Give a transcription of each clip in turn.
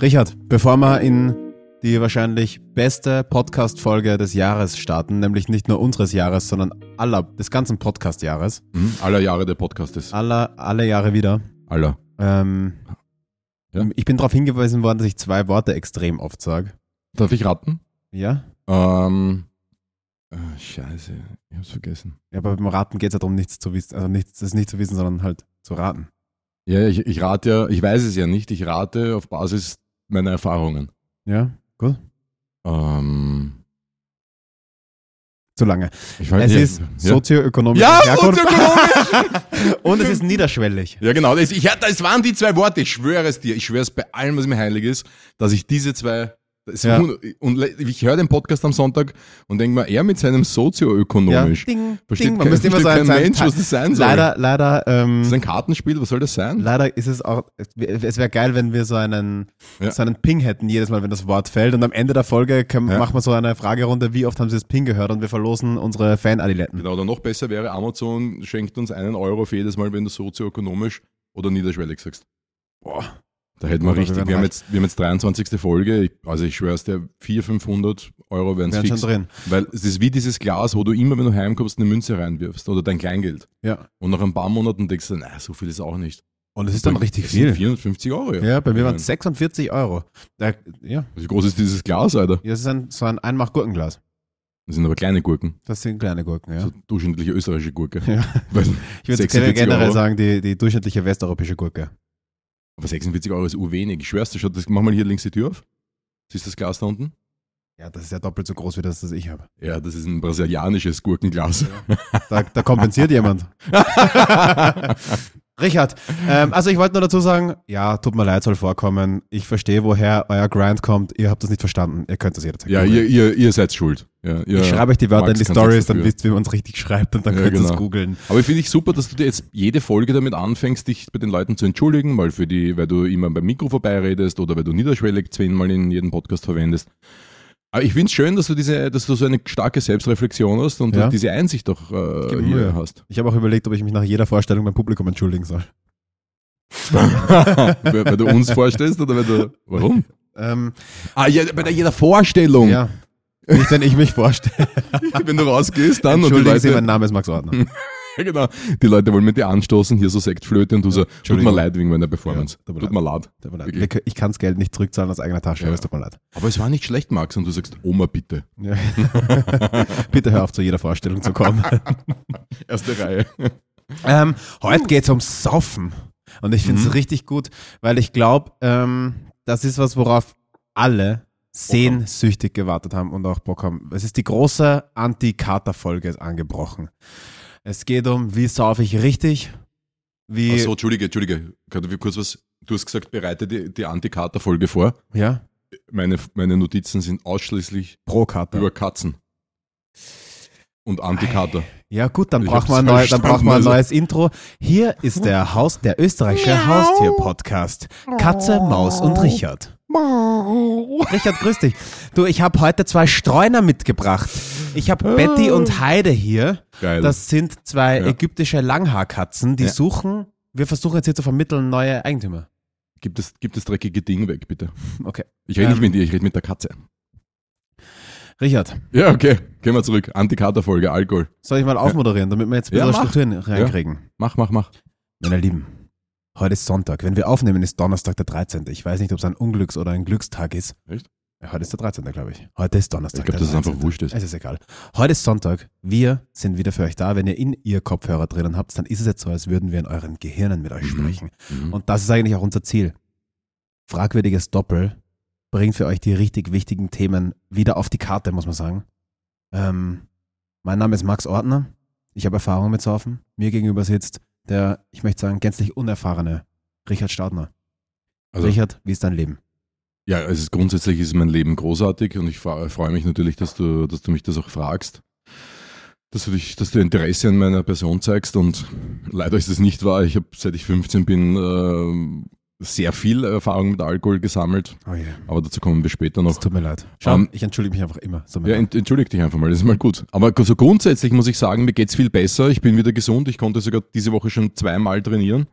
Richard, bevor wir in die wahrscheinlich beste Podcast-Folge des Jahres starten, nämlich nicht nur unseres Jahres, sondern aller, des ganzen Podcast-Jahres. Mhm. Aller Jahre der Podcast ist. Aller, alle Jahre wieder. Aller. Ähm, Ja. Ich bin darauf hingewiesen worden, dass ich zwei Worte extrem oft sage. Darf ich raten? Ja? Ähm, äh, scheiße, ich hab's vergessen. Ja, aber beim Raten geht es ja darum, nichts zu wissen, also nichts, das nicht zu wissen, sondern halt zu raten. Ja, ich, ich rate ja, ich weiß es ja nicht, ich rate auf Basis meiner Erfahrungen. Ja? Gut. Ähm, Zu lange. Es ja, ist ja. sozioökonomische Ja, sozioökonomisch! Und es ist niederschwellig. ja, genau, das, ich, das waren die zwei Worte, ich schwöre es dir, ich schwöre es bei allem, was mir heilig ist, dass ich diese zwei, Ja. und, ich höre den Podcast am Sonntag und denke mir, er mit seinem sozioökonomisch. ding, Versteht ding. Man kein, müsste immer so ein, kein Mensch, was das sein soll. Leider, leider, ähm, Das ist ein Kartenspiel, was soll das sein? Leider ist es auch, es wäre geil, wenn wir so einen, Ja. so einen Ping hätten, jedes Mal, wenn das Wort fällt. Und am Ende der Folge können, Ja. machen wir so eine Fragerunde, wie oft haben Sie das Ping gehört? Und wir verlosen unsere Fan-Adiletten. Genau, oder noch besser wäre, Amazon schenkt uns einen Euro für jedes Mal, wenn du sozioökonomisch oder niederschwellig sagst. Boah. Da hätten wir Oder wir richtig, werden wir haben, jetzt, wir haben jetzt 23. Folge, ich, also ich schwör's dir, 400, 500 Euro wären es schon drin. Weil es ist wie dieses Glas, wo du immer, wenn du heimkommst, eine Münze reinwirfst oder dein Kleingeld. Ja. Und nach ein paar Monaten denkst du, na, so viel ist auch nicht. Und es ist dann richtig Das sind viel. 450 Euro, ja. Ja, bei mir waren es 46 Euro. Da, ja, Wie groß ist dieses Glas, Alter? das ist ein, so ein Einmach-Gurkenglas. Das sind aber kleine Gurken. Das sind kleine Gurken, ja. So durchschnittliche österreichische Gurke. ja. Ich würde 46 generell Euro. sagen, die, die durchschnittliche westeuropäische Gurke. Aber 46 Euro ist urwenig. Ich schwör's dir schon, das, mach mal hier links die Tür auf. Siehst du das Glas da unten? Ja, das ist ja doppelt so groß wie das, das ich habe. Ja, das ist ein brasilianisches Gurkenglas. Da, da kompensiert jemand. Richard, ähm, also ich wollte nur dazu sagen, ja, tut mir leid, soll vorkommen. Ich verstehe, woher euer Grind kommt. Ihr habt das nicht verstanden. Ihr könnt das jederzeit ja, ihr, ihr, ihr seid schuld. Ja, ihr, Ich schreibe euch die Wörter Max in die Stories, dann wisst ihr, wie man es richtig schreibt und dann Ja, könnt ihr es genau. googeln. Aber ich finde ich super, dass du dir jetzt jede Folge damit anfängst, dich bei den Leuten zu entschuldigen, mal für die, weil du immer beim Mikro vorbeiredest oder weil du niederschwellig zehnmal in jedem Podcast verwendest. Aber ich finde es schön, dass du diese, dass du so eine starke Selbstreflexion hast und Ja. diese Einsicht doch äh, hier hast. Ich habe auch überlegt, ob ich mich nach jeder Vorstellung beim Publikum entschuldigen soll. weil, du uns vorstellst oder weil du. Warum? Ähm, Ah, ja, bei der jeder Vorstellung. ja. Nicht, wenn ich mich vorstelle. Wenn du rausgehst, dann und Entschuldigen Sie, Leute, mein Name ist Max Ordner. Ja, genau. Die Leute wollen mit dir anstoßen, hier so Sektflöte und du so, tut mir leid wegen meiner Performance. Ja, tut mir leid. Tut mir leid. Ich kann das Geld nicht zurückzahlen aus eigener Tasche, Ja. aber es tut mir leid. Aber es war nicht schlecht, Max, und du sagst, Oma, bitte. Ja. Bitte hör auf, zu jeder Vorstellung zu kommen. Erste Reihe. ähm, heute geht's ums Saufen. Und ich finde es Mhm. richtig gut, weil ich glaube, ähm, das ist was, worauf alle sehnsüchtig gewartet haben und auch Bock haben. Es ist die große Anti-Kater-Folge angebrochen. Es geht um, wie saufe ich richtig, wie, Achso, Entschuldige, Entschuldige. Kann ich kurz was? Du hast gesagt, bereite die, die Anti-Kater-Folge vor. ja, Meine, meine Notizen sind ausschließlich pro Kater. über Katzen. Und Anti-Kater. Ja gut, dann braucht man, neu, dann braucht man ein also. neues Intro. Hier ist der Haus, der österreichische Haustier-Podcast. Katze, Maus und Richard. Richard, grüß dich. Du, ich habe heute zwei Streuner mitgebracht. Ich habe Betty und Heide hier. Geil. Das sind zwei Ja. ägyptische Langhaarkatzen, die Ja. suchen, wir versuchen jetzt hier zu vermitteln, neue Eigentümer. Gib das, gib das dreckige Ding weg, bitte. Okay. Ich rede Ähm. nicht mit dir, ich rede mit der Katze. Richard, Ja, okay. Gehen wir zurück. Anti-Kater-Folge, Alkohol. soll ich mal aufmoderieren, damit wir jetzt ein Ja, bisschen. Strukturen reinkriegen? Mach, mach, mach. Meine Lieben, heute ist Sonntag. Wenn wir aufnehmen, ist Donnerstag der 13. Ich weiß nicht, ob es ein Unglücks- oder ein Glückstag ist. Echt? Heute ist der 13. glaube ich. Heute ist Donnerstag. Ich glaube, dass es einfach 13.. wurscht ist. Es ist egal. Heute ist Sonntag. Wir sind wieder für euch da. Wenn ihr in ihr Kopfhörer drinnen habt, dann ist es jetzt so, als würden wir in euren Gehirnen mit euch Mhm. sprechen. Mhm. Und das ist eigentlich auch unser Ziel. Fragwürdiges Doppel bringt für euch die richtig wichtigen Themen wieder auf die Karte, muss man sagen. Ähm, mein Name ist Max Ordner. Ich habe Erfahrung mit Saufen. Mir gegenüber sitzt der, ich möchte sagen, gänzlich unerfahrene Richard Staudner. Also, Richard, wie ist dein Leben? Ja, es ist grundsätzlich ist mein Leben großartig und ich freue mich natürlich, dass du, dass du mich das auch fragst. Dass du, dich, dass du Interesse an meiner Person zeigst und leider ist es nicht wahr. Ich habe, seit ich 15 bin, ähm, sehr viel Erfahrung mit Alkohol gesammelt, Oh je. aber dazu kommen wir später Es noch. tut mir leid. Schau, Ähm, ich entschuldige mich einfach immer. So Ja, ent, entschuldig dich einfach mal, das ist mal gut. Aber so grundsätzlich muss ich sagen, mir geht's viel besser. Ich bin wieder gesund. Ich konnte sogar diese Woche schon zweimal trainieren.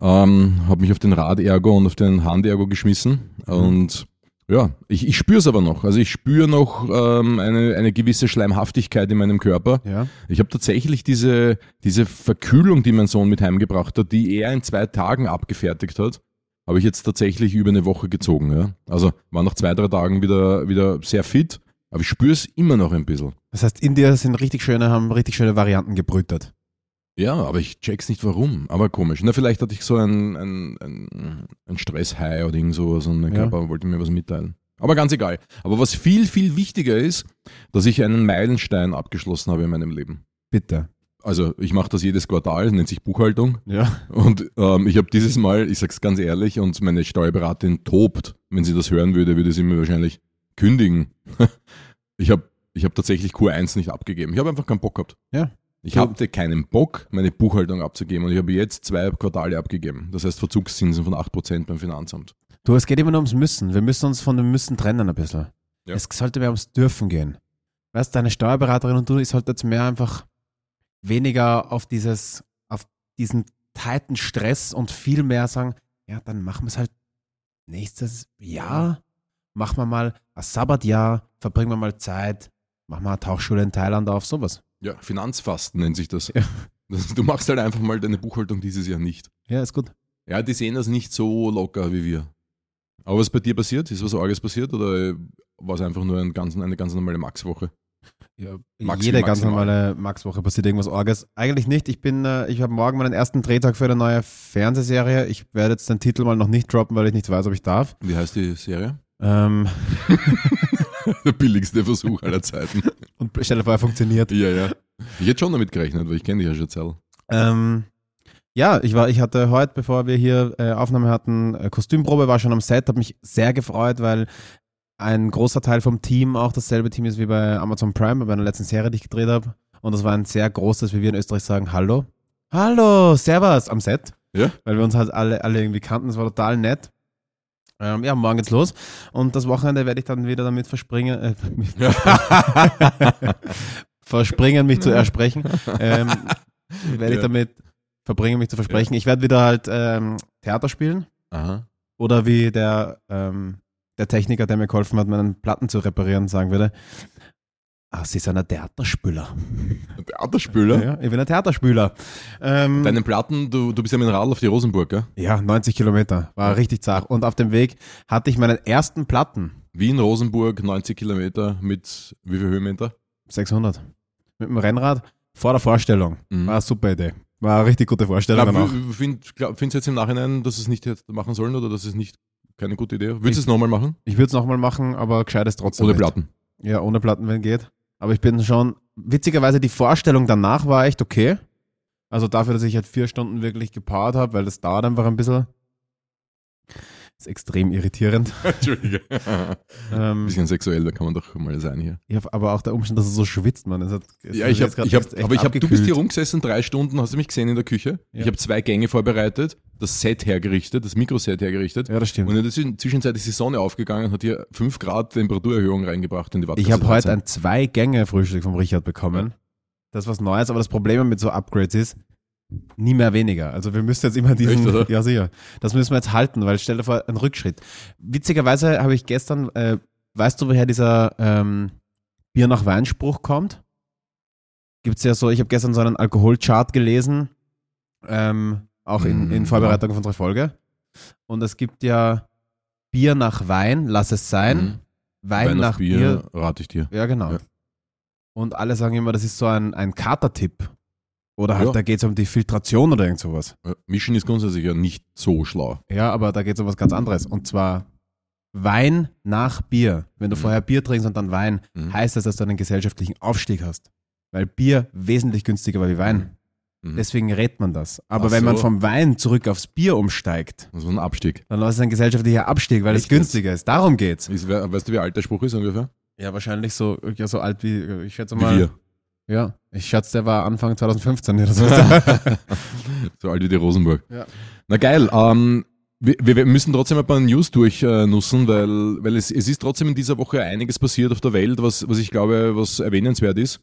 Ähm, habe mich auf den Radergo und auf den Handergo geschmissen. Und ja, ich, ich spüre es aber noch. Also ich spüre noch ähm, eine, eine gewisse Schleimhaftigkeit in meinem Körper. Ja. Ich habe tatsächlich diese, diese Verkühlung, die mein Sohn mit heimgebracht hat, die er in zwei Tagen abgefertigt hat, habe ich jetzt tatsächlich über eine Woche gezogen. Ja? Also war nach zwei, drei Tagen wieder, wieder sehr fit, aber ich spüre es immer noch ein bisschen. Das heißt, in dir sind richtig schöne, haben richtig schöne Varianten gebrütet. Ja, aber ich check's nicht warum. Aber komisch. Na, vielleicht hatte ich so ein, ein, ein, ein Stresshigh oder irgend sowas und mein Ja. Körper wollte mir was mitteilen. Aber ganz egal. Aber was viel, viel wichtiger ist, dass ich einen Meilenstein abgeschlossen habe in meinem Leben. Bitte. Also ich mache das jedes Quartal, nennt sich Buchhaltung. Ja. Und ähm, ich habe dieses Mal, ich sag's ganz ehrlich, und meine Steuerberaterin tobt, wenn sie das hören würde, würde sie mir wahrscheinlich kündigen. ich habe ich hab tatsächlich Q1 nicht abgegeben. Ich habe einfach keinen Bock gehabt. Ja. Ich hatte keinen Bock, meine Buchhaltung abzugeben und ich habe jetzt zwei Quartale abgegeben. Das heißt Verzugszinsen von 8% beim Finanzamt. Du, es geht immer nur ums Müssen. Wir müssen uns von dem Müssen trennen ein bisschen. Ja. Es sollte mehr ums Dürfen gehen. Weißt deine Steuerberaterin und du, ihr solltet jetzt mehr einfach weniger auf dieses, auf diesen tighten Stress und viel mehr sagen, ja, dann machen wir es halt nächstes Jahr. Machen wir mal ein Sabbatjahr, verbringen wir mal Zeit, machen wir eine Tauchschule in Thailand auf, sowas. Ja, Finanzfasten nennt sich das. Ja. Du machst halt einfach mal deine Buchhaltung dieses Jahr nicht. Ja, ist gut. Ja, die sehen das nicht so locker wie wir. Aber was ist bei dir passiert? Ist was Arges passiert oder war es einfach nur ein ganz, eine ganz normale Max-Woche? Ja, Maxi- jede ganz normale Max-Woche passiert irgendwas Orges. Eigentlich nicht. Ich bin, äh, ich habe morgen meinen ersten Drehtag für eine neue Fernsehserie. Ich werde jetzt den Titel mal noch nicht droppen, weil ich nicht weiß, ob ich darf. Wie heißt die Serie? Ähm, Der billigste Versuch aller Zeiten. und stell dir vor, er funktioniert. ja, ja. Ich hätte schon damit gerechnet, weil ich kenne dich ja schon Zell. Ähm, ja, ich war, ich hatte heute, bevor wir hier äh, Aufnahme hatten, äh, Kostümprobe, war schon am Set, habe mich sehr gefreut, weil ein großer Teil vom Team auch dasselbe Team ist wie bei Amazon Prime, bei meiner letzten Serie, die ich gedreht habe. Und das war ein sehr großes, wie wir in Österreich sagen, Hallo. Hallo, Servus am Set. Ja? Weil wir uns halt alle, alle irgendwie kannten, das war total nett. Ähm, ja, morgen geht's los. Und das Wochenende werde ich dann wieder damit verspringen, äh, mich- verspringen, mich zu ersprechen. Ähm, werde ich Ja. damit verbringen, mich zu versprechen. Ich werde wieder halt ähm, Theater spielen. Aha. Oder wie der, ähm, der Techniker, der mir geholfen hat, meinen Platten zu reparieren, sagen würde. Ah, sie ist ein Theaterspüler. Ein Theaterspüler? Ja, ich bin ein Theaterspüler. Ähm, Deinen Platten, du, du bist ja mit dem Radl auf die Rosenburg, gell? ja, 90 Kilometer. War richtig zart. Und auf dem Weg hatte ich meinen ersten Platten. Wien, Rosenburg, 90 Kilometer mit wie viel Höhenmeter? 600. Mit dem Rennrad vor der Vorstellung. Mhm. War eine super Idee. War eine richtig gute Vorstellung dann auch. Findest du jetzt im Nachhinein, dass es nicht hätte machen sollen oder dass es nicht keine gute Idee? Würdest du es nochmal machen? Ich würde es nochmal machen, aber gescheit ist trotzdem. Ohne nicht. Platten? Ja, ohne Platten, wenn geht. Aber ich bin schon, witzigerweise, die Vorstellung danach war echt okay. Also dafür, dass ich halt vier Stunden wirklich gepowert habe, weil das dauert einfach ein bisschen. Ist extrem irritierend. Entschuldige. Ein Ähm, bisschen sexuell, da kann man doch mal sein hier. hab aber auch der Umstand, dass es so schwitzt, man. Hat, Ja, ich jetzt hab, grad ich hab, aber ich hab, du bist hier rumgesessen, drei Stunden, hast du mich gesehen in der Küche? Ja. Ich habe zwei Gänge vorbereitet, das Set hergerichtet, das Mikroset hergerichtet. Ja, das stimmt. Und in der Zwischen- Zwischenzeit ist die Sonne aufgegangen und hat hier 5 Grad Temperaturerhöhung reingebracht in die Ich habe heute ein ein Zwei-Gänge-Frühstück vom Richard bekommen. Das ist was Neues, aber das Problem mit so Upgrades ist, nie mehr weniger. Also wir müssen jetzt immer diesen, Echt, ja sicher, das müssen wir jetzt halten, weil stell dir vor, ein Rückschritt. Witzigerweise habe ich gestern, äh, weißt du, woher dieser ähm, Bier nach Weinspruch kommt? Gibt's ja so, ich habe gestern so einen Alkoholchart gelesen, ähm, auch in, in Mm, Vorbereitung auf unsere Folge. Und es gibt ja Bier nach Wein, lass es sein. Mhm. Wein, Wein nach Bier, Bier, rate ich dir. ja, genau. Ja. Und alle sagen immer, das ist so ein, ein Katertipp. Oder halt, Ja. da geht es um die Filtration oder irgend sowas. Ja, Mischen ist grundsätzlich ja nicht so schlau. Ja, aber da geht es um was ganz anderes. Und zwar Wein nach Bier. Wenn du Mhm. vorher Bier trinkst und dann Wein, Mhm. heißt das, dass du einen gesellschaftlichen Aufstieg hast. Weil Bier wesentlich günstiger war wie Wein. Mhm. Deswegen rät man das. Aber Ach wenn man so. vom Wein zurück aufs Bier umsteigt, Das war ein Abstieg. dann ist es ein gesellschaftlicher Abstieg, weil es Echt günstiger ist. Darum geht's. Ist, we- weißt du, wie alt der Spruch ist ungefähr? Ja, wahrscheinlich so, ja, so alt wie, ich schätze Wie mal. wir. Ja, ich schätze, der war Anfang 2015 oder so. so alt wie die Rosenburg. Ja. Na geil. Ähm, wir, wir müssen trotzdem ein paar News durchnussen, weil, weil es, es ist trotzdem in dieser Woche einiges passiert auf der Welt, was, was ich glaube, was erwähnenswert ist,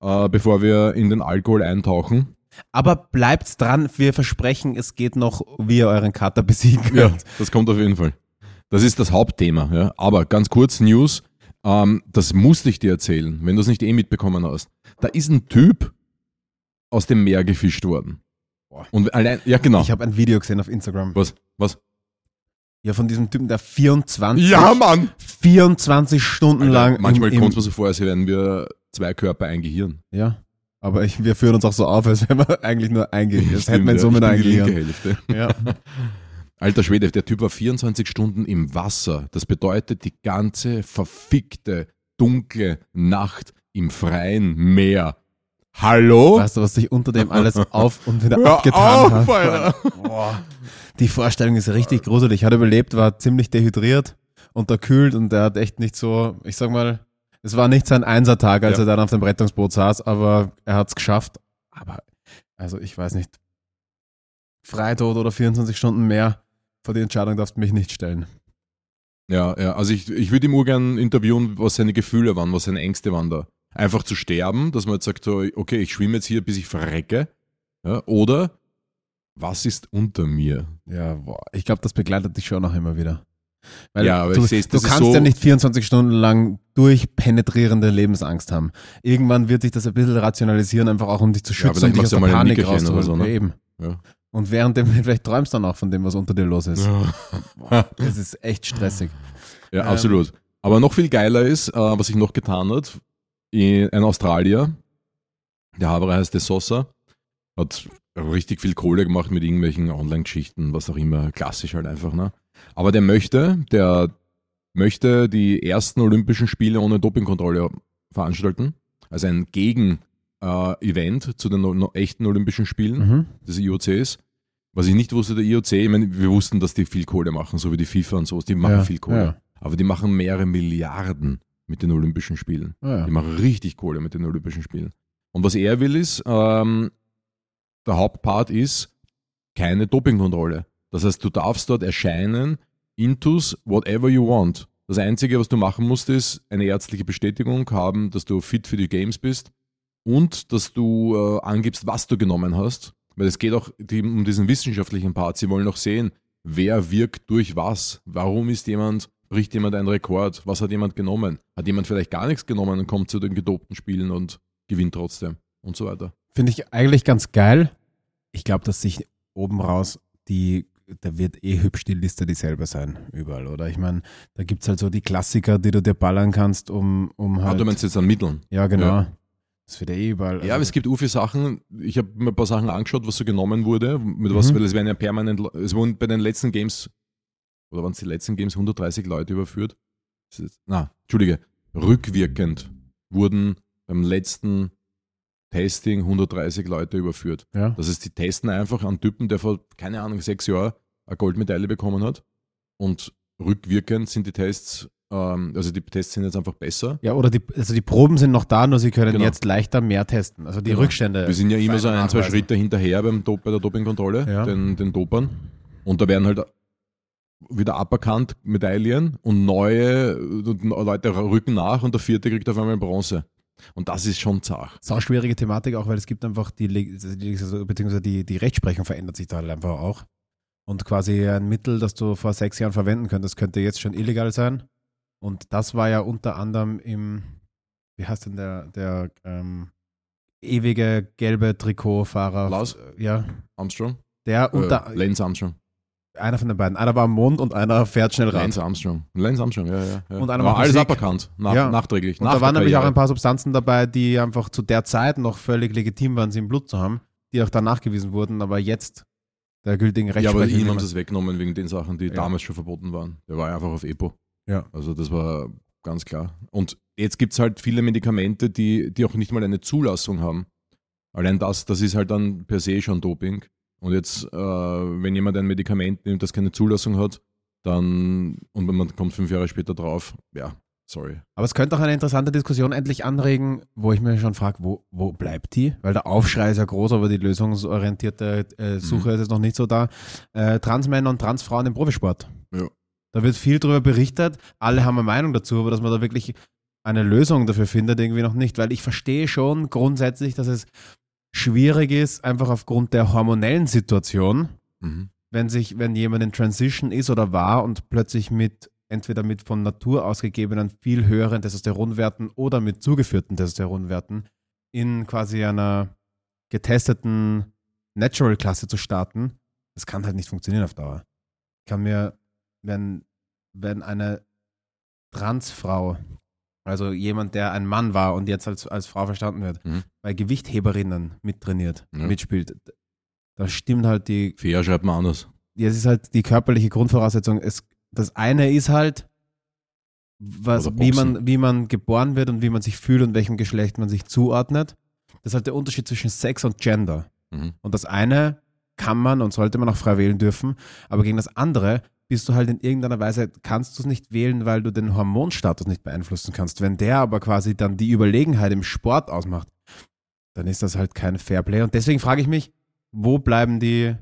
äh, bevor wir in den Alkohol eintauchen. Aber bleibt dran, wir versprechen, es geht noch, wie ihr euren Kater besiegen Ja, könnt. das kommt auf jeden Fall. Das ist das Hauptthema. Ja. Aber ganz kurz News, ähm, das musste ich dir erzählen, wenn du es nicht eh mitbekommen hast. Da ist ein Typ aus dem Meer gefischt worden. Boah. Und allein, ja genau. Ich habe ein Video gesehen auf Instagram. Was? Was? Ja, von diesem Typen, der 24, Ja, Mann! 24 Stunden Alter, lang. manchmal kommt es mir so vor, als wären wir zwei Körper, ein Gehirn. Ja. Aber ich, wir führen uns auch so auf, als wären wir eigentlich nur ein Gehirn. Das hätten wir in. Summe ein Gehirn. Hälfte. Ja. Alter Schwede, der Typ war 24 Stunden im Wasser. Das bedeutet die ganze verfickte, dunkle Nacht im freien Meer. Hallo? Weißt du, was sich unter dem alles auf und wieder Hör abgetan auf, hat? Alter. Boah. Die Vorstellung ist richtig gruselig. Hat überlebt, war ziemlich dehydriert, unterkühlt und er hat echt nicht so, ich sag mal, es war nicht sein Einsertag, als Ja. er dann auf dem Rettungsboot saß, aber er hat es geschafft. Aber, also ich weiß nicht, Freitod oder 24 Stunden mehr, vor die Entscheidung darfst du mich nicht stellen. Ja, ja, also ich, ich würde ihm urgern interviewen, was seine Gefühle waren, was seine Ängste waren da. Einfach zu sterben, dass man jetzt sagt, so, okay, ich schwimme jetzt hier, bis ich verrecke. Ja, oder was ist unter mir? Ja, boah, ich glaube, das begleitet dich schon noch immer wieder. Weil Ja, aber du, ich seh's, du kannst so- ja nicht 24 Stunden lang durchpenetrierende Lebensangst haben. Irgendwann wird sich das ein bisschen rationalisieren, einfach auch um dich zu Ja, schützen dann und dich aus der ja Panik rauszuholen. so, ne? Ja, eben. Ja. Und währenddem vielleicht träumst du dann auch von dem, was unter dir los ist. Ja. Das ist echt stressig. Ja, Ähm. absolut. Aber noch viel geiler ist, äh, was sich noch getan hat, ein Australier, der Haber heißt De Sosa, hat richtig viel Kohle gemacht mit irgendwelchen Online-Geschichten, was auch immer, klassisch halt einfach. Ne? Aber der möchte, der möchte die ersten Olympischen Spiele ohne Dopingkontrolle veranstalten. Also ein Gegen-Event zu den no- echten Olympischen Spielen Mhm. des IOCs. Was ich nicht wusste, der IOC, ich meine, wir wussten, dass die viel Kohle machen, so wie die FIFA und so, die machen Ja, viel Kohle. ja. Aber die machen mehrere Milliarden mit den Olympischen Spielen. Ah, ja. Die machen richtig Kohle mit den Olympischen Spielen. Und was er will ist, ähm, der Hauptpart ist keine Dopingkontrolle. Das heißt, du darfst dort erscheinen, intus whatever you want. Das Einzige, was du machen musst, ist eine ärztliche Bestätigung haben, dass du fit für die Games bist und dass du äh, angibst, was du genommen hast. Weil es geht auch die, um diesen wissenschaftlichen Part. Sie wollen auch sehen, wer wirkt durch was. Warum ist jemand, bricht jemand einen Rekord? Was hat jemand genommen? Hat jemand vielleicht gar nichts genommen und kommt zu den gedopten Spielen und gewinnt trotzdem und so weiter. Finde ich eigentlich ganz geil. Ich glaube, dass sich oben raus die, da wird eh hübsch die Liste dieselbe sein, überall, oder? Ich meine, da gibt es halt so die Klassiker, die du dir ballern kannst, um, um Ah, halt. du meinst jetzt an Mitteln? ja, genau. Ja. Das wird eh überall. Ja, aber es gibt u viele Sachen. Ich habe mir ein paar Sachen angeschaut, was so genommen wurde. Mit was, Mhm. weil es werden ja permanent, es wurden bei den letzten Games, oder waren es die letzten Games, 130 Leute überführt. Ist, na, Entschuldige, rückwirkend wurden beim letzten Testing 130 Leute überführt. ja. Das heißt, die testen einfach einen Typen, der vor, keine Ahnung, sechs Jahren eine Goldmedaille bekommen hat. Und rückwirkend sind die Tests, ähm, also die Tests sind jetzt einfach besser. ja, oder die, also die Proben sind noch da, nur sie können Genau. jetzt leichter mehr testen. Also die Genau. Rückstände. Wir sind ja immer so ein, zwei. Schritte hinterher beim bei der Dopingkontrolle, Ja. den, den Dopern. Und da werden halt wieder aberkannt Medaillen und neue und Leute rücken nach und der vierte kriegt auf einmal Bronze. Und das ist schon zart. Sau schwierige Thematik auch, weil es gibt einfach die, Leg- die beziehungsweise die, die Rechtsprechung verändert sich da halt einfach auch. Und quasi ein Mittel, das du vor sechs Jahren verwenden könntest, könnte jetzt schon illegal sein. Und das war ja unter anderem im, wie heißt denn der, der ähm, ewige gelbe Trikotfahrer? Lars? Ja, Armstrong? der unter, äh, Lance Armstrong. Einer von den beiden. Einer war am Mond und einer fährt schnell Rad. Lance Armstrong. Lance Armstrong, ja, ja. ja. Und einer macht alles Musik. aberkannt, nach, Ja. nachträglich. Und nach da waren nämlich auch ein paar Substanzen dabei, die einfach zu der Zeit noch völlig legitim waren, sie im Blut zu haben, die auch dann nachgewiesen wurden, aber jetzt der gültigen Ja, aber Rechtsprechung. ihm nicht haben sie es weggenommen wegen den Sachen, die Ja. damals schon verboten waren. Der war einfach auf EPO. Ja. Also das war ganz klar. Und jetzt gibt es halt viele Medikamente, die, die auch nicht mal eine Zulassung haben. Allein das, das ist halt dann per se schon Doping. Und jetzt, äh, wenn jemand ein Medikament nimmt, das keine Zulassung hat, dann, und man kommt fünf Jahre später drauf, ja, sorry. Aber es könnte auch eine interessante Diskussion endlich anregen, wo ich mir schon frage, wo, wo bleibt die? Weil der Aufschrei ist ja groß, aber die lösungsorientierte äh, Suche Mhm. ist jetzt noch nicht so da. Äh, Transmänner und Transfrauen im Profisport. Ja. Da wird viel darüber berichtet, alle haben eine Meinung dazu, aber dass man da wirklich eine Lösung dafür findet, irgendwie noch nicht. Weil ich verstehe schon grundsätzlich, dass es schwierig ist, einfach aufgrund der hormonellen Situation, Mhm. wenn sich, wenn jemand in Transition ist oder war und plötzlich mit entweder mit von Natur ausgegebenen viel höheren Testosteronwerten oder mit zugeführten Testosteronwerten in quasi einer getesteten Natural-Klasse zu starten, das kann halt nicht funktionieren auf Dauer. Ich kann mir, wenn, wenn eine Transfrau, also jemand, der ein Mann war und jetzt als, als Frau verstanden wird, Mhm. bei Gewichtheberinnen mittrainiert, Ja. mitspielt, da stimmt halt die Fair schreibt man anders. ja, es ist halt die körperliche Grundvoraussetzung. Es, das eine ist halt, was, wie, man, wie man geboren wird und wie man sich fühlt und welchem Geschlecht man sich zuordnet. Das ist halt der Unterschied zwischen Sex und Gender. Mhm. Und das eine kann man und sollte man auch frei wählen dürfen, aber gegen das andere bist du halt in irgendeiner Weise, kannst du es nicht wählen, weil du den Hormonstatus nicht beeinflussen kannst. Wenn der aber quasi dann die Überlegenheit im Sport ausmacht, dann ist das halt kein Fairplay. Und deswegen frage ich mich, wo bleiben die,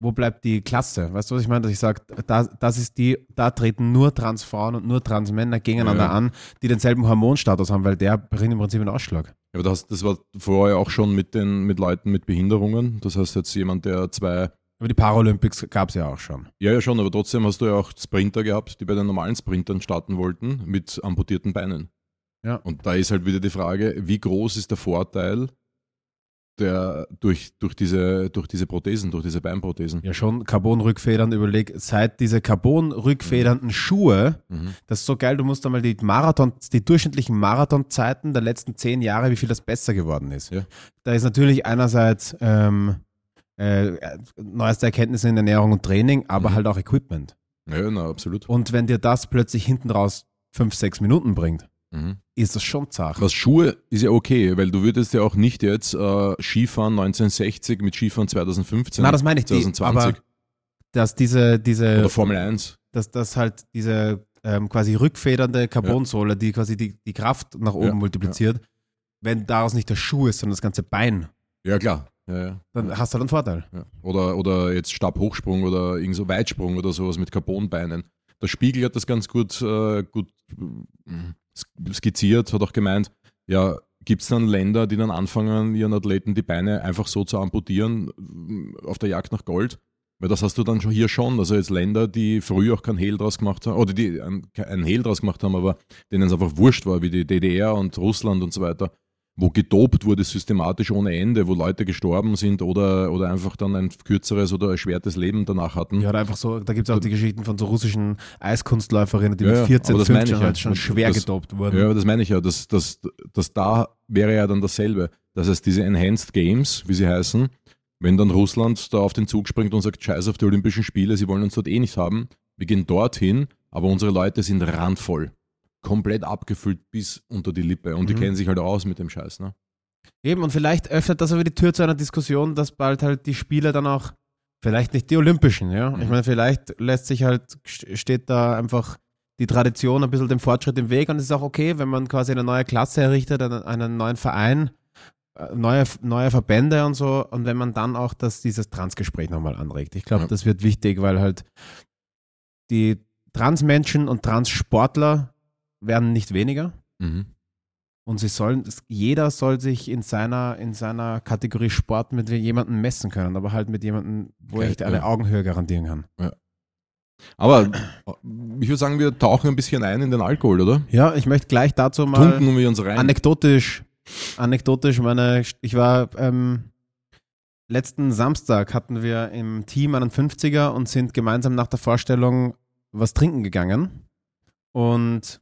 wo bleibt die Klasse? Weißt du, was ich meine? Dass ich sage, da, das ist die, da treten nur Transfrauen und nur Transmänner gegeneinander Ja. an, die denselben Hormonstatus haben, weil der bringt im Prinzip einen Ausschlag. Aber das, das war vorher auch schon mit den mit Leuten mit Behinderungen. Das heißt jetzt jemand, der zwei, Aber die Paralympics gab es ja auch schon. ja ja schon, aber trotzdem hast du ja auch Sprinter gehabt, die bei den normalen Sprintern starten wollten mit amputierten Beinen. Ja. Und da ist halt wieder die Frage, wie groß ist der Vorteil der durch, durch, diese, durch diese Prothesen, durch diese Beinprothesen? Ja, schon Carbon-Rückfedern, überleg, seit diese Carbon-rückfedernden Schuhe, Mhm. das ist so geil, du musst einmal die Marathon, die durchschnittlichen Marathonzeiten der letzten zehn Jahre, wie viel das besser geworden ist. Ja. Da ist natürlich einerseits ähm, äh, neueste Erkenntnisse in Ernährung und Training, aber Mhm. halt auch Equipment. Ja, na, absolut. Und wenn dir das plötzlich hinten raus fünf, sechs Minuten bringt, Mhm. ist das schon zart. Was Schuhe ist ja okay, weil du würdest ja auch nicht jetzt äh, Skifahren 1960 mit Skifahren 2015, Na, das meine ich, die, 2020 aber dass diese, diese oder Formel 1. dass das halt diese ähm, quasi rückfedernde Carbonsohle, die quasi die, die Kraft nach oben Ja, multipliziert, wenn daraus nicht der Schuh ist, sondern das ganze Bein, Ja, klar. Ja, ja. dann hast du halt einen Vorteil. Ja. Oder, oder jetzt Stabhochsprung oder irgend so Weitsprung oder sowas mit Carbonbeinen. Der Spiegel hat das ganz gut, äh, gut äh, skizziert, hat auch gemeint, ja, gibt es dann Länder, die dann anfangen, ihren Athleten die Beine einfach so zu amputieren äh, auf der Jagd nach Gold? Weil das hast du dann schon hier schon. Also jetzt Länder, die früher auch kein Hehl draus gemacht haben, oder die ein, ein Hehl draus gemacht haben, aber denen es einfach wurscht war, wie die DDR und Russland und so weiter, wo gedopt wurde systematisch ohne Ende, wo Leute gestorben sind oder, oder einfach dann ein kürzeres oder erschwertes Leben danach hatten. Ja, oder einfach so, da gibt es auch die Geschichten von so russischen Eiskunstläuferinnen, die Ja, mit 14, aber das meine 15 ich ja. halt schon schwer das- gedopt wurden. Ja, aber das meine ich ja, dass, dass, dass da wäre ja dann dasselbe. Das heißt, diese Enhanced Games, wie sie heißen, wenn dann Russland da auf den Zug springt und sagt, scheiß auf die Olympischen Spiele, sie wollen uns dort eh nicht haben, wir gehen dorthin, aber unsere Leute sind randvoll. Komplett abgefüllt bis unter die Lippe. Und die Mhm. kennen sich halt aus mit dem Scheiß, ne? Eben, und vielleicht öffnet das aber die Tür zu einer Diskussion, dass bald halt die Spiele dann auch, vielleicht nicht die Olympischen, ja. Ich Mhm. meine, vielleicht lässt sich halt, steht da einfach die Tradition ein bisschen dem Fortschritt im Weg und es ist auch okay, wenn man quasi eine neue Klasse errichtet, einen, einen neuen Verein, äh, neue, neue Verbände und so und wenn man dann auch das, dieses Transgespräch nochmal anregt. Ich glaube, Ja. das wird wichtig, weil halt die Transmenschen und Transsportler werden nicht weniger. Mhm. Und sie sollen, jeder soll sich in seiner, in seiner Kategorie Sport mit jemandem messen können, aber halt mit jemandem, wo Okay, ich eine ja. Augenhöhe garantieren kann. Aber ich würde sagen, wir tauchen ein bisschen ein in den Alkohol, oder? Ja, ich möchte gleich dazu mal Tunken wir uns rein. anekdotisch, anekdotisch meine, ich war ähm, letzten Samstag hatten wir im Team einen 50er und sind gemeinsam nach der Vorstellung was trinken gegangen. Und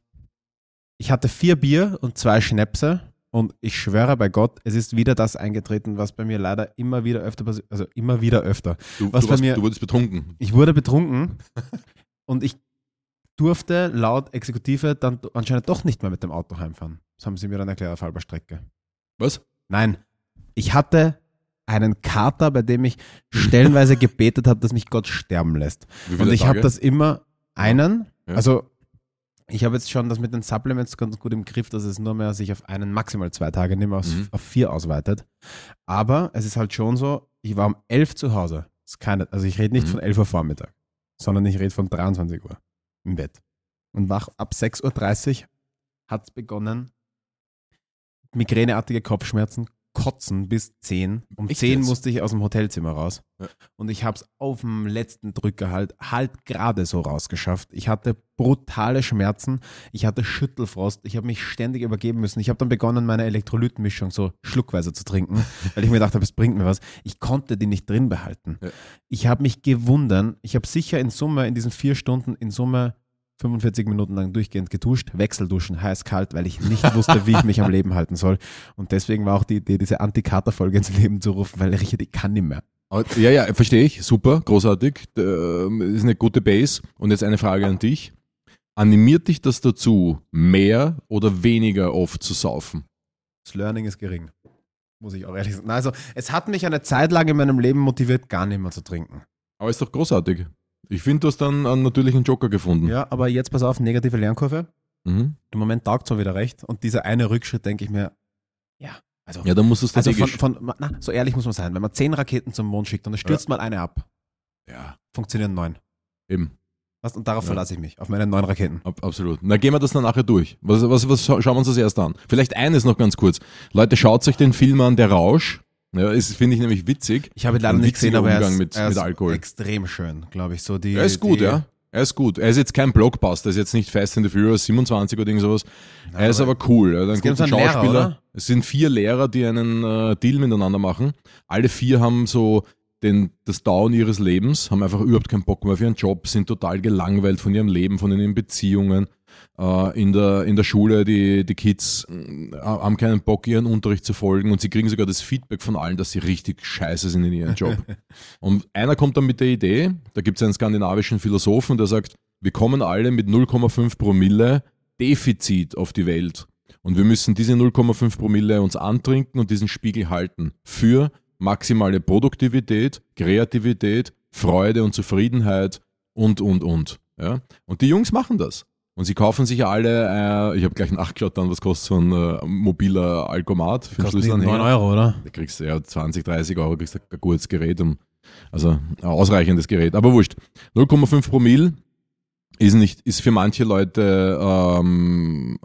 ich hatte vier Bier und zwei Schnäpse. Und ich schwöre bei Gott, es ist wieder das eingetreten, was bei mir leider immer wieder öfter passiert, also immer wieder öfter. du, was du, bei warst, mir- du wurdest betrunken. Ich wurde betrunken und ich durfte laut Exekutive dann anscheinend doch nicht mehr mit dem Auto heimfahren. Das haben sie mir dann erklärt auf halber Strecke. Was? Nein, ich hatte einen Kater, bei dem ich stellenweise gebetet habe, dass mich Gott sterben lässt. Und ich habe das immer einen, Ja. also ich habe jetzt schon das mit den Supplements ganz gut im Griff, dass es nur mehr sich auf einen, maximal zwei Tage nicht mehr aus, Mhm. auf vier ausweitet. Aber es ist halt schon so, ich war um elf zu Hause. Keine, also ich rede nicht Mhm. von 11 Uhr Vormittag, sondern ich rede von 23 Uhr im Bett. Und wach ab 6.30 Uhr hat es begonnen, migräneartige Kopfschmerzen, Kotzen bis 10. Um Echt 10 jetzt? musste ich aus dem Hotelzimmer raus. Ja. Und ich habe es auf dem letzten Drücker halt, halt gerade so rausgeschafft. Ich hatte brutale Schmerzen. Ich hatte Schüttelfrost. Ich habe mich ständig übergeben müssen. Ich habe dann begonnen, meine Elektrolytenmischung so schluckweise zu trinken, weil ich mir gedacht habe, es bringt mir was. Ich konnte die nicht drin behalten. Ja. Ich habe mich gewundert. Ich habe sicher in Summe, in diesen vier Stunden, in Summe 45 Minuten lang durchgehend geduscht, Wechselduschen, heiß, kalt, weil ich nicht wusste, wie ich mich am Leben halten soll. Und deswegen war auch die Idee, diese Anti-Kater-Folge ins Leben zu rufen, weil Richard, ich kann nicht mehr. Aber- Ja, ja, verstehe ich. Super, großartig. Ähm, Ist eine gute Base. Und jetzt eine Frage an dich. Animiert dich das dazu, mehr oder weniger oft zu saufen? Das Learning ist gering. Muss ich auch ehrlich sagen. Also, es hat mich eine Zeit lang in meinem Leben motiviert, gar nicht mehr zu trinken. Aber ist doch großartig. Ich finde, du hast dann einen natürlichen Joker gefunden. Ja, aber jetzt pass auf, negative Lernkurve. Mhm. Im Moment taugt mir wieder recht. Und dieser eine Rückschritt, denke ich mir, ja, also, Ja, dann musst du also von, strategisch. von, na, so ehrlich muss man sein, wenn man zehn Raketen zum Mond schickt und es stürzt mal eine ab, ja, funktionieren neun. eben. Was? Und darauf Ja. verlasse ich mich, auf meine neun Raketen. Ab, absolut. Na, gehen wir das dann nachher durch. Was, was, was scha- schauen wir uns das erst an? Vielleicht eines noch ganz kurz. Leute, schaut euch den Film an, Der Rausch. Ja, ist, finde ich nämlich witzig. Ich habe ihn leider nicht gesehen, aber er ist, mit- er mit ist Alkohol. extrem schön, glaube ich. So die, Er ist gut, die, ja. Er ist gut. Er ist jetzt kein Blockbuster, er ist jetzt nicht Fast and the Furious 27 oder irgend sowas. er ist aber cool. Er hat einen guten Lehrer, Schauspieler. oder? es sind vier Lehrer, die einen äh, Deal miteinander machen. Alle vier haben so den, das Down ihres Lebens, haben einfach überhaupt keinen Bock mehr auf ihren Job, sind total gelangweilt von ihrem Leben, von ihren Beziehungen. Äh, in, der, in der Schule, die, die Kids äh, haben keinen Bock, ihren Unterricht zu folgen und sie kriegen sogar das Feedback von allen, dass sie richtig scheiße sind in ihrem Job. und einer kommt dann mit der Idee, da gibt es einen skandinavischen Philosophen, der sagt, wir kommen alle mit 0,5 Promille Defizit auf die Welt. Und wir müssen diese 0,5 Promille uns antrinken und diesen Spiegel halten für maximale Produktivität, Kreativität, Freude und Zufriedenheit und, und, und. Ja? Und die Jungs machen das. Und sie kaufen sich alle, äh, ich habe gleich nachgeschaut dann, was kostet so ein äh, mobiler Alkomat für Schlüsselanhänger. 9 Euro, oder? Da kriegst du ja 20, 30 Euro, kriegst du ein gutes Gerät, um, also ein ausreichendes Gerät. Aber wurscht. 0,5 Promille ist nicht, ist für manche Leute ähm,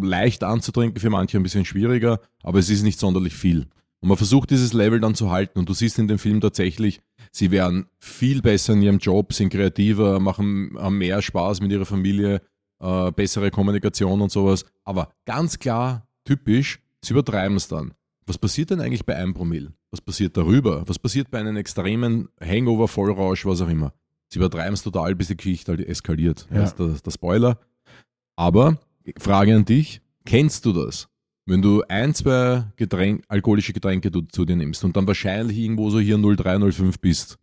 leicht anzutrinken, für manche ein bisschen schwieriger, aber es ist nicht sonderlich viel. Und man versucht dieses Level dann zu halten und du siehst in dem Film tatsächlich, sie werden viel besser in ihrem Job, sind kreativer, machen haben mehr Spaß mit ihrer Familie, äh, bessere Kommunikation und sowas. Aber ganz klar, typisch, sie übertreiben es dann. Was passiert denn eigentlich bei einem Promille? Was passiert darüber? Was passiert bei einem extremen Hangover, Vollrausch, was auch immer? Sie übertreiben es total, bis die Geschichte halt eskaliert. Ja. Das ist der, der Spoiler. Aber, Frage an dich, kennst du das? Wenn du ein, zwei Getränk, alkoholische Getränke du, zu dir nimmst und dann wahrscheinlich irgendwo so hier 03, 05 bist,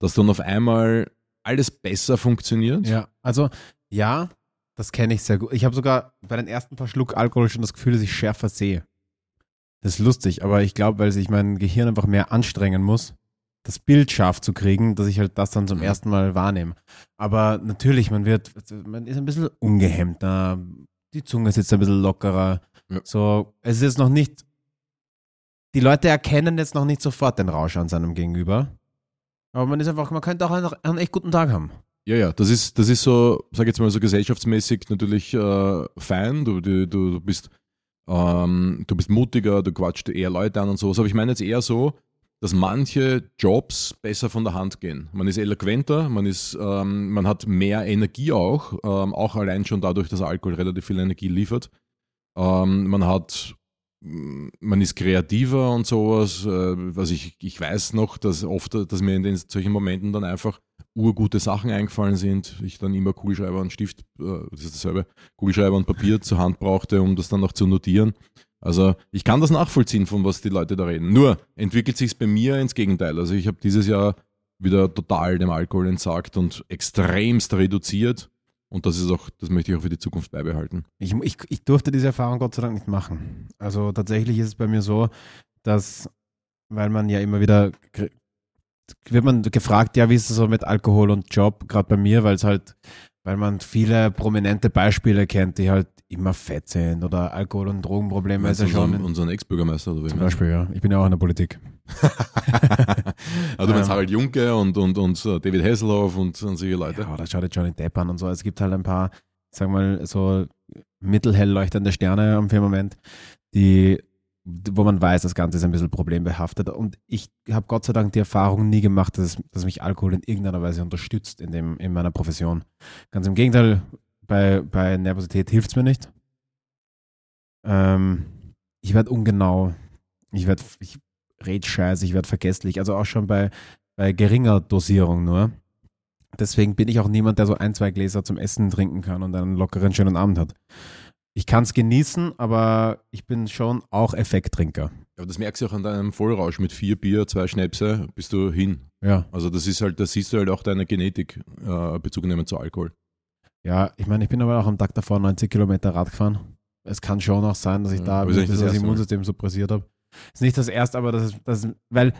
dass dann auf einmal alles besser funktioniert? Ja, also ja, das kenne ich sehr gut. Ich habe sogar bei den ersten paar Schluck Alkohol schon das Gefühl, dass ich schärfer sehe. Das ist lustig, aber ich glaube, weil sich mein Gehirn einfach mehr anstrengen muss, das Bild scharf zu kriegen, dass ich halt das dann zum Mhm. ersten Mal wahrnehme. Aber natürlich, man wird, man ist ein bisschen ungehemmter, die Zunge sitzt ein bisschen lockerer. Ja. So, es ist jetzt noch nicht, die Leute erkennen jetzt noch nicht sofort den Rausch an seinem Gegenüber. Aber man ist einfach, man könnte auch einen, einen echt guten Tag haben. Ja, ja, das ist, das ist so, sag jetzt mal so gesellschaftsmäßig natürlich äh, fein. Du, du, du bist, ähm, du bist mutiger, du quatscht eher Leute an und sowas. Aber ich meine jetzt eher so, dass manche Jobs besser von der Hand gehen. Man ist eloquenter, man ist, ähm, man hat mehr Energie auch, ähm, auch allein schon dadurch, dass Alkohol relativ viel Energie liefert. Ähm, man hat, mm, man ist kreativer und sowas. Äh, also ich, ich weiß noch, dass oft, dass mir in den, solchen Momenten dann einfach urgute Sachen eingefallen sind. Ich dann immer Kugelschreiber und Stift, äh, das ist dasselbe, Kugelschreiber und Papier zur Hand brauchte, um das dann noch zu notieren. Also ich kann das nachvollziehen, von was die Leute da reden. Nur entwickelt sich es bei mir ins Gegenteil. Also ich habe dieses Jahr wieder total dem Alkohol entsagt und extremst reduziert. Und das ist auch, das möchte ich auch für die Zukunft beibehalten. Ich, ich, ich durfte diese Erfahrung Gott sei Dank nicht machen. Also tatsächlich ist es bei mir so, dass, weil man ja immer wieder, wird man gefragt, ja, wie ist es so mit Alkohol und Job, gerade bei mir, weil es halt, weil man viele prominente Beispiele kennt, die halt immer fett sind oder Alkohol- und Drogenprobleme ja schon. unseren, unseren Ex-Bürgermeister oder wie zum Beispiel, ja. Ich bin ja auch in der Politik. Also du meinst Ähm. Harald Junke und, und, und äh, David Hasselhoff und, und solche Leute. Ja, oder schau dir Johnny Depp an und so. Es gibt halt ein paar, sag mal, so mittelhell leuchtende Sterne am Firmament, die wo man weiß, das Ganze ist ein bisschen problembehaftet. Und ich habe Gott sei Dank die Erfahrung nie gemacht, dass, dass mich Alkohol in irgendeiner Weise unterstützt in, dem, in meiner Profession. Ganz im Gegenteil, bei, bei Nervosität hilft es mir nicht. Ähm, ich werde ungenau. Ich werde, ich rede scheiße, ich werde vergesslich. Also auch schon bei, bei geringer Dosierung nur. Deswegen bin ich auch niemand, der so ein, zwei Gläser zum Essen trinken kann und einen lockeren, schönen Abend hat. Ich kann es genießen, aber ich bin schon auch Effekttrinker. Aber das merkst du auch an deinem Vollrausch mit vier Bier, zwei Schnäpse, bist du hin. Ja. Also das ist halt, da siehst du halt auch deine Genetik äh, Bezug nehmen zu Alkohol. Ja, ich meine, ich bin aber auch am Tag davor 90 Kilometer Rad gefahren. Es kann schon auch sein, dass ich Ja, da das, das das. Immunsystem suppressiert habe. Ist nicht das erste, aber das ist, das weil,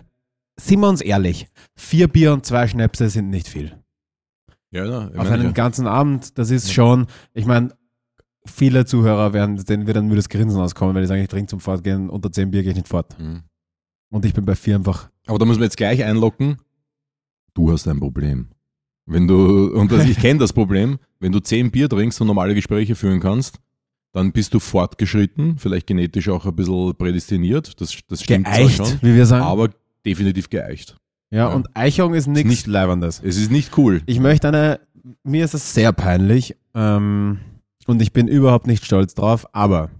sind wir uns ehrlich, vier Bier und zwei Schnäpse sind nicht viel. Ja, ja. ich Auf einen ja. ganzen Abend, das ist schon, ich meine, viele Zuhörer werden, denen wird ein müdes Grinsen auskommen, weil die sagen, ich trinke zum Fortgehen, unter zehn Bier gehe ich nicht fort. Mhm. Und ich bin bei vier einfach, Aber da muss man jetzt gleich einlocken, du hast ein Problem. Wenn du, und das, ich kenne das Problem, wenn du zehn Bier trinkst und normale Gespräche führen kannst, dann bist du fortgeschritten, vielleicht genetisch auch ein bisschen prädestiniert, das, das stimmt zwar geeicht, schon, wie wir sagen. aber definitiv geeicht. ja, ja. und Eichung ist nichts nicht- Leibendes. Es ist nicht cool. Ich möchte eine, mir ist es sehr peinlich ähm, und ich bin überhaupt nicht stolz drauf, aber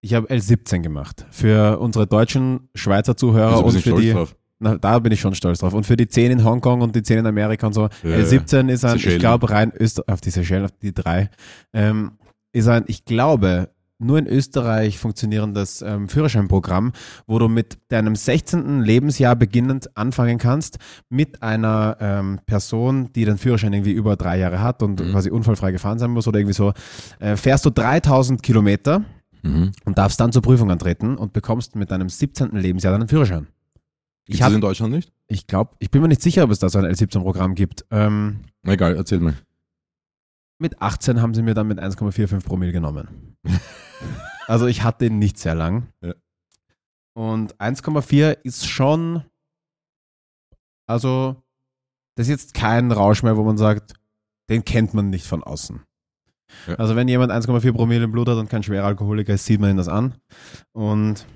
ich habe L17 gemacht. Für unsere deutschen Schweizer Zuhörer Also, und für die, drauf. na, da bin ich schon stolz drauf. Und für die 10 in Hongkong und die 10 in Amerika und so. Ja, L17 ist ein, ich Seychellen. glaube, rein Österreich, auf die Seychellen, auf die drei, ähm, ist ein, ich glaube, nur in Österreich funktionierendes ähm, Führerscheinprogramm, wo du mit deinem 16. Lebensjahr beginnend anfangen kannst, mit einer ähm, Person, die den Führerschein irgendwie über drei Jahre hat und Mhm. quasi unfallfrei gefahren sein muss oder irgendwie so, äh, fährst du 3000 Kilometer Mhm. und darfst dann zur Prüfung antreten und bekommst mit deinem 17. Lebensjahr deinen Führerschein. Gibt Ich, es in Deutschland nicht? ich glaube, ich bin mir nicht sicher, ob es da so ein L17-Programm gibt. Ähm, Na egal, erzähl mal. Mit 18 haben sie mir dann mit 1,45 Promille genommen. also ich hatte ihn nicht sehr lang. Ja. Und 1,4 ist schon, also das ist jetzt kein Rausch mehr, wo man sagt, den kennt man nicht von außen. Ja. Also wenn jemand 1,4 Promille im Blut hat und kein schwerer Alkoholiker ist, sieht man ihn das an. Und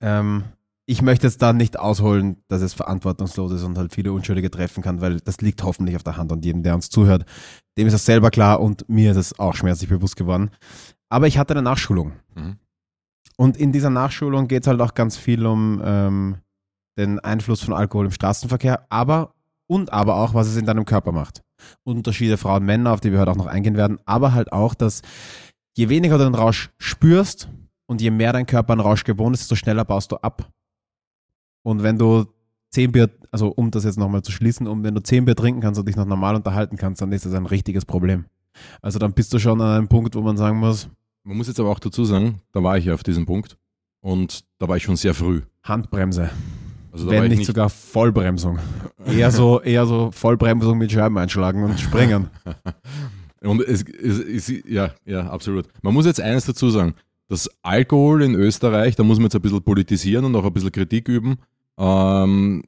ähm, ich möchte jetzt da nicht ausholen, dass es verantwortungslos ist und halt viele Unschuldige treffen kann, weil das liegt hoffentlich auf der Hand und jedem, der uns zuhört, dem ist das selber klar und mir ist es auch schmerzlich bewusst geworden. Aber ich hatte eine Nachschulung. Mhm. Und in dieser Nachschulung geht es halt auch ganz viel um ähm, den Einfluss von Alkohol im Straßenverkehr, aber und aber auch, was es in deinem Körper macht. Unterschiede Frauen, Männer, auf die wir heute auch noch eingehen werden, aber halt auch, dass je weniger du den Rausch spürst und je mehr dein Körper an Rausch gewohnt ist, desto schneller baust du ab. Und wenn du zehn Bier, also um das jetzt nochmal zu schließen, um wenn du zehn Bier trinken kannst und dich noch normal unterhalten kannst, dann ist das ein richtiges Problem. Also dann bist du schon an einem Punkt, wo man sagen muss, Man muss jetzt aber auch dazu sagen, da war ich ja auf diesem Punkt und da war ich schon sehr früh. Handbremse. Also da wenn nicht, nicht sogar Vollbremsung. Eher so, eher so Vollbremsung mit Scheiben einschlagen und springen. Und es, es, es, ja, ja, absolut. Man muss jetzt eines dazu sagen. Das Alkohol in Österreich, da muss man jetzt ein bisschen politisieren und auch ein bisschen Kritik üben. Ähm,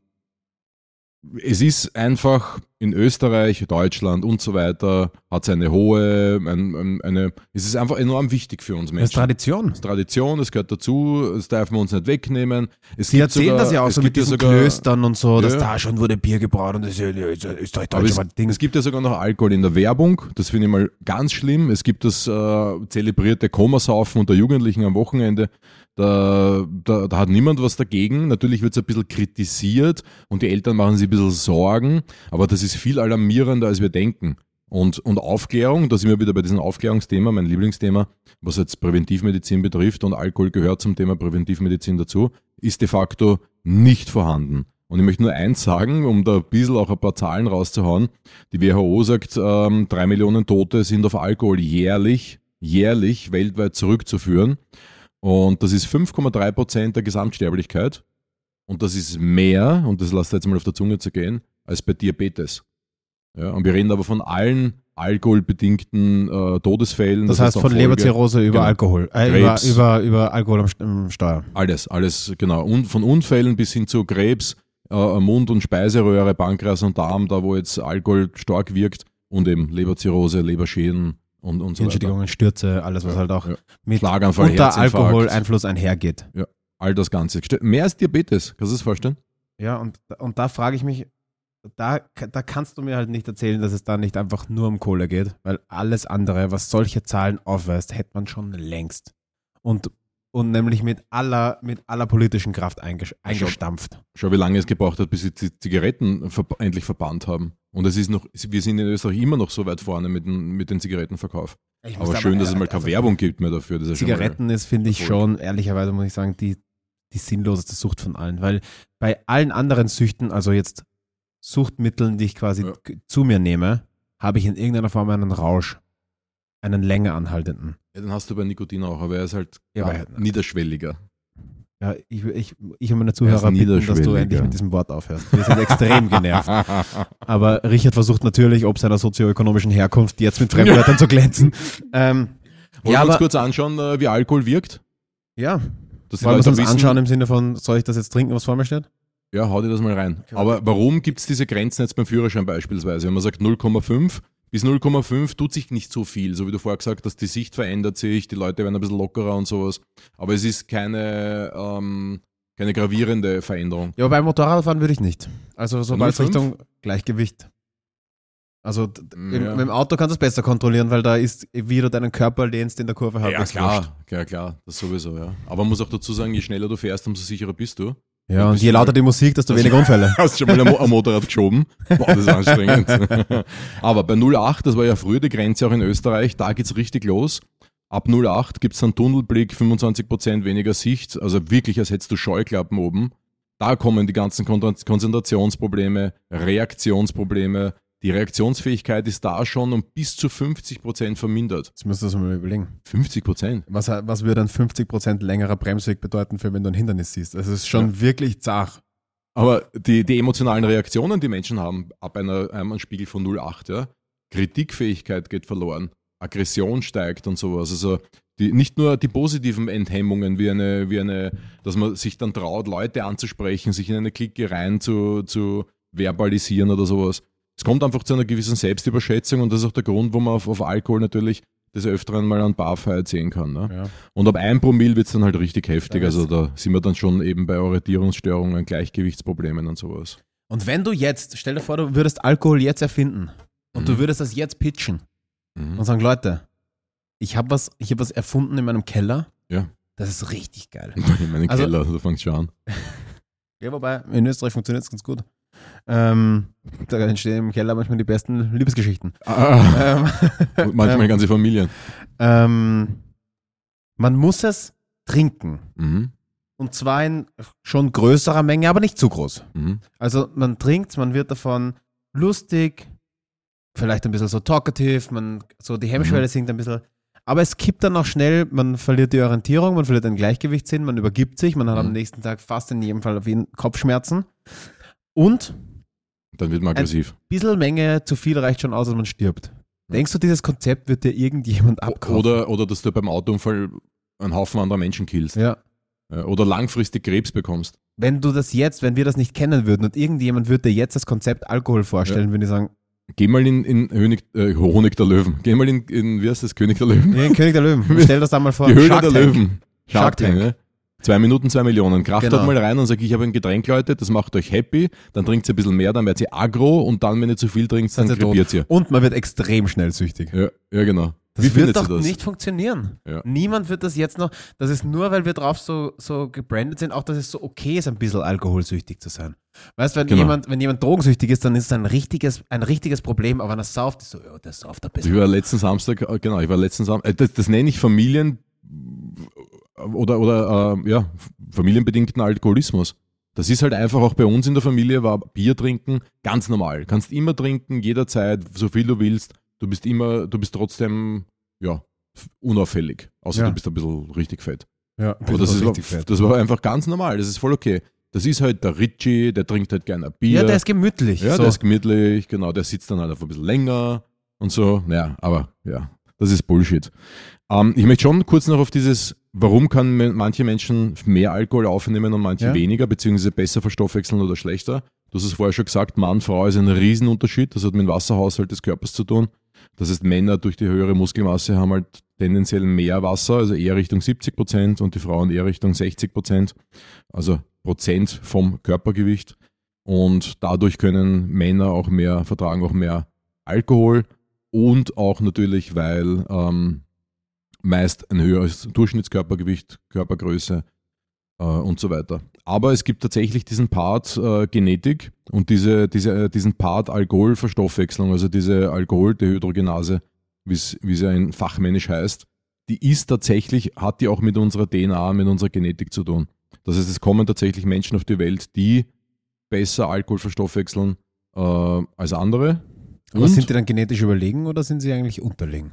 es ist einfach in Österreich, Deutschland und so weiter, hat es eine hohe, ein, ein, eine, es ist einfach enorm wichtig für uns Das ist Menschen. Tradition. Das ist Tradition, das gehört dazu, das darf man uns nicht wegnehmen. Es Sie gibt erzählen sogar, das ja auch es so mit diesen sogar- Klöstern und so, dass Ja. da schon wurde Bier gebraut und das ist ja ist ja Österreich, Aber Deutschland, es, Ding. es gibt ja sogar noch Alkohol in der Werbung. Das finde ich mal ganz schlimm. Es gibt das äh, zelebrierte Komasaufen unter Jugendlichen am Wochenende. Da, da, da hat niemand was dagegen. Natürlich wird es ein bisschen kritisiert und die Eltern machen sich ein bisschen Sorgen. Aber das ist viel alarmierender, als wir denken. Und, und Aufklärung, da sind wir wieder bei diesem Aufklärungsthema, mein Lieblingsthema, was jetzt Präventivmedizin betrifft und Alkohol gehört zum Thema Präventivmedizin dazu, ist de facto nicht vorhanden. Und ich möchte nur eins sagen, um da ein bisschen auch ein paar Zahlen rauszuhauen. Die WHO sagt, ähm, drei Millionen Tote sind auf Alkohol jährlich, jährlich weltweit zurückzuführen. Und das ist 5,3 Prozent der Gesamtsterblichkeit. Und das ist mehr, und das lasst jetzt mal auf der Zunge zergehen, als bei Diabetes. Ja, und wir reden aber von allen alkoholbedingten äh, Todesfällen. das heißt auch von Folge- über Genau. Alkohol, äh, über, Krebs. über, über Alkohol am, St- am Steuer. Alles, alles, genau. Und von Unfällen bis hin zu Krebs, äh, Mund- und Speiseröhre, Pankreas und Darm, da wo jetzt Alkohol stark wirkt und eben Leberzirrhose, Leberschäden, und, und so. Hirnschädigungen, Stürze, alles, was Ja, halt auch ja. mit Schlaganfall, unter. Alkoholeinfluss einhergeht. All das Ganze. Mehr als Diabetes, kannst du das vorstellen? Ja, und, und da frage ich mich, da, da kannst du mir halt nicht erzählen, dass es da nicht einfach nur um Kohle geht, weil alles andere, was solche Zahlen aufweist, hätte man schon längst. Und, und nämlich mit aller, mit aller politischen Kraft eingestampft. Schau, wie lange es gebraucht hat, bis sie die Zigaretten verb endlich verbannt haben. Und es ist noch, wir sind in Österreich immer noch so weit vorne mit, dem, mit dem Zigarettenverkauf. Aber schön, dass es mal keine also Werbung gibt mehr dafür. Ist ja Zigaretten ist, finde ich schon, ehrlicherweise muss ich sagen, die, die sinnloseste Sucht von allen. Weil bei allen anderen Süchten, also jetzt Suchtmitteln, die ich quasi Ja. zu mir nehme, habe ich in irgendeiner Form einen Rausch. Einen länger anhaltenden. Ja, dann hast du bei Nikotin auch, aber er ist halt Ja, aber- niederschwelliger. Ja, ich, ich, ich und meine Er Zuhörer bitten, dass du endlich mit diesem Wort aufhörst. Wir sind extrem genervt. Aber Richard versucht natürlich, ob seiner sozioökonomischen Herkunft, jetzt mit Fremdwörtern zu glänzen. Ähm, Wollen ja, wir uns kurz anschauen, äh, wie Alkohol wirkt? ja, die wollen wir uns anschauen im Sinne von, soll ich das jetzt trinken, was vor mir steht? Ja, hau dir das mal rein. Aber warum gibt es diese Grenzen jetzt beim Führerschein beispielsweise? Wenn man sagt 0,5, bis 0,5 tut sich nicht so viel, so wie du vorher gesagt hast, die Sicht verändert sich, die Leute werden ein bisschen lockerer und sowas. Aber es ist keine, ähm, keine gravierende Veränderung. Ja, beim Motorradfahren würde ich nicht. Also sobald es 0,5? Richtung Gleichgewicht. Also d- im, Ja. mit dem Auto kannst du es besser kontrollieren, weil da ist, wie du deinen Körper lehnst in der Kurve Ja, halbwegs wurscht. klar, ja, klar, das sowieso, ja. Aber man muss auch dazu sagen, je schneller du fährst, umso sicherer bist du. Ja, und je du lauter die Musik, desto weniger Unfälle. Hast schon mal ein Mo- ein Motorrad geschoben? Boah, das ist anstrengend. Aber bei 08, das war ja früher die Grenze auch in Österreich, da geht's richtig los. Ab 08 gibt's dann Tunnelblick, 25% weniger Sicht, also wirklich, als hättest du Scheuklappen oben. Da kommen die ganzen Kon Konzentrationsprobleme, Reaktionsprobleme. Die Reaktionsfähigkeit ist da schon um bis zu 50% vermindert. Jetzt müsst ihr das mal überlegen. 50%? Was, was würde ein 50% längerer Bremsweg bedeuten, für wenn du ein Hindernis siehst? Das ist schon wirklich zart. Aber die, die emotionalen Reaktionen, die Menschen haben, ab einer, einem Spiegel von 0,8, ja, Kritikfähigkeit geht verloren, Aggression steigt und sowas. Also die, nicht nur die positiven Enthemmungen, wie eine, wie eine, dass man sich dann traut, Leute anzusprechen, sich in eine Clique rein zu, zu verbalisieren oder sowas. Es kommt einfach zu einer gewissen Selbstüberschätzung und das ist auch der Grund, wo man auf, auf Alkohol natürlich des Öfteren mal an Barfeier sehen kann. Ne? Ja. Und ab einem Promille wird es dann halt richtig heftig. Also da sind wir dann schon eben bei Orientierungsstörungen, Gleichgewichtsproblemen und sowas. Und wenn du jetzt, stell dir vor, du würdest Alkohol jetzt erfinden und du Mhm. würdest das jetzt pitchen Mhm. und sagen, Leute, ich habe was, ich hab was erfunden in meinem Keller. Ja. Das ist richtig geil. In meinem Also- Keller, da fängt schon an. Ja, wobei, in Österreich funktioniert es ganz gut. Ähm, da entstehen im Keller manchmal die besten Liebesgeschichten. ähm, Und manchmal ganze Familien. ähm, man muss es trinken. Mhm. Und zwar in schon größerer Menge, aber nicht zu groß. Mhm. Also man trinkt, man wird davon lustig, vielleicht ein bisschen so talkative, man, so die Hemmschwelle Mhm. sinkt ein bisschen. Aber es kippt dann auch schnell, man verliert die Orientierung, man verliert den Gleichgewichtssinn, man übergibt sich, man hat am Mhm. nächsten Tag fast in jedem Fall auf jeden Kopfschmerzen. Und Dann wird man aggressiv. bisschen Menge zu viel reicht schon aus, dass man stirbt. Denkst du, dieses Konzept wird dir irgendjemand abkaufen? Oder, oder dass du beim Autounfall einen Haufen anderer Menschen killst. ja. Ja, Oder langfristig Krebs bekommst. Wenn du das jetzt, wenn wir das nicht kennen würden und irgendjemand würde dir jetzt das Konzept Alkohol vorstellen, würde ich sagen, Geh mal in, in Honig, äh, Honig der Löwen. Geh mal in, in, wie heißt das, König der Löwen? nee, König der Löwen, stell das da mal vor. Die Höhle Shark der Tank. Löwen. Shark Tank. ne? Zwei Minuten, zwei Millionen. Kracht Genau. mal rein und sagt, ich habe ein Getränk, Leute, das macht euch happy. Dann trinkt ihr ein bisschen mehr, dann werdet ihr aggro und dann, wenn ihr zu viel trinkt, dann krepiert ihr. Und man wird extrem schnell süchtig. Ja, ja, genau. Das Wie wird doch das? nicht funktionieren. Ja. Niemand wird das jetzt noch. Das ist nur, weil wir drauf so, so gebrandet sind, auch dass es so okay ist, ein bisschen alkoholsüchtig zu sein. Weißt du, wenn, Genau. jemand, wenn jemand drogensüchtig ist, dann ist es ein richtiges, ein richtiges Problem, aber wenn er sauft, ist so, ja, der sauft ein Ich bisschen. war letzten Samstag, äh, genau, ich war letzten Samstag, äh, das, das nenne ich Familien oder, oder äh, ja, familienbedingten Alkoholismus. Das ist halt einfach auch bei uns in der Familie, war Bier trinken ganz normal. Kannst immer trinken, jederzeit, so viel du willst. Du bist immer, du bist trotzdem, ja, unauffällig. Außer Ja. du bist ein bisschen richtig fett. Ja, Aber das, ist, das war einfach ganz normal, das ist voll okay. Das ist halt der Ritchie, der trinkt halt gerne Bier. Ja, der ist gemütlich. Ja, so. der ist gemütlich, genau, der sitzt dann halt einfach ein bisschen länger und so. Naja, aber ja, das ist Bullshit. Ähm, ich möchte schon kurz noch auf dieses, warum kann man- manche Menschen mehr Alkohol aufnehmen und manche Ja. weniger, beziehungsweise besser verstoffwechseln oder schlechter. Du hast es vorher schon gesagt, Mann, Frau ist ein Riesenunterschied, das hat mit dem Wasserhaushalt des Körpers zu tun. Das heißt, Männer durch die höhere Muskelmasse haben halt tendenziell mehr Wasser, also eher Richtung 70 Prozent und die Frauen eher Richtung 60 Prozent, also Prozent vom Körpergewicht. Und dadurch können Männer auch mehr vertragen, auch mehr Alkohol und auch natürlich, weil ähm, meist ein höheres Durchschnittskörpergewicht, Körpergröße äh, und so weiter. Aber es gibt tatsächlich diesen Part äh, Genetik und diese, diese, äh, diesen Part Alkoholverstoffwechslung, also diese Alkoholdehydrogenase, wie sie ein fachmännisch heißt, die ist tatsächlich, hat die auch mit unserer DNA, mit unserer Genetik zu tun. Das heißt, es kommen tatsächlich Menschen auf die Welt, die besser Alkohol verstoffwechseln äh, als andere. Aber sind die dann genetisch überlegen oder sind sie eigentlich unterlegen?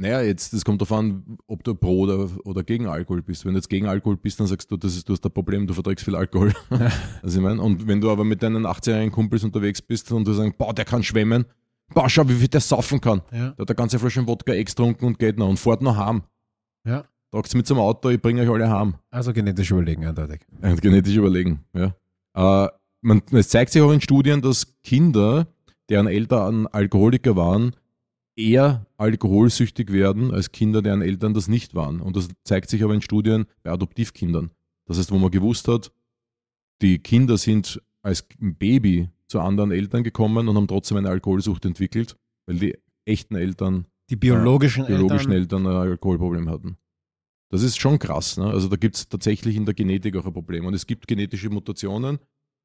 Naja, jetzt, das kommt darauf an, ob du pro oder, oder gegen Alkohol bist. Wenn du jetzt gegen Alkohol bist, dann sagst du, das ist, du hast ein Problem, du verträgst viel Alkohol. also ich meine, und wenn du aber mit deinen 18-jährigen Kumpels unterwegs bist und du sagst, boah, der kann schwemmen, boah, schau, wie viel der saufen kann. Ja. Der hat eine ganze Flasche Wodka extrunken und geht noch und fährt noch heim. Ja. Tragt mit zum Auto, ich bringe euch alle heim. Also genetisch überlegen, eindeutig. Ja, genetisch überlegen, ja. Äh, man, es zeigt sich auch in Studien, dass Kinder, deren Eltern Alkoholiker waren, eher alkoholsüchtig werden als Kinder, deren Eltern das nicht waren. Und das zeigt sich aber in Studien bei Adoptivkindern. Das heißt, wo man gewusst hat, die Kinder sind als Baby zu anderen Eltern gekommen und haben trotzdem eine Alkoholsucht entwickelt, weil die echten Eltern, die biologischen, äh, biologischen Eltern, Eltern ein Alkoholproblem hatten. Das ist schon krass. Ne? Also da gibt es tatsächlich in der Genetik auch ein Problem. Und es gibt genetische Mutationen,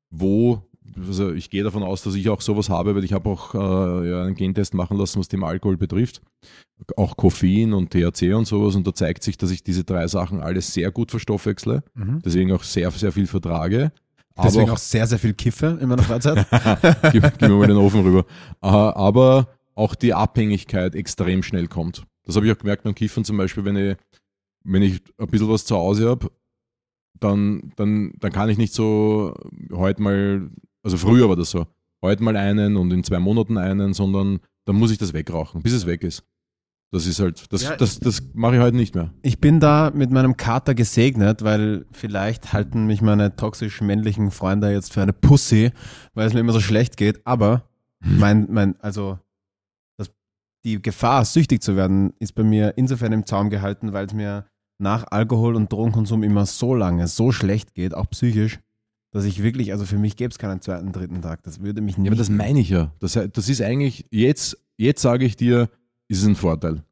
wo also ich gehe davon aus, dass ich auch sowas habe, weil ich habe auch äh, ja, einen Gentest machen lassen, was Thema Alkohol betrifft. Auch Koffein und THC und sowas. Und da zeigt sich, dass ich diese drei Sachen alles sehr gut verstoffwechsle. Mhm. Deswegen auch sehr, sehr viel vertrage. Deswegen auch, auch, sehr, sehr viel kiffe in meiner Freizeit. gib, gib mir mal den Ofen rüber. Äh, aber auch die Abhängigkeit extrem schnell kommt. Das habe ich auch gemerkt beim Kiffen zum Beispiel, wenn ich, wenn ich ein bisschen was zu Hause habe, dann, dann, dann kann ich nicht so heute mal also früher war das so. Heute mal einen und in zwei Monaten einen, sondern dann muss ich das wegrauchen, bis es weg ist. Das ist halt, das, ja, das, das mache ich heute nicht mehr. Ich bin da mit meinem Kater gesegnet, weil vielleicht halten mich meine toxisch männlichen Freunde jetzt für eine Pussy, weil es mir immer so schlecht geht. Aber hm. mein, mein, also das, die Gefahr, süchtig zu werden, ist bei mir insofern im Zaum gehalten, weil es mir nach Alkohol- und Drogenkonsum immer so lange, so schlecht geht, auch psychisch, dass ich wirklich, also für mich gäbe es keinen zweiten, dritten Tag. Das würde mich nicht. Ja, aber das meine ich ja. Das, das ist eigentlich, jetzt, jetzt sage ich dir, ist es ein Vorteil.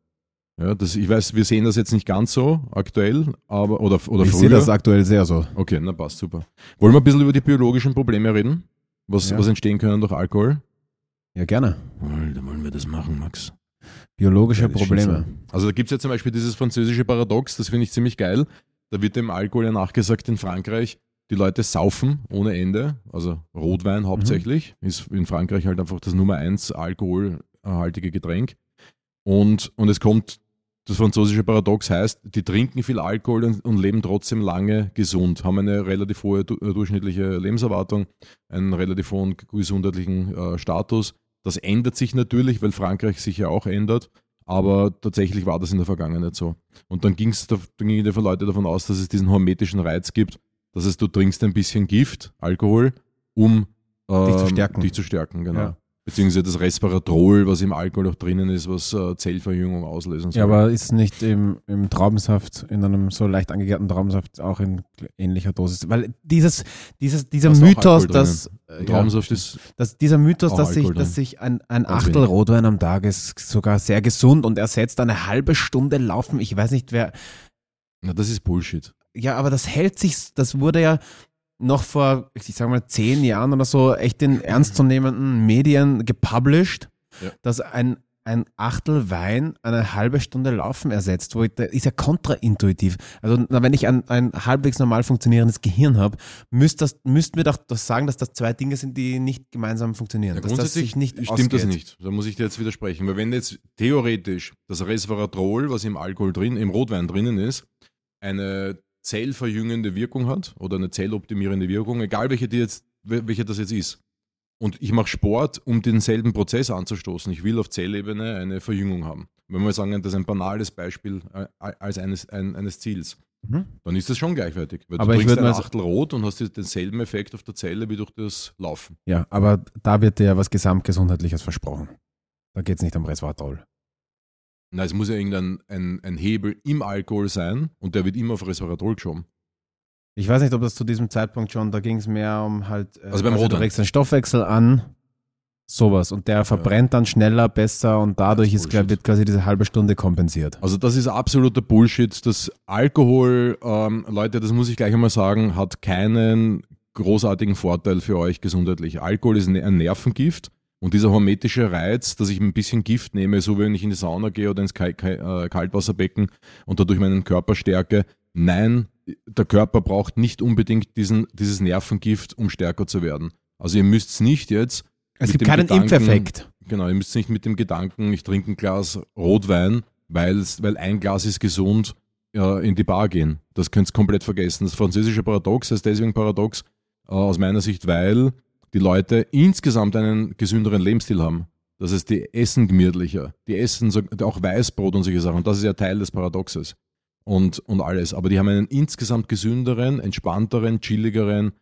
Ja, das, ich weiß, wir sehen das jetzt nicht ganz so aktuell, aber oder, oder ich sehe das aktuell sehr so. Okay, na passt, super. Wollen wir ein bisschen über die biologischen Probleme reden? Was, ja. was entstehen können durch Alkohol? Ja, gerne. Da wollen wir das machen, Max. Biologische ja, Probleme. So. Also da gibt es ja zum Beispiel dieses französische Paradox, das finde ich ziemlich geil. Da wird dem Alkohol ja nachgesagt in Frankreich, die Leute saufen ohne Ende, also Rotwein hauptsächlich, mhm. ist in Frankreich halt einfach das Nummer eins alkoholhaltige Getränk. Und, und es kommt, das französische Paradox heißt, die trinken viel Alkohol und, und leben trotzdem lange gesund, haben eine relativ hohe äh, durchschnittliche Lebenserwartung, einen relativ hohen gesundheitlichen äh, Status. Das ändert sich natürlich, weil Frankreich sich ja auch ändert. Aber tatsächlich war das in der Vergangenheit so. Und dann, ging's, dann gingen die Leute davon aus, dass es diesen hormetischen Reiz gibt, das heißt, du trinkst ein bisschen Gift, Alkohol, um ähm, dich zu stärken. Dich zu stärken, genau. Ja. Beziehungsweise das Resveratrol, was im Alkohol auch drinnen ist, was äh, Zellverjüngung auslösen soll. Ja, aber ist nicht im, im Traubensaft, in einem so leicht angegärten Traubensaft auch in ähnlicher Dosis? Weil dieses, dieses, dieser Mythos, dass, äh, Traubensaft ja, ist dass dieser Mythos, dass sich, dass sich ein, ein Achtel Rotwein am Tag ist sogar sehr gesund und ersetzt eine halbe Stunde Laufen. Ich weiß nicht, wer. Na, das ist Bullshit ja, aber das hält sich, das wurde ja noch vor, ich sag mal, zehn Jahren oder so echt in ernstzunehmenden Medien gepublished, ja. dass ein, ein Achtel Wein eine halbe Stunde Laufen ersetzt, wo ich, das ist ja kontraintuitiv. Also wenn ich ein, ein halbwegs normal funktionierendes Gehirn habe, müsst, das, müsst mir doch das sagen, dass das zwei Dinge sind, die nicht gemeinsam funktionieren. Ja, dass das sich nicht stimmt ausgeht. das nicht. Da muss ich dir jetzt widersprechen. Weil wenn jetzt theoretisch das Resveratrol, was im Alkohol drin, im Rotwein drinnen ist, eine zellverjüngende Wirkung hat oder eine zelloptimierende Wirkung, egal welche, die jetzt, welche das jetzt ist. Und ich mache Sport, um denselben Prozess anzustoßen. Ich will auf Zellebene eine Verjüngung haben. Wenn wir sagen, das ist ein banales Beispiel äh, als eines, ein, eines Ziels, mhm. dann ist das schon gleichwertig. Weil aber du trinkst ein Achtel rot und hast denselben Effekt auf der Zelle wie durch das Laufen. Ja, aber da wird dir ja was Gesamtgesundheitliches versprochen. Da geht es nicht um Resveratrol. Na, es muss ja irgendein ein, ein Hebel im Alkohol sein und der wird immer auf Resveratrol geschoben. Ich weiß nicht, ob das zu diesem Zeitpunkt schon, da ging es mehr um halt, äh, Also beim du Rotwein. regst den Stoffwechsel an, sowas. Und der verbrennt dann schneller, besser und dadurch ist glaub- wird quasi diese halbe Stunde kompensiert. Also das ist absoluter Bullshit. Das Alkohol, ähm, Leute, das muss ich gleich einmal sagen, hat keinen großartigen Vorteil für euch gesundheitlich. Alkohol ist ein Nervengift und dieser hormetische Reiz, dass ich ein bisschen Gift nehme, so wie wenn ich in die Sauna gehe oder ins äh, Kaltwasserbecken und dadurch meinen Körper stärke. Nein, der Körper braucht nicht unbedingt diesen, dieses Nervengift, um stärker zu werden. Also ihr müsst nicht jetzt Es gibt keinen Gedanken- Impfeffekt. Genau, ihr müsst nicht mit dem Gedanken, ich trinke ein Glas Rotwein, weil ein Glas ist gesund, ja, in die Bar gehen. Das könnt ihr komplett vergessen. Das französische Paradox heißt deswegen Paradox, äh, aus meiner Sicht, weil die Leute insgesamt einen gesünderen Lebensstil haben. Das heißt, die essen gemütlicher, die essen auch Weißbrot und solche Sachen. Und das ist ja Teil des Paradoxes. Und, und alles. Aber die haben einen insgesamt gesünderen, entspannteren, chilligeren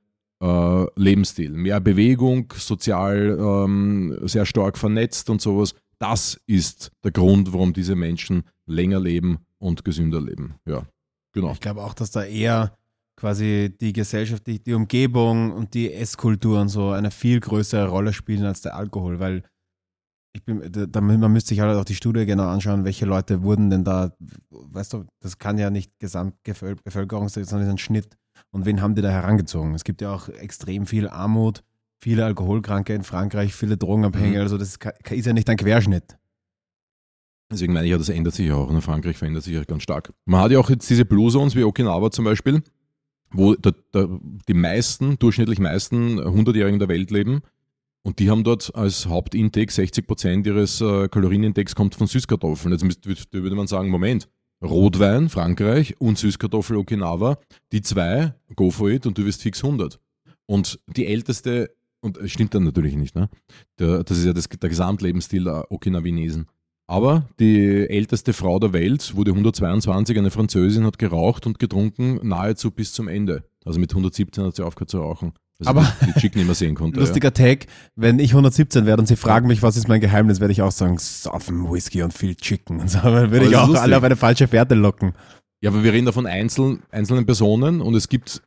äh, Lebensstil. Mehr Bewegung, sozial ähm, sehr stark vernetzt und sowas. Das ist der Grund, warum diese Menschen länger leben und gesünder leben. Ja, genau. Ich glaube auch, dass da eher quasi die Gesellschaft, die, die Umgebung und die Esskultur und so eine viel größere Rolle spielen als der Alkohol, weil ich bin, da, man müsste sich halt auch die Studie genau anschauen, welche Leute wurden denn da, weißt du, das kann ja nicht Gesamtbevölkerung sein, sondern ist ein Schnitt. Und wen haben die da herangezogen? Es gibt ja auch extrem viel Armut, viele Alkoholkranke in Frankreich, viele Drogenabhängige, Mhm. also das ist, ja nicht ein Querschnitt. Deswegen meine ich ja, das ändert sich ja auch. Und in Frankreich verändert sich ja ganz stark. Man hat ja auch jetzt diese Blue Zones wie Okinawa zum Beispiel, wo der, der, die meisten, durchschnittlich meisten 100-Jährigen der Welt leben. Und die haben dort als Hauptintake 60 Prozent ihres äh, Kalorienintakes kommt von Süßkartoffeln. Jetzt müsst, würd- würde man sagen, Moment, Rotwein, Frankreich und Süßkartoffel Okinawa, die zwei, go for it und du wirst fix 100. Und die älteste, und es stimmt dann natürlich nicht, ne? Der, das ist ja das, der Gesamtlebensstil der Okinawanesen. Aber die älteste Frau der Welt wurde 122, eine Französin, hat geraucht und getrunken nahezu bis zum Ende. Also mit 117 hat sie aufgehört zu rauchen. Also Aber- die, Chick nicht mehr sehen konnte. Lustiger Tag, wenn ich 117 werde und sie fragen mich, was ist mein Geheimnis, werde ich auch sagen, Saufen, Whisky und viel Chicken. Und so, weil würde ich auch ist alle lustig. auf eine falsche Fährte locken. Ja, aber wir reden da von einzelnen, einzelnen Personen und es gibt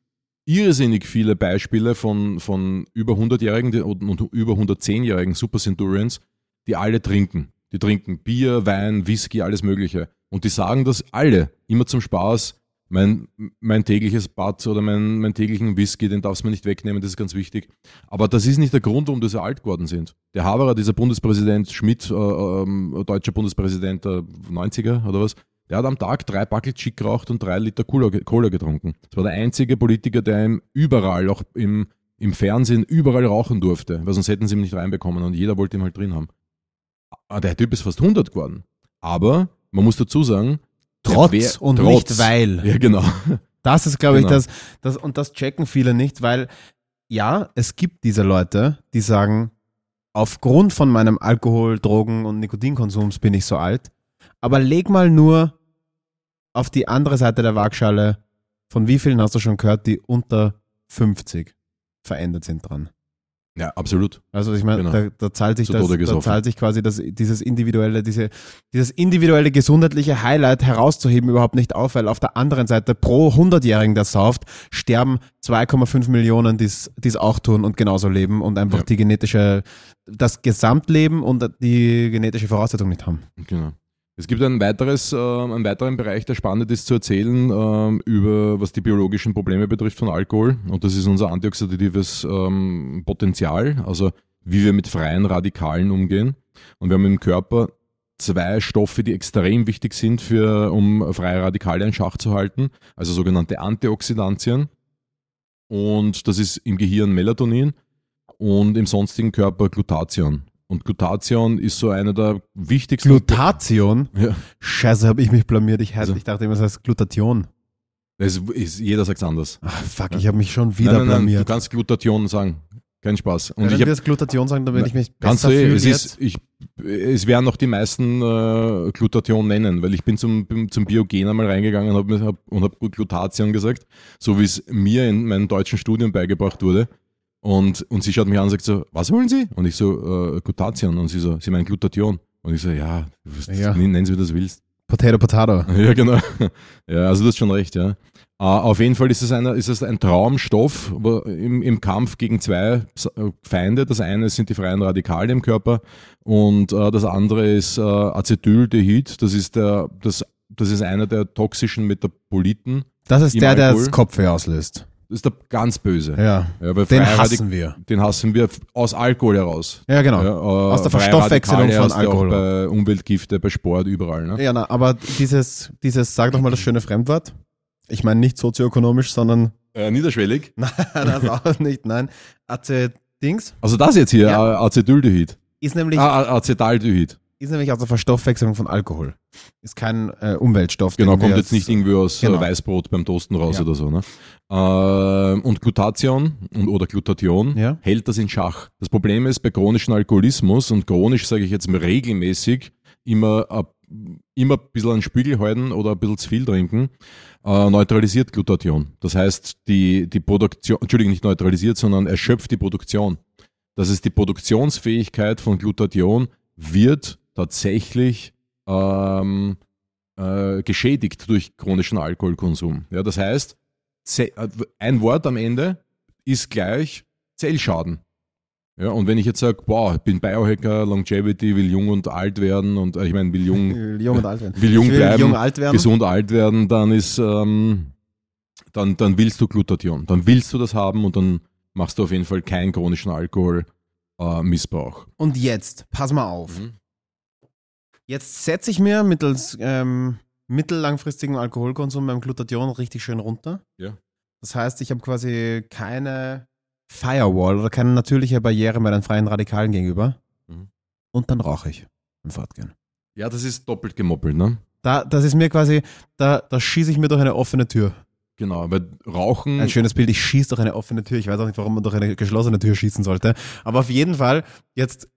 irrsinnig viele Beispiele von, von über 100-Jährigen die- und, und über 110-Jährigen Super Centurions, die alle trinken. Die trinken Bier, Wein, Whisky, alles Mögliche. Und die sagen das alle, immer zum Spaß. Mein, mein tägliches Bad oder mein, mein täglichen Whisky, den darfst du mir nicht wegnehmen, das ist ganz wichtig. Aber das ist nicht der Grund, warum die so alt geworden sind. Der Haberer, dieser Bundespräsident Schmidt, äh, ähm, deutscher Bundespräsident der 90er oder was, der hat am Tag drei Backel Chick geraucht und drei Liter Cola, Cola getrunken. Das war der einzige Politiker, der ihm überall, auch im, im Fernsehen, überall rauchen durfte, weil sonst hätten sie ihn nicht reinbekommen und jeder wollte ihn halt drin haben. Ah, Der Typ ist fast 100 geworden. Aber man muss dazu sagen, Trotz wär- und trotz. nicht weil. Ja, genau. Das ist, glaube Genau. ich, das, das, und das checken viele nicht, weil ja, es gibt diese Leute, die sagen, aufgrund von meinem Alkohol, Drogen und Nikotinkonsums bin ich so alt. Aber leg mal nur auf die andere Seite der Waagschale, von wie vielen hast du schon gehört, die unter 50 verändert sind dran. Ja, absolut. Also ich meine, Genau. da, da zahlt sich Zu das, da zahlt sich quasi das, dieses individuelle, diese, dieses individuelle gesundheitliche Highlight herauszuheben überhaupt nicht auf, weil auf der anderen Seite pro 100-Jährigen, der sauft, sterben 2,5 Millionen, die es auch tun und genauso leben und einfach Ja. die genetische, das Gesamtleben und die genetische Voraussetzung nicht haben. Genau. Es gibt ein weiteres, äh, einen weiteren Bereich, der spannend ist zu erzählen, ähm, über was die biologischen Probleme betrifft von Alkohol. Und das ist unser antioxidatives ähm, Potenzial, also wie wir mit freien Radikalen umgehen. Und wir haben im Körper zwei Stoffe, die extrem wichtig sind, für, um freie Radikale in Schach zu halten, also sogenannte Antioxidantien. Und das ist im Gehirn Melatonin und im sonstigen Körper Glutathion. Und Glutathion ist so einer der wichtigsten. Glutation? Ja. Scheiße, habe ich mich blamiert. Ich, Also- ich dachte immer, es heißt Glutation. Das ist, jeder sagt anders. Ach, fuck, ich habe mich schon wieder nein, nein, nein, du blamiert. kannst Glutation sagen. Kein Spaß. Und Wenn ich wir hab, das Glutation sagen, dann würde ich mich besser du fühlen es, jetzt. ist, ich, es werden noch die meisten äh, Glutation nennen, weil ich bin zum, zum Biogen einmal reingegangen hab, hab, und habe Glutation gesagt, so wie es mir in meinem deutschen Studium beigebracht wurde. Und, und sie schaut mich an und sagt so, was wollen Sie? Und ich so, äh, Glutation. Und sie so, Sie meinen Glutation. Und ich so, ja, Ja. nenn's wie du das willst. Potato, Potato. Ja, genau. Ja, also du hast schon recht, ja. Äh, auf jeden Fall ist es, einer, ist es ein Traumstoff im, im Kampf gegen zwei äh, Feinde. Das eine sind die freien Radikale im Körper und äh, das andere ist äh, Acetaldehyd. Das ist, der, das, das ist einer der toxischen Metaboliten. Das ist der, der Alkohol? das Kopfweh auslöst. Ist der ganz böse. Ja. Ja, Den hassen wir. Den hassen wir aus Alkohol heraus. Ja, genau. Ja, äh, Aus der Verstoffwechselung von Alkohol. Bei Umweltgifte, bei Sport, überall. Ne? Ja, na, aber dieses, dieses, sag doch mal das schöne Fremdwort. Ich meine nicht sozioökonomisch, sondern, Äh, niederschwellig. nein, das auch nicht, nein. Acetdings Also das jetzt hier, Ja. Acetaldehyd. ist nämlich, Ah, Acetaldehyd. Ist nämlich aus der Verstoffwechselung von Alkohol. Ist kein äh, Umweltstoff. Genau, kommt jetzt nicht irgendwie aus Genau. äh, Weißbrot beim Toasten raus Ja. oder so. Ne? Ähm, und Glutathion und, oder Glutathion Ja. hält das in Schach. Das Problem ist bei chronischen Alkoholismus und chronisch sage ich jetzt mal regelmäßig immer, äh, immer ein bisschen einen Spiegel halten oder ein bisschen zu viel trinken, äh, neutralisiert Glutathion. Das heißt, die, die Produktion, Entschuldigung, nicht neutralisiert, sondern erschöpft die Produktion. Das ist die Produktionsfähigkeit von Glutathion wird tatsächlich ähm, äh, geschädigt durch chronischen Alkoholkonsum. Ja, das heißt, äh, ein Wort am Ende ist gleich Zellschaden. Ja, und wenn ich jetzt sage, boah, ich bin Biohacker, Longevity, will jung und alt werden und äh, ich meine, will jung, jung und alt werden. will jung will bleiben, jung alt werden. gesund alt werden, dann ist, ähm, dann, dann willst du Glutathion. Dann willst du das haben und dann machst du auf jeden Fall keinen chronischen Alkoholmissbrauch. Äh. Und jetzt, pass mal auf. Mhm. Jetzt setze ich mir mittels ähm, mittellangfristigem Alkoholkonsum beim Glutathion richtig schön runter. Ja. Das heißt, ich habe quasi keine Firewall oder keine natürliche Barriere mehr den freien Radikalen gegenüber. Mhm. Und dann rauche ich im Fortgehen. Ja, das ist doppelt gemoppelt, ne? Da, das ist mir quasi, da, da schieße ich mir durch eine offene Tür. Genau, weil Rauchen. Ein schönes Bild, ich schieße durch eine offene Tür. Ich weiß auch nicht, warum man durch eine geschlossene Tür schießen sollte. Aber auf jeden Fall, jetzt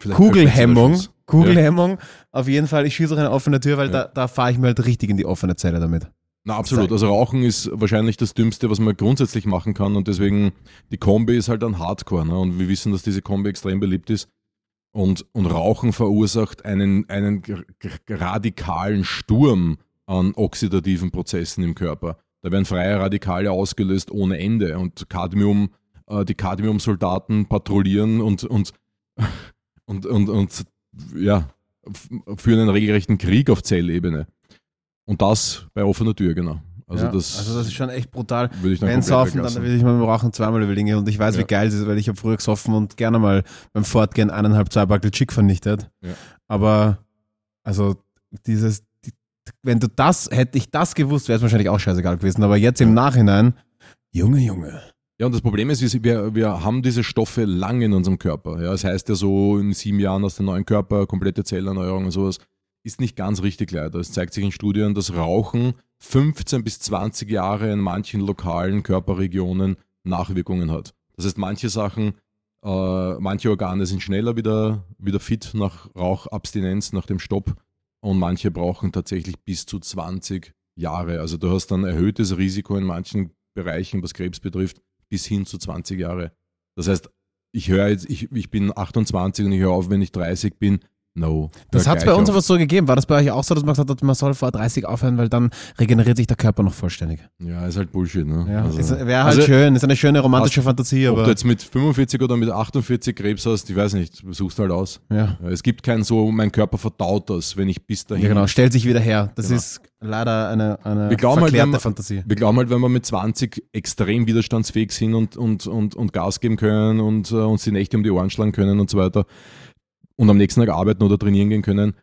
vielleicht Kugelhemmung. Kugelhemmung. Auf jeden Fall, ich schieße durch eine offene Tür, weil Ja. da, da fahre ich mir halt richtig in die offene Zelle damit. Na, absolut. Also Rauchen ist wahrscheinlich das Dümmste, was man grundsätzlich machen kann und deswegen die Kombi ist halt ein Hardcore. Ne? Und wir wissen, dass diese Kombi extrem beliebt ist. Und, und Rauchen verursacht einen, einen radikalen Sturm an oxidativen Prozessen im Körper. Da werden freie Radikale ausgelöst ohne Ende und Cadmium, äh, die Cadmium-Soldaten patrouillieren und, und, und, und, und ja, f- führen einen regelrechten Krieg auf Zellebene. Und das bei offener Tür, genau. Also, ja, das, also das ist schon echt brutal. würde ich dann Wenn saufen, dann will ich mal Rauchen zweimal überlegen. Und ich weiß, wie Ja. geil es ist, weil ich habe früher gesoffen und gerne mal beim Fortgehen eineinhalb, zwei Backel Chick vernichtet. Ja. Aber, also, dieses, die, wenn du das, hätte ich das gewusst, wäre es wahrscheinlich auch scheißegal gewesen. Aber jetzt im Nachhinein, Junge, Junge. Ja, und das Problem ist, wir, wir haben diese Stoffe lange in unserem Körper. Ja, das heißt ja so, in sieben Jahren aus dem neuen Körper, komplette Zellerneuerung und sowas, ist nicht ganz richtig leider. Es zeigt sich in Studien, dass Rauchen 15 bis 20 Jahre in manchen lokalen Körperregionen Nachwirkungen hat. Das heißt, manche Sachen, äh, manche Organe sind schneller wieder, wieder fit nach Rauchabstinenz, nach dem Stopp und manche brauchen tatsächlich bis zu 20 Jahre. Also du hast dann erhöhtes Risiko in manchen Bereichen, was Krebs betrifft, bis hin zu 20 Jahre. Das heißt, ich höre jetzt, ich, ich bin 28 und ich höre auf, wenn ich 30 bin. No. Das hat es bei uns aber so gegeben. War das bei euch auch so, dass man gesagt hat, man soll vor 30 aufhören, weil dann regeneriert sich der Körper noch vollständig? Ja, ist halt Bullshit, ne? Ja, Also- wäre halt also, schön, ist eine schöne romantische Fantasie, Ob aber du jetzt mit 45 oder mit 48 Krebs hast, ich weiß nicht, suchst halt aus. ja. Es gibt kein so, mein Körper verdaut das, wenn ich bis dahin. ja, genau, stellt sich wieder her. Das Genau. ist leider eine, eine Wir glauben halt, man- Fantasie. Wir glauben halt, wenn wir mit 20 extrem widerstandsfähig sind und, und, und, und Gas geben können und äh, uns die Nächte um die Ohren schlagen können und so weiter und am nächsten Tag arbeiten oder trainieren gehen können,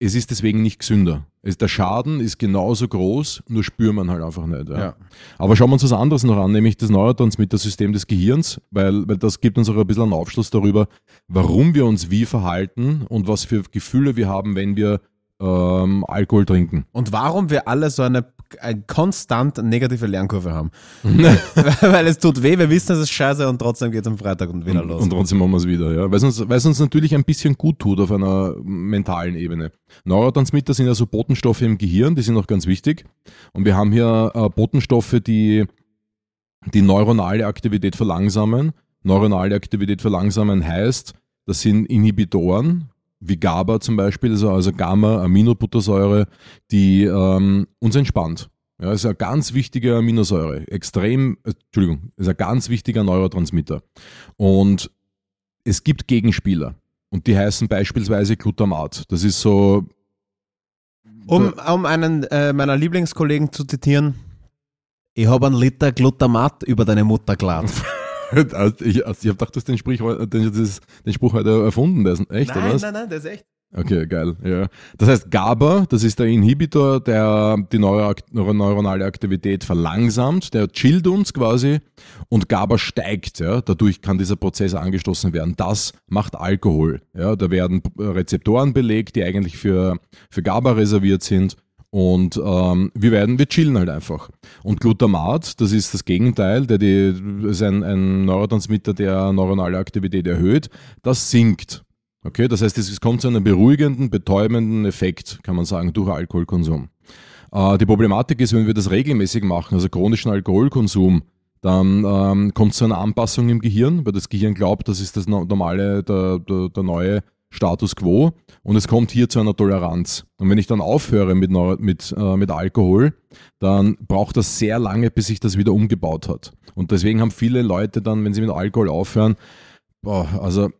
es ist deswegen nicht gesünder. Es, der Schaden ist genauso groß, nur spürt man halt einfach nicht. Ja. Ja. Aber schauen wir uns was anderes noch an, nämlich das Neurotransmittersystem des Gehirns, weil, weil das gibt uns auch ein bisschen einen Aufschluss darüber, warum wir uns wie verhalten und was für Gefühle wir haben, wenn wir ähm, Alkohol trinken. Und warum wir alle so eine, eine konstant negative Lernkurve haben. Weil es tut weh, wir wissen, es ist scheiße und trotzdem geht es am Freitag und wieder und, los. Und trotzdem machen wir es wieder, ja. Weil es uns, weil es uns natürlich ein bisschen gut tut auf einer mentalen Ebene. Neurotransmitter sind also Botenstoffe im Gehirn, die sind auch ganz wichtig. Und wir haben hier äh, Botenstoffe, die die neuronale Aktivität verlangsamen. Neuronale Aktivität verlangsamen heißt, das sind Inhibitoren, wie GABA zum Beispiel, also, also Gamma-Aminobuttersäure, die ähm, uns entspannt. Ja, ist eine ganz wichtige Aminosäure, extrem, äh, Entschuldigung, ist ein ganz wichtiger Neurotransmitter. Und es gibt Gegenspieler und die heißen beispielsweise Glutamat. Das ist so. Um, um einen äh, meiner Lieblingskollegen zu zitieren, ich habe einen Liter Glutamat über deine Mutter geladen. ich, ich habe gedacht, du hast den, Sprich, den, den Spruch heute erfunden. Der ist echt, nein, oder was? nein, nein, der ist echt. Okay, geil. Ja. Das heißt, GABA, das ist der Inhibitor, der die neuro neuronale Aktivität verlangsamt, der chillt uns quasi und GABA steigt. Ja. Dadurch kann dieser Prozess angestoßen werden. Das macht Alkohol. Ja. Da werden Rezeptoren belegt, die eigentlich für, für GABA reserviert sind. Und ähm, wir werden, wir chillen halt einfach. Und Glutamat, das ist das Gegenteil, der die, ist ein, ein Neurotransmitter, der neuronale Aktivität erhöht, das sinkt. Okay, das heißt, es kommt zu einem beruhigenden, betäubenden Effekt, kann man sagen, durch Alkoholkonsum. Äh, die Problematik ist, wenn wir das regelmäßig machen, also chronischen Alkoholkonsum, dann ähm, kommt es zu einer Anpassung im Gehirn, weil das Gehirn glaubt, das ist das normale, der, der, der neue Status quo und es kommt hier zu einer Toleranz. Und wenn ich dann aufhöre mit, mit, äh, mit Alkohol, dann braucht das sehr lange, bis sich das wieder umgebaut hat. Und deswegen haben viele Leute dann, wenn sie mit Alkohol aufhören, boah, also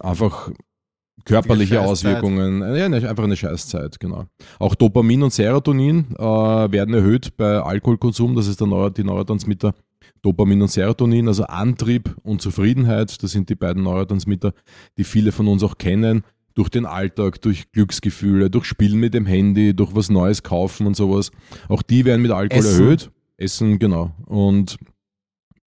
einfach körperliche Auswirkungen, ja, einfach eine Scheißzeit, genau. Auch Dopamin und Serotonin äh, werden erhöht bei Alkoholkonsum, das ist der Neu die Neurotransmitter Dopamin und Serotonin, also Antrieb und Zufriedenheit, das sind die beiden Neurotransmitter, die viele von uns auch kennen, durch den Alltag, durch Glücksgefühle, durch Spielen mit dem Handy, durch was Neues kaufen und sowas. Auch die werden mit Alkohol Essen. erhöht. Essen, genau. Und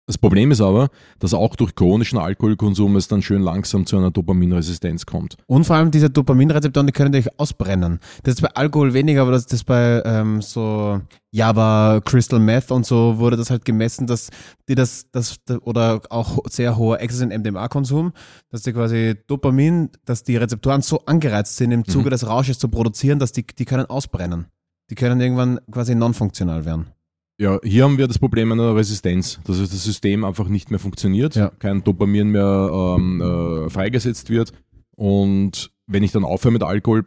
das Problem ist aber, dass auch durch chronischen Alkoholkonsum es dann schön langsam zu einer Dopaminresistenz kommt. Und vor allem diese Dopaminrezeptoren, die können dich ausbrennen. Das ist bei Alkohol weniger, aber das ist bei ähm, so Java, Crystal Meth und so wurde das halt gemessen, dass die das, das oder auch sehr hoher Access in MDMA-Konsum, dass die quasi Dopamin, dass die Rezeptoren so angereizt sind, im Zuge mhm. des Rausches zu produzieren, dass die, die können ausbrennen. Die können irgendwann quasi non-funktional werden. Ja, hier haben wir das Problem einer Resistenz, dass das System einfach nicht mehr funktioniert, ja. kein Dopamin mehr ähm, äh, freigesetzt wird und wenn ich dann aufhöre mit Alkohol,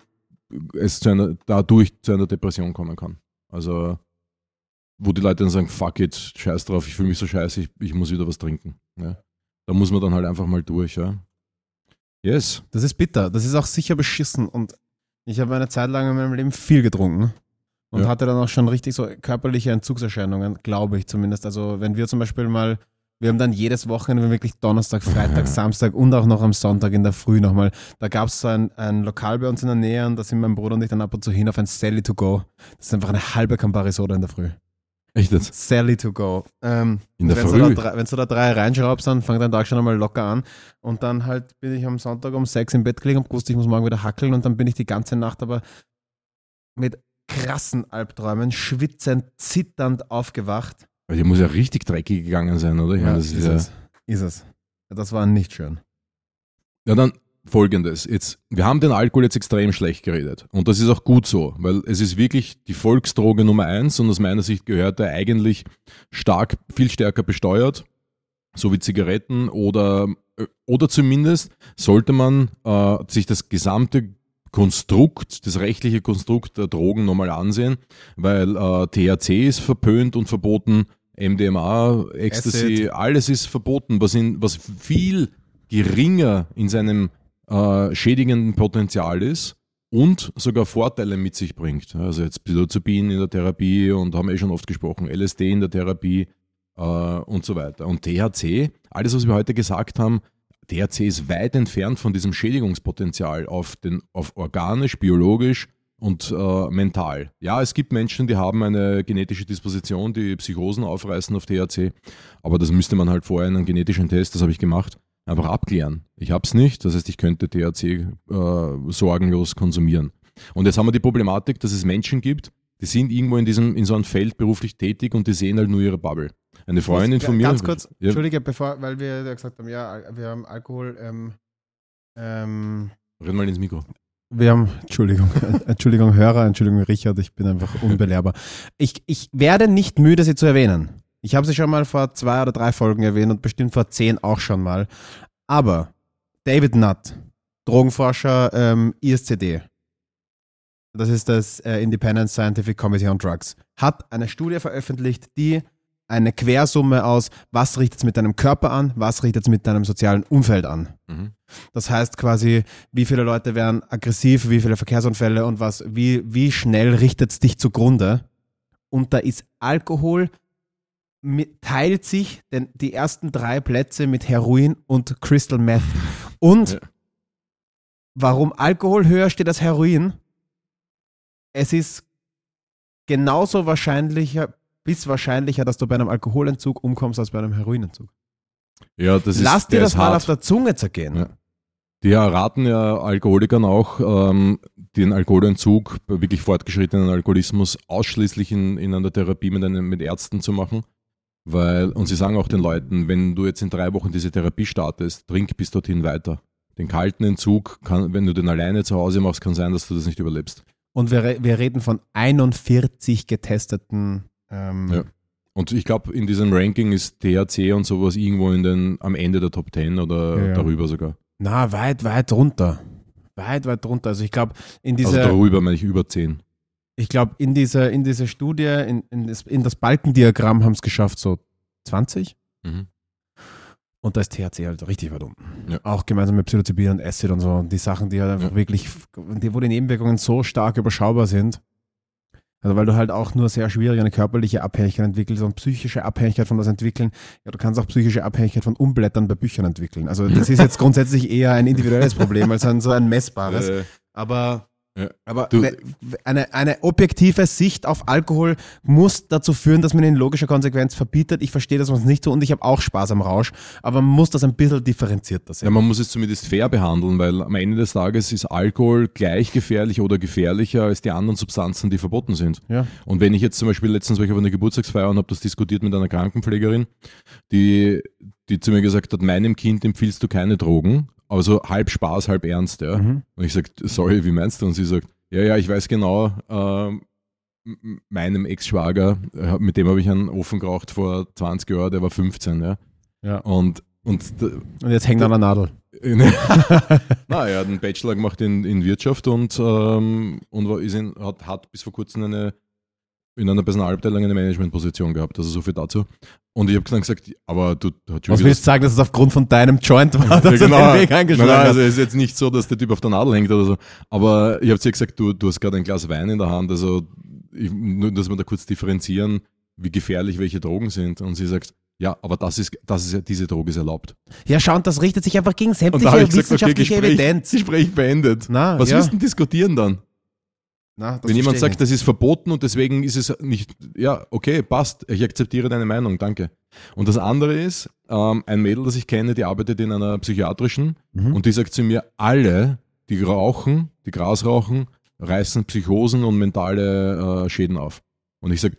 es zu einer, dadurch zu einer Depression kommen kann. Also wo die Leute dann sagen, fuck it, scheiß drauf, ich fühle mich so scheiße, ich, ich muss wieder was trinken. Ja. Da muss man dann halt einfach mal durch, ja. Yes. Das ist bitter, das ist auch sicher beschissen und ich habe eine Zeit lang in meinem Leben viel getrunken und ja. hatte dann auch schon richtig so körperliche Entzugserscheinungen, glaube ich zumindest. Also wenn wir zum Beispiel mal, wir haben dann jedes Wochenende wirklich Donnerstag, Freitag, Samstag und auch noch am Sonntag in der Früh nochmal. Da gab es so ein, ein Lokal bei uns in der Nähe und da sind mein Bruder und ich dann ab und zu hin auf ein Sally to go. Das ist einfach eine halbe Campari Soda in der Früh. Echt jetzt? Sally to go. Ähm, in der wenn Früh? Du da, wenn du da drei reinschraubst, dann fängt dein Tag schon einmal locker an. Und dann halt bin ich am Sonntag um sechs im Bett gelegen und wusste, ich muss morgen wieder hackeln und dann bin ich die ganze Nacht aber mit krassen Albträumen, schwitzend, zitternd aufgewacht. Die muss ja richtig dreckig gegangen sein, oder? Ja, ist, ist, es. Ist es. Das war nicht schön. Ja, dann folgendes. Jetzt, wir haben den Alkohol jetzt extrem schlecht geredet. Und das ist auch gut so, weil es ist wirklich die Volksdroge Nummer eins und aus meiner Sicht gehört er eigentlich stark, viel stärker besteuert, so wie Zigaretten oder, äh, oder zumindest sollte man äh, sich das gesamte Konstrukt, das rechtliche Konstrukt der Drogen nochmal ansehen, weil äh, THC ist verpönt und verboten, MDMA, Ecstasy, Acid. alles ist verboten, was, in, was viel geringer in seinem äh, schädigenden Potenzial ist und sogar Vorteile mit sich bringt. Also jetzt Psilocybin in der Therapie und haben wir eh schon oft gesprochen, LSD in der Therapie äh, und so weiter. Und THC, alles was wir heute gesagt haben, THC ist weit entfernt von diesem Schädigungspotenzial auf, den, auf organisch, biologisch und äh, mental. Ja, es gibt Menschen, die haben eine genetische Disposition, die Psychosen aufreißen auf THC, aber das müsste man halt vorher in einem genetischen Test, das habe ich gemacht, einfach abklären. Ich habe es nicht, das heißt, ich könnte THC äh, sorgenlos konsumieren. Und jetzt haben wir die Problematik, dass es Menschen gibt, die sind irgendwo in diesem, in so einem Feld beruflich tätig und die sehen halt nur ihre Bubble. Eine Freundin von mir. Ganz kurz, ja. Entschuldige, bevor, weil wir ja gesagt haben, ja, wir haben Alkohol. Ähm, ähm, Red mal ins Mikro. Wir haben, Entschuldigung, Entschuldigung, Hörer, Entschuldigung, Richard, ich bin einfach unbelehrbar. Ich, ich werde nicht müde, sie zu erwähnen. Ich habe sie schon mal vor zwei oder drei Folgen erwähnt und bestimmt vor zehn auch schon mal. Aber David Nutt, Drogenforscher ähm, ISCD. Das ist das äh, Independent Scientific Committee on Drugs. Hat eine Studie veröffentlicht, die eine Quersumme aus, was richtet es mit deinem Körper an, was richtet es mit deinem sozialen Umfeld an. Mhm. Das heißt quasi, wie viele Leute werden aggressiv, wie viele Verkehrsunfälle und was, wie, wie schnell richtet es dich zugrunde. Und da ist Alkohol, mit, teilt sich denn die ersten drei Plätze mit Heroin und Crystal Meth. Und Ja. warum Alkohol höher steht als Heroin? Es ist genauso wahrscheinlicher, bis wahrscheinlicher, dass du bei einem Alkoholentzug umkommst als bei einem Heroinentzug. Ja, das ist, Lass dir das mal hart. auf der Zunge zergehen. Ja. Die raten ja Alkoholikern auch, ähm, den Alkoholentzug wirklich fortgeschrittenen Alkoholismus ausschließlich in, in einer Therapie mit, einem, mit Ärzten zu machen. Weil, und sie sagen auch den Leuten, wenn du jetzt in drei Wochen diese Therapie startest, trink bis dorthin weiter. Den kalten Entzug, kann, wenn du den alleine zu Hause machst, kann sein, dass du das nicht überlebst. Und wir, wir reden von 41 getesteten. Ähm, Ja. Und ich glaube, in diesem Ranking ist THC und sowas irgendwo in den, am Ende der Top 10 oder Ja, ja. darüber sogar. Na, weit, weit drunter. Weit, weit drunter. Also ich glaube, in Also dieser, darüber meine ich über 10. ich glaube, in dieser, in dieser Studie, in, in, das, in das Balkendiagramm haben es geschafft, so 20. Mhm. Und da ist THC halt richtig weit unten. Ja. Auch gemeinsam mit Psilocybin und Acid und so. Und die Sachen, die halt einfach Ja. wirklich, die, wo die Nebenwirkungen so stark überschaubar sind. Also weil du halt auch nur sehr schwierig eine körperliche Abhängigkeit entwickelst und psychische Abhängigkeit von was entwickeln. Ja, du kannst auch psychische Abhängigkeit von Umblättern bei Büchern entwickeln. Also das ist jetzt grundsätzlich eher ein individuelles Problem als ein so ein messbares. Aber, Ja. aber Du- eine, eine objektive Sicht auf Alkohol muss dazu führen, dass man ihn in logischer Konsequenz verbietet. Ich verstehe, dass man es nicht tut und ich habe auch Spaß am Rausch, aber man muss das ein bisschen differenzierter Ja, sehen. man muss es zumindest fair behandeln, weil am Ende des Tages ist Alkohol gleich gefährlich oder gefährlicher als die anderen Substanzen, die verboten sind. Ja. Und wenn ich jetzt zum Beispiel letztens war ich auf einer Geburtstagsfeier und habe das diskutiert mit einer Krankenpflegerin, die, die zu mir gesagt hat, meinem Kind empfiehlst du keine Drogen, aber so halb Spaß, halb ernst. Ja. Mhm. Und ich sage, sorry, wie meinst du? Und sie sagt, ja, ja, ich weiß genau, ähm, meinem Ex-Schwager, äh, mit dem habe ich einen offen geraucht vor 20 Jahren, der war 15. Ja. Ja. Und, und Und jetzt hängt er an der Nadel. Na, er hat einen Bachelor gemacht in, in Wirtschaft und, ähm, und war, ist in, hat, hat bis vor kurzem eine, in einer Personalabteilung eine Managementposition gehabt. Also so viel dazu. Und ich habe dann gesagt, aber du schon Was willst du sagen, dass es aufgrund von deinem Joint war, dass ja, genau. er den Weg Nein, eingeschlagen nein, hat? also es ist jetzt nicht so, dass der Typ auf der Nadel hängt oder so. Aber ich habe zu ihr gesagt, du, du hast gerade ein Glas Wein in der Hand. Also ich, nur, dass wir da kurz differenzieren, wie gefährlich welche Drogen sind. Und sie sagt, ja, aber das ist, das ist diese Droge ist erlaubt. Ja, schau, und das richtet sich einfach gegen sämtliche habe ich gesagt, okay, wissenschaftliche Gespräch, Evidenz. Gespräch beendet. Na, Was ja. du denn diskutieren dann? Na, Wenn jemand sagt, das ist verboten und deswegen ist es nicht, ja, okay, passt, ich akzeptiere deine Meinung, danke. Und das andere ist, ähm, ein Mädel, das ich kenne, die arbeitet in einer psychiatrischen nicht. Mhm. und die sagt zu mir, alle, die rauchen, die Gras rauchen, reißen Psychosen und mentale äh, Schäden auf. Und ich sage,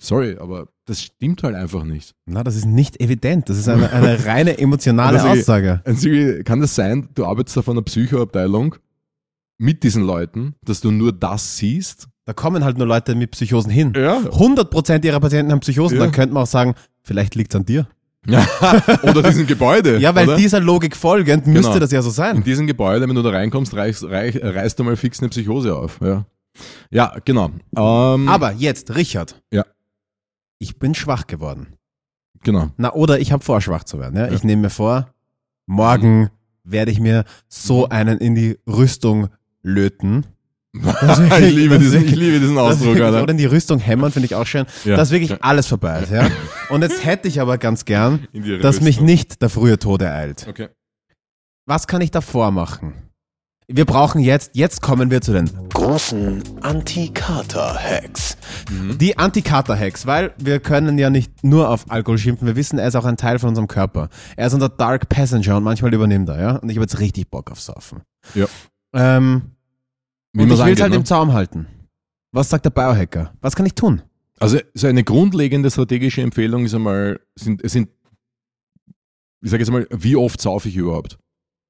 sorry, aber das stimmt halt einfach nicht. Na, das ist nicht evident. Das ist eine, eine reine emotionale ist- Aussage. Sie- kann das sein, du arbeitest auf einer Psychoabteilung mit diesen Leuten, dass du nur das siehst? Da kommen halt nur Leute mit Psychosen hin. Ja. 100% ihrer Patienten haben Psychosen, Ja. dann könnte man auch sagen, vielleicht liegt es an dir. Oder diesem Gebäude. Ja, weil oder? dieser Logik folgend müsste Genau. das ja so In sein. diesem Gebäude, wenn du da reinkommst, reichst, reich, reißt du mal fix eine Psychose auf. Ja, ja genau. Ähm, Aber jetzt, Richard. Ja. Ich bin schwach geworden. Genau. Na, oder ich habe vor, schwach zu werden. Ja? Ja. Ich nehme mir vor, morgen werde ich mir so einen in die Rüstung löten. ich, liebe diesen, ich liebe diesen Ausdruck, wirklich- Alter. Oder in die Rüstung hämmern, finde ich auch schön. Ja. Dass wirklich Ja. alles vorbei ist. Ja? Und jetzt hätte ich aber ganz gern, dass mich Rüstung. nicht der frühe Tod ereilt. Okay. Was kann ich davor machen? Wir brauchen jetzt, jetzt kommen wir zu den großen Anti-Kater-Hacks. Mhm. Die Anti-Kater-Hacks, weil wir können ja nicht nur auf Alkohol schimpfen, wir wissen, er ist auch ein Teil von unserem Körper. Er ist unser Dark Passenger und manchmal übernimmt er, ja. Und ich habe jetzt richtig Bock auf Saufen. Ja. Ähm, und ich will es halt ne? im Zaum halten. Was sagt der Biohacker? Was kann ich tun? Also so eine grundlegende strategische Empfehlung ist einmal, sind, es sind, ich sage jetzt mal, wie oft saufe ich überhaupt?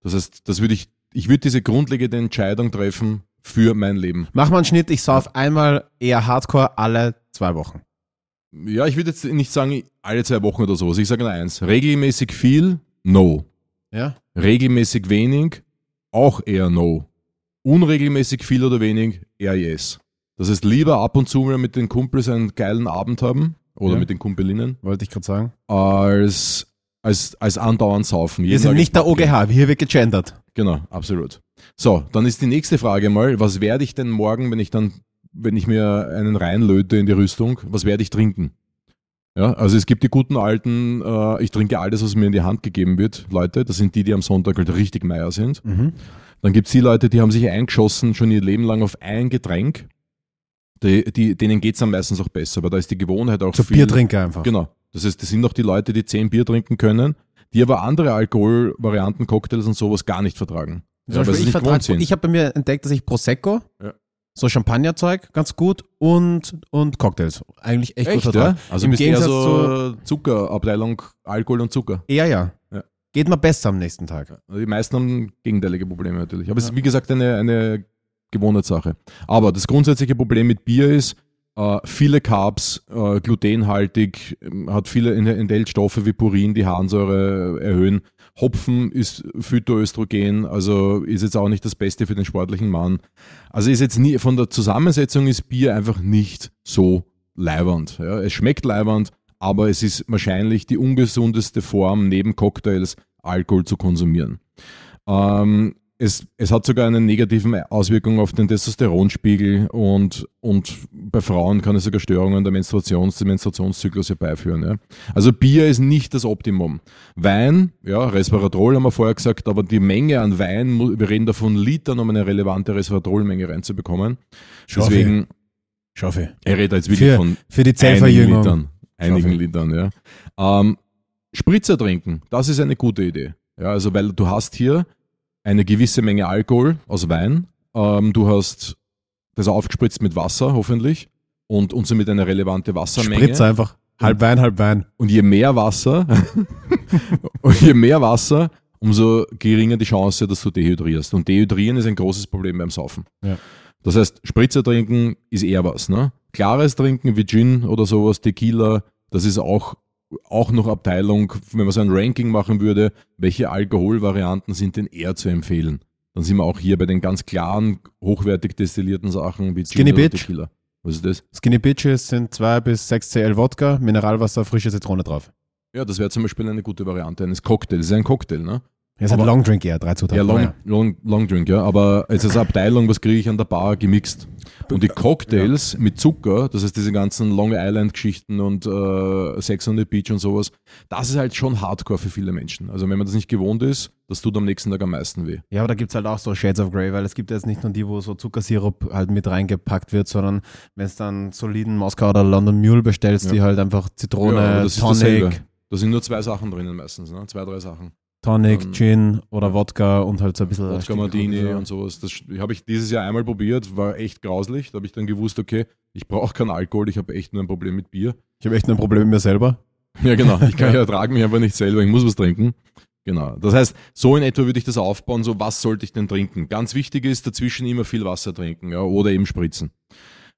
Das heißt, das würde ich, ich würde diese grundlegende Entscheidung treffen für mein Leben. Mach mal einen Schnitt, ich sauf einmal eher Hardcore alle zwei Wochen. Ja, ich würde jetzt nicht sagen, alle zwei Wochen oder so. Also ich sage nur eins. Regelmäßig viel, no. Ja? Regelmäßig wenig, auch eher no. Unregelmäßig viel oder wenig, eher yes. Das heißt, lieber ab und zu mal mit den Kumpels einen geilen Abend haben oder Ja. mit den Kumpelinnen, Wollte ich gerade sagen. als, als, als andauernd saufen. Wir Jeden sind Tag nicht der. OGH, hier wird gegendert. Genau, absolut. So, dann ist die nächste Frage mal, was werde ich denn morgen, wenn ich dann, wenn ich mir einen reinlöte in die Rüstung, was werde ich trinken? Ja, also es gibt die guten alten, äh, ich trinke alles, was mir in die Hand gegeben wird, Leute. Das sind die, die am Sonntag halt richtig Meier sind. Mhm. Dann gibt's die Leute, die haben sich eingeschossen schon ihr Leben lang auf ein Getränk. Die, die, denen geht's am meistens auch besser, aber da ist die Gewohnheit auch Zu viel. Biertrinker einfach. Genau. Das heißt, das sind auch die Leute, die zehn Bier trinken können, die aber andere Alkoholvarianten, Cocktails und sowas gar nicht vertragen. Ja, weil ich, vertrag, ich habe bei mir entdeckt, dass ich Prosecco, Ja. so Champagnerzeug, ganz gut und, und Cocktails. Eigentlich echt, gut vertragen. Also Im bist eher Gegensatz so Zuckerabteilung Alkohol und Zucker. Eher ja. Ja. Geht mir besser am nächsten Tag. Die meisten haben gegenteilige Probleme natürlich. Aber es ist wie gesagt eine, eine Gewohnheitssache. Aber das grundsätzliche Problem mit Bier ist, äh, viele Carbs, äh, glutenhaltig, ähm, hat viele en- enthält Stoffe wie Purin, die Harnsäure erhöhen. Hopfen ist Phytoöstrogen, also ist jetzt auch nicht das Beste für den sportlichen Mann. Also ist jetzt nie, von der Zusammensetzung ist Bier einfach nicht so leibernd. Ja. Es schmeckt leibernd, aber es ist wahrscheinlich die ungesundeste Form, neben Cocktails Alkohol zu konsumieren. Ähm, es, es hat sogar eine negative Auswirkung auf den Testosteronspiegel und, und bei Frauen kann es sogar Störungen der Menstruations, des Menstruationszyklus herbeiführen. Ja. Also Bier ist nicht das Optimum. Wein, ja, Resveratrol haben wir vorher gesagt, aber die Menge an Wein, wir reden davon Litern, um eine relevante Resveratrolmenge reinzubekommen. Deswegen, Schaffe. er redet jetzt wirklich Für, von für die Zellverjüngung. Litern. Einigen. Litern, ja. Ähm, Spritzer trinken, das ist eine gute Idee. Ja, also weil du hast hier eine gewisse Menge Alkohol aus Wein, ähm, du hast das aufgespritzt mit Wasser, hoffentlich, und, und somit eine relevante Wassermenge. Spritz einfach. Halb Wein, halb Wein. Und je mehr Wasser, und je mehr Wasser, umso geringer die Chance, dass du dehydrierst. Und dehydrieren ist ein großes Problem beim Saufen. Ja. Das heißt, Spritzer trinken ist eher was. Ne? Klares Trinken wie Gin oder sowas, Tequila, das ist auch, auch noch Abteilung, wenn man so ein Ranking machen würde, welche Alkoholvarianten sind denn eher zu empfehlen? Dann sind wir auch hier bei den ganz klaren, hochwertig destillierten Sachen wie Gin Skinny oder Bitch. Tequila. Was ist das? Skinny Bitches sind 2 bis 6 CL Wodka, Mineralwasser, frische Zitrone drauf. Ja, das wäre zum Beispiel eine gute Variante eines Cocktails. Das ist ein Cocktail, ne? Hier ist ein Long Drink eher, drei Zutaten. Ja, long, long, long Drink, ja. Aber es ist eine Abteilung, was kriege ich an der Bar gemixt. Und die Cocktails mit Zucker, das heißt diese ganzen Long Island-Geschichten und äh, Sex on the Beach und sowas, das ist halt schon Hardcore für viele Menschen. Also wenn man das nicht gewohnt ist, das tut am nächsten Tag am meisten weh. Ja, aber da gibt es halt auch so Shades of Grey, weil es gibt jetzt nicht nur die, wo so Zuckersirup halt mit reingepackt wird, sondern wenn es dann soliden Moskau oder London Mule bestellst, Ja. die halt einfach Ja, Zitrone, aber das ist dasselbe. Tonic, Da sind nur zwei Sachen drinnen meistens, ne? zwei, drei Sachen. Tonic, Ähm, Gin oder Wodka und halt so ein bisschen Wodka Martini so. und sowas. Das habe ich dieses Jahr einmal probiert, war echt grauslich. Da habe ich dann gewusst, okay, ich brauche keinen Alkohol, ich habe echt nur ein Problem mit Bier. Ich habe echt ein Problem mit mir selber. Ja, genau. Ich kann, ich ertrage mich einfach nicht selber. Ich muss was trinken. Genau. Das heißt, so in etwa würde ich das aufbauen. So, was sollte ich denn trinken? Ganz wichtig ist, dazwischen immer viel Wasser trinken, ja, oder eben spritzen.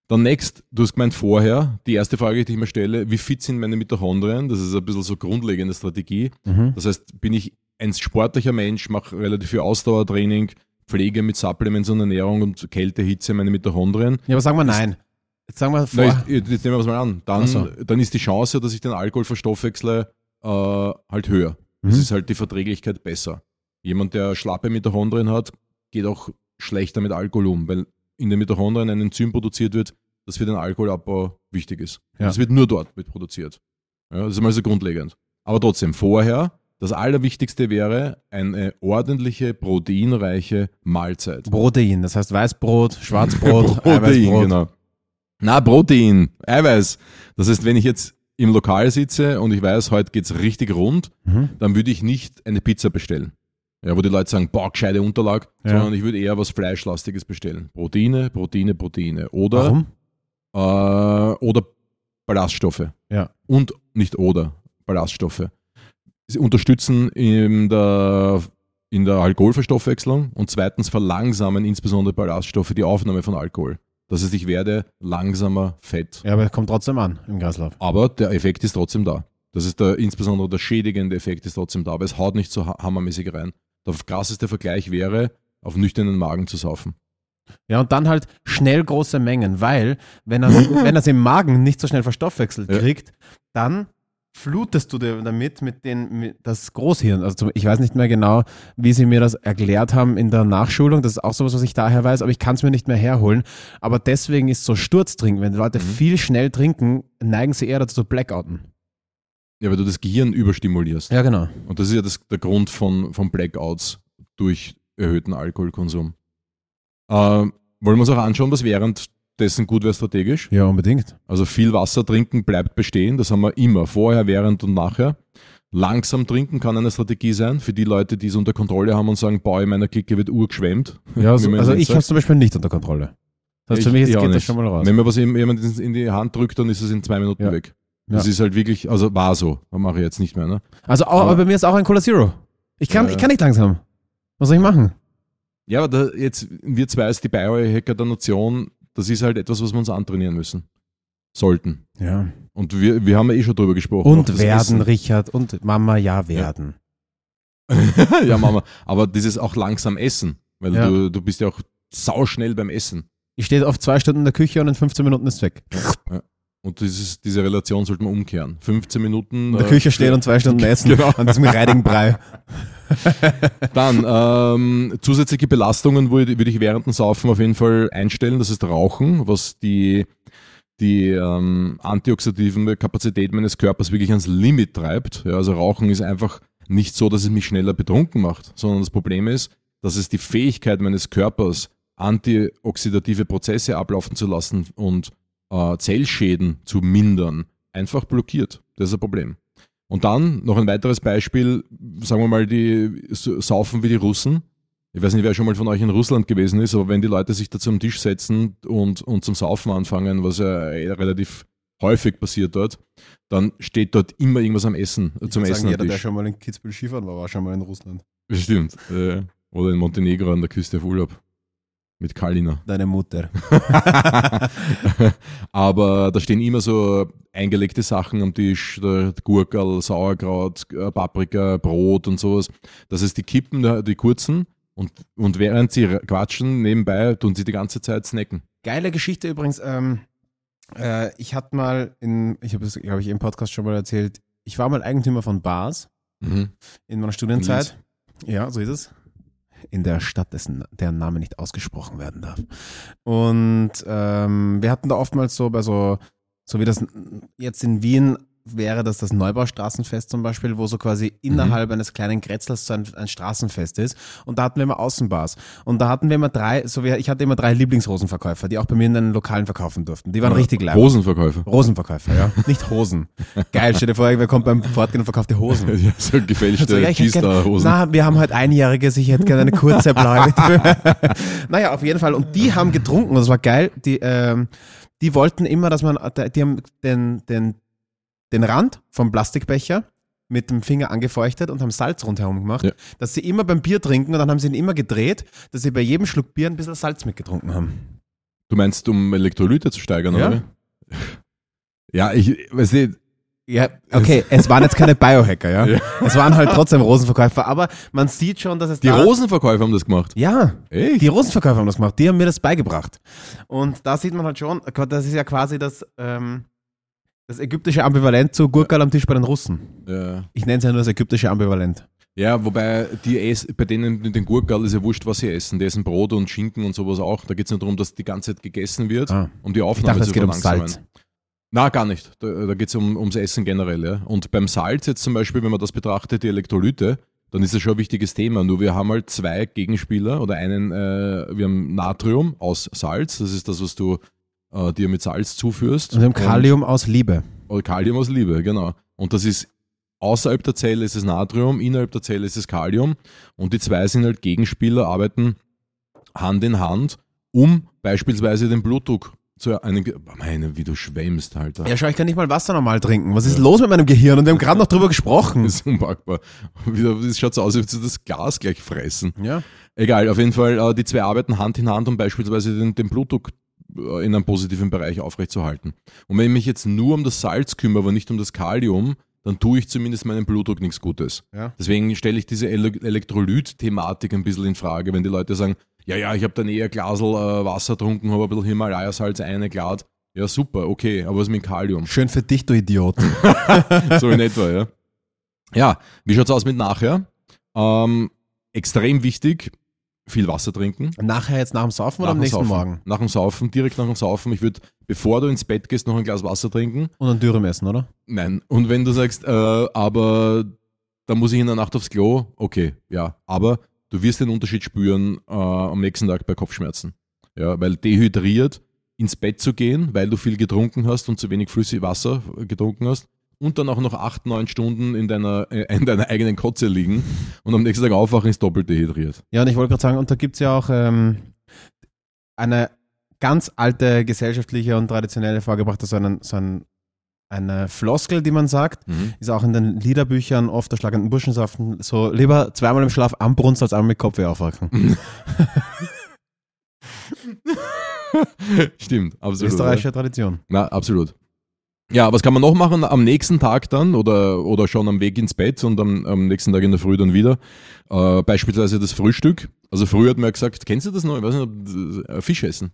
Dann next, du hast gemeint vorher, die erste Frage, die ich mir stelle, wie fit sind meine Mitochondrien? Das ist ein bisschen so grundlegende Strategie. Mhm. Das heißt, bin ich ein sportlicher Mensch, mache relativ viel Ausdauertraining, pflege mit Supplements und Ernährung und Kälte, Hitze meine Mitochondrien. Ja, aber sagen wir nein. Jetzt sagen wir vor. Na, jetzt, jetzt nehmen wir es mal an. Dann, so. dann ist die Chance, dass ich den Alkohol verstoffwechsle, äh, halt höher. Mhm. Das ist halt die Verträglichkeit besser. Jemand, der schlappe Mitochondrien hat, geht auch schlechter mit Alkohol um, weil in den Mitochondrien ein Enzym produziert wird, das für den Alkoholabbau wichtig ist. Ja. Das wird nur dort mit produziert. Ja, das ist mal so grundlegend. Aber trotzdem, vorher, das Allerwichtigste wäre eine ordentliche, proteinreiche Mahlzeit. Protein, das heißt Weißbrot, Schwarzbrot, Protein, Eiweißbrot. genau. Na, Protein, Eiweiß. Das heißt, wenn ich jetzt im Lokal sitze und ich weiß, heute geht's richtig rund, Mhm. dann würde ich nicht eine Pizza bestellen. Ja, wo die Leute sagen, boah, gescheite Unterlag, Ja. sondern ich würde eher was Fleischlastiges bestellen. Proteine, Proteine, Proteine. Oder, Warum? äh, oder Ballaststoffe. Ja. Und nicht oder, Ballaststoffe. Sie unterstützen in der, in der Alkoholverstoffwechslung und zweitens verlangsamen insbesondere Ballaststoffe die Aufnahme von Alkohol. Das heißt, ich werde langsamer fett. Ja, aber es kommt trotzdem an im Kreislauf. Aber der Effekt ist trotzdem da. Das ist der, insbesondere der schädigende Effekt ist trotzdem da, aber es haut nicht so ha- hammermäßig rein. Der krasseste Vergleich wäre, auf nüchternen Magen zu saufen. Ja, und dann halt schnell große Mengen, weil wenn er wenn er es im Magen nicht so schnell verstoffwechselt Ja. kriegt, dann flutest du dir damit mit den mit das Großhirn. Also ich weiß nicht mehr genau, wie sie mir das erklärt haben in der Nachschulung. Das ist auch sowas, was ich daher weiß, aber ich kann es mir nicht mehr herholen. Aber deswegen ist so Sturztrinken, wenn die Leute Mhm. viel schnell trinken, neigen sie eher dazu zu Blackouten. Ja, weil du das Gehirn überstimulierst. Ja, genau. Und das ist ja das, der Grund von, von Blackouts durch erhöhten Alkoholkonsum. Ähm, wollen wir uns auch anschauen, was währenddessen gut wäre strategisch? Ja, unbedingt. Also viel Wasser trinken bleibt bestehen, das haben wir immer, vorher, während und nachher. Langsam trinken kann eine Strategie sein für die Leute, die es unter Kontrolle haben und sagen, boah, in meiner Clique wird urgeschwemmt. Ja, also jetzt ich habe es zum Beispiel nicht unter Kontrolle. Das heißt, Ich- für mich auch geht das schon mal raus. Wenn mir was jemand in die Hand drückt, dann ist es in zwei Minuten Ja. weg. Das Ja. ist halt wirklich, also war so, mache ich jetzt nicht mehr. Ne? Also auch, aber Aber- bei mir ist auch ein Cola Zero. Ich kann, Ja. ich kann nicht langsam. Was soll ich machen? Ja, aber da jetzt, wir zwei als die Biohacker der Nation, das ist halt etwas, was wir uns antrainieren müssen. Sollten. Ja. Und wir, wir haben ja eh schon drüber gesprochen. Und werden, Essen. Richard. Und Mama, ja, werden. ja, Mama. Aber dieses auch langsam essen. Weil Ja. du, du bist ja auch sauschnell beim Essen. Ich stehe oft zwei Stunden in der Küche und in 15 Minuten ist es weg. Und dieses, diese Relation sollte man umkehren. 15 Minuten. In der äh, Küche stehen und zwei Stunden essen. Genau. Und das mit reidigen Brei. Dann ähm, zusätzliche Belastungen würde, würde ich während dem Saufen auf jeden Fall einstellen. Das ist Rauchen, was die, die ähm, antioxidative Kapazität meines Körpers wirklich ans Limit treibt. Ja, also Rauchen ist einfach nicht so, dass es mich schneller betrunken macht, sondern das Problem ist, dass es die Fähigkeit meines Körpers, antioxidative Prozesse ablaufen zu lassen und äh, Zellschäden zu mindern, einfach blockiert. Das ist ein Problem. Und dann noch ein weiteres Beispiel, sagen wir mal, die saufen wie die Russen. Ich weiß nicht, wer schon mal von euch in Russland gewesen ist, aber wenn die Leute sich da zum Tisch setzen und, und zum Saufen anfangen, was ja eh relativ häufig passiert dort, dann steht dort immer irgendwas am Essen, äh, zum Essen am jeder, der Tisch. schon mal in Kitzbühel Skifahren war, war schon mal in Russland. Stimmt. Äh, oder in Montenegro an der Küste auf Urlaub. Mit Kalina. Deine Mutter. Aber da stehen immer so eingelegte Sachen am Tisch, Gurkel, Sauerkraut, äh, Paprika, Brot und sowas. Das heißt, die kippen die kurzen und, und während sie quatschen, nebenbei tun sie die ganze Zeit snacken. Geile Geschichte übrigens. Ähm, äh, ich hatte mal in, ich habe es, glaube ich, im Podcast schon mal erzählt, ich war mal Eigentümer von Bars Mhm. in meiner Studienzeit. Ja, so ist es. In der Stadt, dessen deren Name nicht ausgesprochen werden darf. Und ähm, wir hatten da oftmals so bei so, so wie das jetzt in Wien wäre das das Neubaustraßenfest zum Beispiel, wo so quasi innerhalb eines kleinen Grätzlers so ein, ein Straßenfest ist. Und da hatten wir immer Außenbars. Und da hatten wir immer drei, so wie, ich hatte immer drei Lieblingsrosenverkäufer, die auch bei mir in den Lokalen verkaufen durften. Die waren richtig leib. Rosenverkäufer. Rosenverkäufer, ja. Nicht Hosen. Geil, stell dir vor, wer kommt beim Fortgehen und verkauft dir Hosen. ja, so gefälschte So, ja, G-Star-Hosen. Na, wir haben halt einjähriges, ich hätte gerne eine kurze blaue. naja, auf jeden Fall. Und die haben getrunken, das war geil. Die, ähm, die wollten immer, dass man, die haben den, den, den Rand vom Plastikbecher mit dem Finger angefeuchtet und haben Salz rundherum gemacht, Ja. dass sie immer beim Bier trinken und dann haben sie ihn immer gedreht, dass sie bei jedem Schluck Bier ein bisschen Salz mitgetrunken haben. Du meinst, um Elektrolyte zu steigern, Ja. oder? Ja, ich weiß nicht. Ja, okay, es waren jetzt keine Biohacker, ja? Ja. Es waren halt trotzdem Rosenverkäufer, aber man sieht schon, dass es Die da Rosenverkäufer haben das gemacht. Ja, Echt? Die Rosenverkäufer haben das gemacht, die haben mir das beigebracht. Und da sieht man halt schon, das ist ja quasi das, ähm, das ägyptische Ambivalent zu Gurkal am Tisch bei den Russen. Ja. Ich nenne es ja nur das ägyptische Ambivalent. Ja, wobei die ess, bei denen mit den Gurkal ist ja wurscht, was sie essen. Die essen Brot und Schinken und sowas auch. Da geht es nur darum, dass die ganze Zeit gegessen wird, Ah. um die Ich Aufnahme dachte, es zu verlangsamen. Salz. Na, gar nicht. Da, da geht es um, ums Essen generell. Ja. Und beim Salz jetzt zum Beispiel, wenn man das betrachtet, die Elektrolyte, dann ist das schon ein wichtiges Thema. Nur wir haben halt zwei Gegenspieler oder einen, äh, wir haben Natrium aus Salz, das ist das, was du äh, dir mit Salz zuführst. Haben Kalium aus Liebe. Oder Kalium aus Liebe, genau. Und das ist außerhalb der Zelle ist es Natrium, innerhalb der Zelle ist es Kalium. Und die zwei sind halt Gegenspieler, arbeiten Hand in Hand, um beispielsweise den Blutdruck zu einem. Ge- Meine, wie du schwemmst, Alter. Ja, schau, ich kann nicht mal Wasser normal trinken. Was ist los mit meinem Gehirn? Und wir haben gerade noch drüber gesprochen. Das ist unpackbar. Wieder, das schaut so aus, als würdest du das Glas gleich fressen. Ja. Egal, auf jeden Fall, äh, die zwei arbeiten Hand in Hand, um beispielsweise den, den Blutdruck in einem positiven Bereich aufrechtzuerhalten. Und wenn ich mich jetzt nur um das Salz kümmere, aber nicht um das Kalium, dann tue ich zumindest meinem Blutdruck nichts Gutes. Ja. Deswegen stelle ich diese Ele Elektrolyt-Thematik ein bisschen in Frage, wenn die Leute sagen, ja, ja, ich habe dann eher Glasel äh, Wasser getrunken, habe ein bisschen Himalaya-Salz eine Glad. Ja, super, okay, aber was mit Kalium? Schön für dich, du Idiot. so in etwa, ja. Ja, wie schaut's aus mit nachher? Ähm, extrem wichtig, viel Wasser trinken. Nachher jetzt nach dem Saufen oder am nächsten Saufen. Morgen? Nach dem Saufen, direkt nach dem Saufen. Ich würde, bevor du ins Bett gehst, noch ein Glas Wasser trinken. Und ein Dürüm essen, oder? Nein. Und wenn du sagst, äh, aber da muss ich in der Nacht aufs Klo, okay, ja. Aber du wirst den Unterschied spüren äh, am nächsten Tag bei Kopfschmerzen. Ja, weil dehydriert ins Bett zu gehen, weil du viel getrunken hast und zu wenig flüssig Wasser getrunken hast und dann auch noch acht, neun Stunden in deiner, äh, in deiner eigenen Kotze liegen und am nächsten Tag aufwachen, ist doppelt dehydriert. Ja, und ich wollte gerade sagen, und da gibt es ja auch ähm, eine ganz alte gesellschaftliche und traditionelle vorgebrachte, so, einen, so ein, eine Floskel, die man sagt, ist auch in den Liederbüchern oft der schlagenden Burschensaften so lieber zweimal im Schlaf anbrunst als einmal mit Kopfweh aufwachen. Stimmt, absolut. Österreichische Tradition. Na, absolut. Ja, was kann man noch machen am nächsten Tag dann oder, oder schon am Weg ins Bett und am, am nächsten Tag in der Früh dann wieder? Äh, beispielsweise das Frühstück. Also früher hat man ja gesagt, kennst du das noch? Ich weiß nicht, äh, Fisch essen.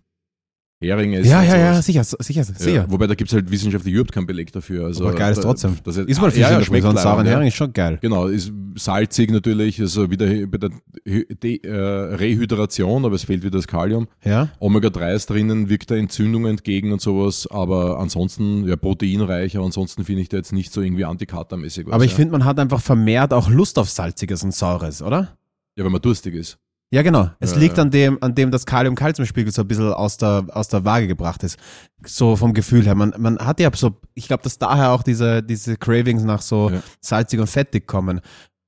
Hering essen. Ja, ja, ja, sicher, sicher, sicher. Ja, wobei da gibt es halt wissenschaftlich überhaupt keinen Beleg dafür. Also, Aber geil ist trotzdem. Das ist, Ist mal Fisch ja, ja, schmeckt so ein sauren. Hering ist schon geil. Genau, ist salzig natürlich, also wieder bei der De äh, Rehydration, aber es fehlt wieder das Kalium. Ja? Omega-3 ist drinnen, wirkt der Entzündung entgegen und sowas, aber ansonsten, ja, proteinreich, aber ansonsten finde ich da jetzt nicht so irgendwie antikatermäßig was. Aber ich ja. finde, man hat einfach vermehrt auch Lust auf Salziges und Saures, oder? Ja, wenn man durstig ist. Ja, genau. Es Ja, liegt ja. an dem, an dem das Kalium-Calcium-Spiegel so ein bisschen aus der, aus der Waage gebracht ist. So vom Gefühl her. Man, man hat ja so, ich glaube, dass daher auch diese, diese Cravings nach so Ja. salzig und fettig kommen.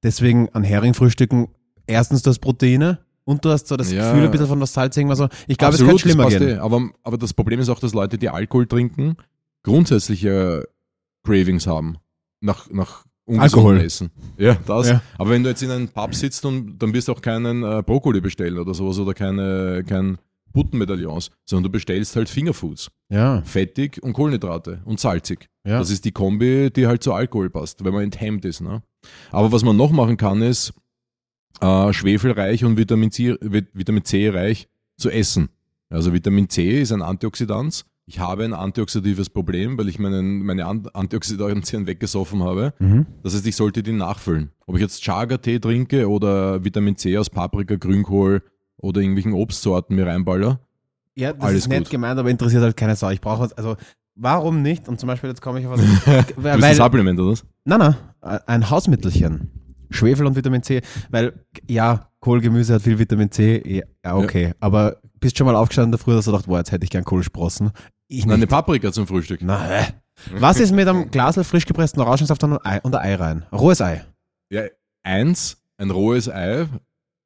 Deswegen an Heringfrühstücken erstens das Proteine und du hast so das Ja. Gefühl ein bisschen von was Salzigem. Also ich glaube, es kann schlimmer gehen. eh. Aber, aber das Problem ist auch, dass Leute, die Alkohol trinken, grundsätzliche Cravings haben. Nach, nach Alkohol. Essen. Ja, das. Ja. Aber wenn du jetzt in einem Pub sitzt und dann wirst du auch keinen äh, Brokkoli bestellen oder sowas oder keine, kein Buttenmedaillons, sondern du bestellst halt Fingerfoods. Ja, Fettig und Kohlenhydrate und salzig. ja. Das ist die Kombi, die halt zu Alkohol passt, wenn man enthemmt ist. Ne? Aber was man noch machen kann, ist äh, schwefelreich und Vitamin C, Vit- Vitamin C reich zu essen. Also Vitamin C ist ein Antioxidant. Ich habe ein antioxidatives Problem, weil ich meinen, meine An- Antioxidantien weggesoffen habe. Mhm. Das heißt, ich sollte die nachfüllen. Ob ich jetzt Chaga-Tee trinke oder Vitamin C aus Paprika, Grünkohl oder irgendwelchen Obstsorten mir reinballer. Ja, das Alles ist nett gut. gemeint, aber interessiert halt keine Sau. Ich brauche was, also warum nicht? Und zum Beispiel, jetzt komme ich auf was. Du bist ein weil, Supplement, oder was? Nein, nein, ein Hausmittelchen. Schwefel und Vitamin C. Weil, ja, Kohlgemüse hat viel Vitamin C. Ja, ja, okay. Aber bist schon mal aufgestanden Früh, dass du gedacht, boah, jetzt hätte ich gern Kohlsprossen. Ich Nein, eine. Paprika zum Frühstück. Na, hä? Was ist mit einem Glas frisch gepressten Orangensaft und ein Ei, und Ei rein? Ein rohes Ei. Ja, eins, ein rohes Ei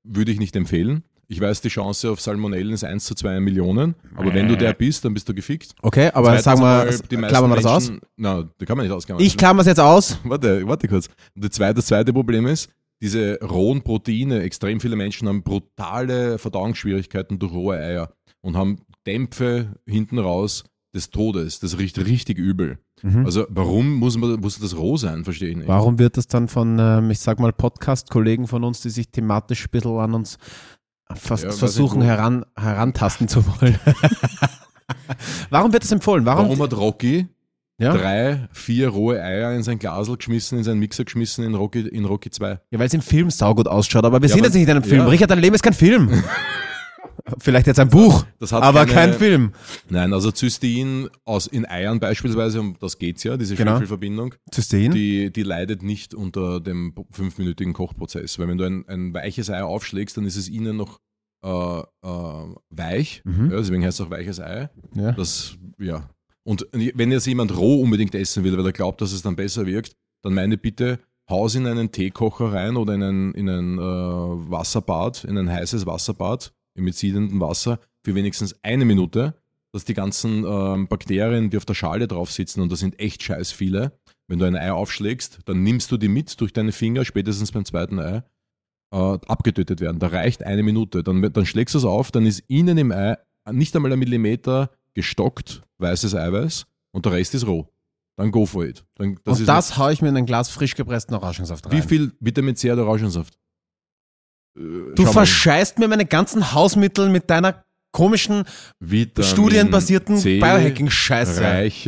würde ich nicht empfehlen. Ich weiß, die Chance auf Salmonellen ist 1 zu 2 Millionen, aber wenn du der bist, dann bist du gefickt. Okay, aber Zweitens sagen wir, klammern wir das aus? Na, da kann man nicht ausklammern. Ich klammer es jetzt aus. warte, warte kurz. Und das zweite, das zweite Problem ist, diese rohen Proteine, extrem viele Menschen haben brutale Verdauungsschwierigkeiten durch rohe Eier und haben Dämpfe hinten raus des Todes. Das riecht richtig übel. Mhm. Also warum muss, man, muss das roh sein, verstehe ich nicht. Warum wird das dann von, ähm, ich sag mal, Podcast-Kollegen von uns, die sich thematisch ein bisschen an uns fast Ja, versuchen heran, herantasten zu wollen? Warum wird das empfohlen? Warum? Warum hat Rocky ja? drei, vier rohe Eier in sein Glasl geschmissen, in seinen Mixer geschmissen in Rocky, in Rocky 2. ja, weil es im Film saugut ausschaut, aber wir Ja, sind jetzt nicht in einem Film. Richard, dein Leben ist kein Film. Vielleicht jetzt ein Buch, Das hat aber keine- kein Film. Nein, also Cystein aus, in Eiern beispielsweise, um das geht's ja, diese Genau. Schwefelverbindung, Cystein? die, die leidet nicht unter dem fünfminütigen Kochprozess. Weil wenn du ein, ein weiches Ei aufschlägst, dann ist es innen noch äh, äh, weich. Mhm. Ja, deswegen heißt es auch weiches Ei. Ja. Das, ja. Und wenn jetzt jemand roh unbedingt essen will, weil er glaubt, dass es dann besser wirkt, dann meine Bitte, haus in einen Teekocher rein oder in ein, in ein äh, Wasserbad, in ein heißes Wasserbad mit siedendem Wasser für wenigstens eine Minute, dass die ganzen ähm, Bakterien, die auf der Schale drauf sitzen, und das sind echt scheiß viele, wenn du ein Ei aufschlägst, dann nimmst du die mit durch deine Finger, spätestens beim zweiten Ei, äh, abgetötet werden. Da reicht eine Minute. Dann, dann schlägst du es auf, dann ist innen im Ei nicht einmal ein Millimeter gestockt weißes Eiweiß und der Rest ist roh. dann go for it. Dann, das und das haue ich mir in ein Glas frisch gepressten Orangensaft rein. Wie viel Vitamin C hat Orangensaft? Äh, Du verscheißt mir meine ganzen Hausmittel mit deiner komischen, Vitamin studienbasierten Biohacking-Scheiße. Ich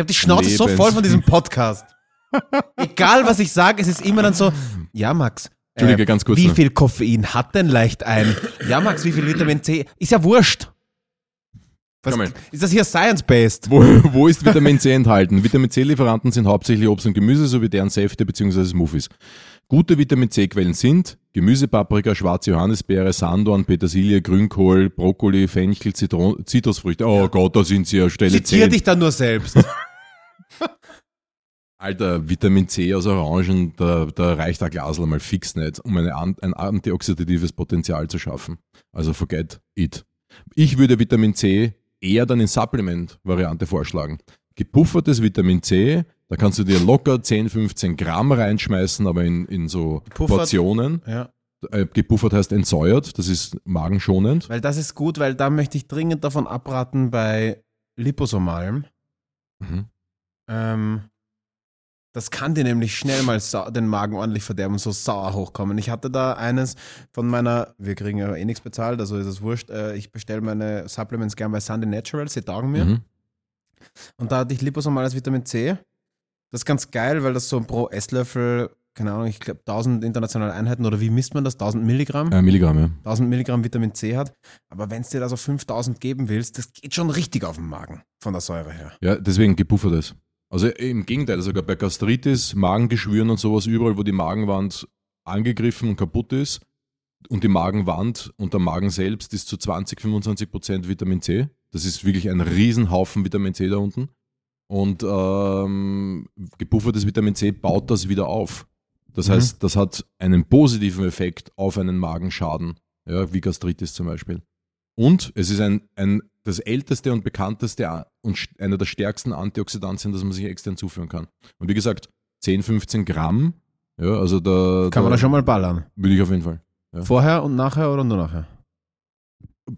habe die Schnauze so Lebens- voll von diesem Podcast. Egal, was ich sage, es ist immer dann so, ja, Max. äh, Entschuldige, ganz kurz Wie noch. viel Koffein hat denn leicht ein? Ja, Max, wie viel Vitamin C? Ist ja wurscht. Was, ist das hier science-based? Wo, wo ist Vitamin C enthalten? Vitamin C-Lieferanten sind hauptsächlich Obst und Gemüse sowie deren Säfte bzw. Smoothies. Gute Vitamin C-Quellen sind Gemüse, Paprika, schwarze Johannisbeere, Sanddorn, Petersilie, Grünkohl, Brokkoli, Fenchel, Zitron Zitrusfrüchte. Oh Gott, da sind sie ja Stelle Zitier 10. dich dann nur selbst. Alter, Vitamin C aus Orangen, da, da reicht ein Glas mal fix nicht, um eine, ein antioxidatives Potenzial zu schaffen. Also forget it. Ich würde Vitamin C eher dann in Supplement-Variante vorschlagen. Gepuffertes Vitamin C, da kannst du dir locker 10, 15 Gramm reinschmeißen, aber in, in so Gepuffert? Portionen. ja. Äh, gepuffert heißt entsäuert, das ist magenschonend. Weil das ist gut, weil da möchte ich dringend davon abraten bei Liposomalm. Mhm. Ähm, das kann dir nämlich schnell mal den Magen ordentlich verderben und so sauer hochkommen. Ich hatte da eines von meiner, wir kriegen ja eh nichts bezahlt, also ist es wurscht, äh, ich bestelle meine Supplements gern bei Sunday Naturals, sie taugen mir. Mhm. Und da hatte ich liposomales Vitamin C. Das ist ganz geil, weil das so pro Esslöffel, keine Ahnung, ich glaube 1000 internationale Einheiten oder wie misst man das? 1000 Milligramm? Äh, Milligramm, ja. 1000 Milligramm Vitamin C hat. Aber wenn es dir da so 5000 geben willst, das geht schon richtig auf den Magen von der Säure her. Ja, deswegen gepuffertes. Also im Gegenteil, sogar bei Gastritis, Magengeschwüren und sowas, überall, wo die Magenwand angegriffen und kaputt ist und die Magenwand und der Magen selbst ist zu 20, 25 Prozent Vitamin C. Das ist wirklich ein Riesenhaufen Vitamin C da unten. Und ähm, gepuffertes Vitamin C baut das wieder auf. Das Mhm. heißt, das hat einen positiven Effekt auf einen Magenschaden, ja, wie Gastritis zum Beispiel. Und es ist ein, ein, das älteste und bekannteste A- und einer der stärksten Antioxidantien, das man sich extern zuführen kann. Und wie gesagt, 10, 15 Gramm, ja, also da, Kann man da schon mal ballern. würde ich auf jeden Fall. Ja. Vorher und nachher oder nur nachher?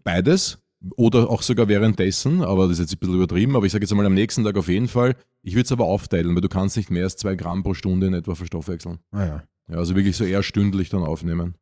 Beides oder auch sogar währenddessen, aber das ist jetzt ein bisschen übertrieben, aber ich sage jetzt einmal am nächsten Tag auf jeden Fall. Ich würde es aber aufteilen, weil du kannst nicht mehr als zwei Gramm pro Stunde in etwa verstoffwechseln. Ah ja. Ja, also wirklich so eher stündlich dann aufnehmen.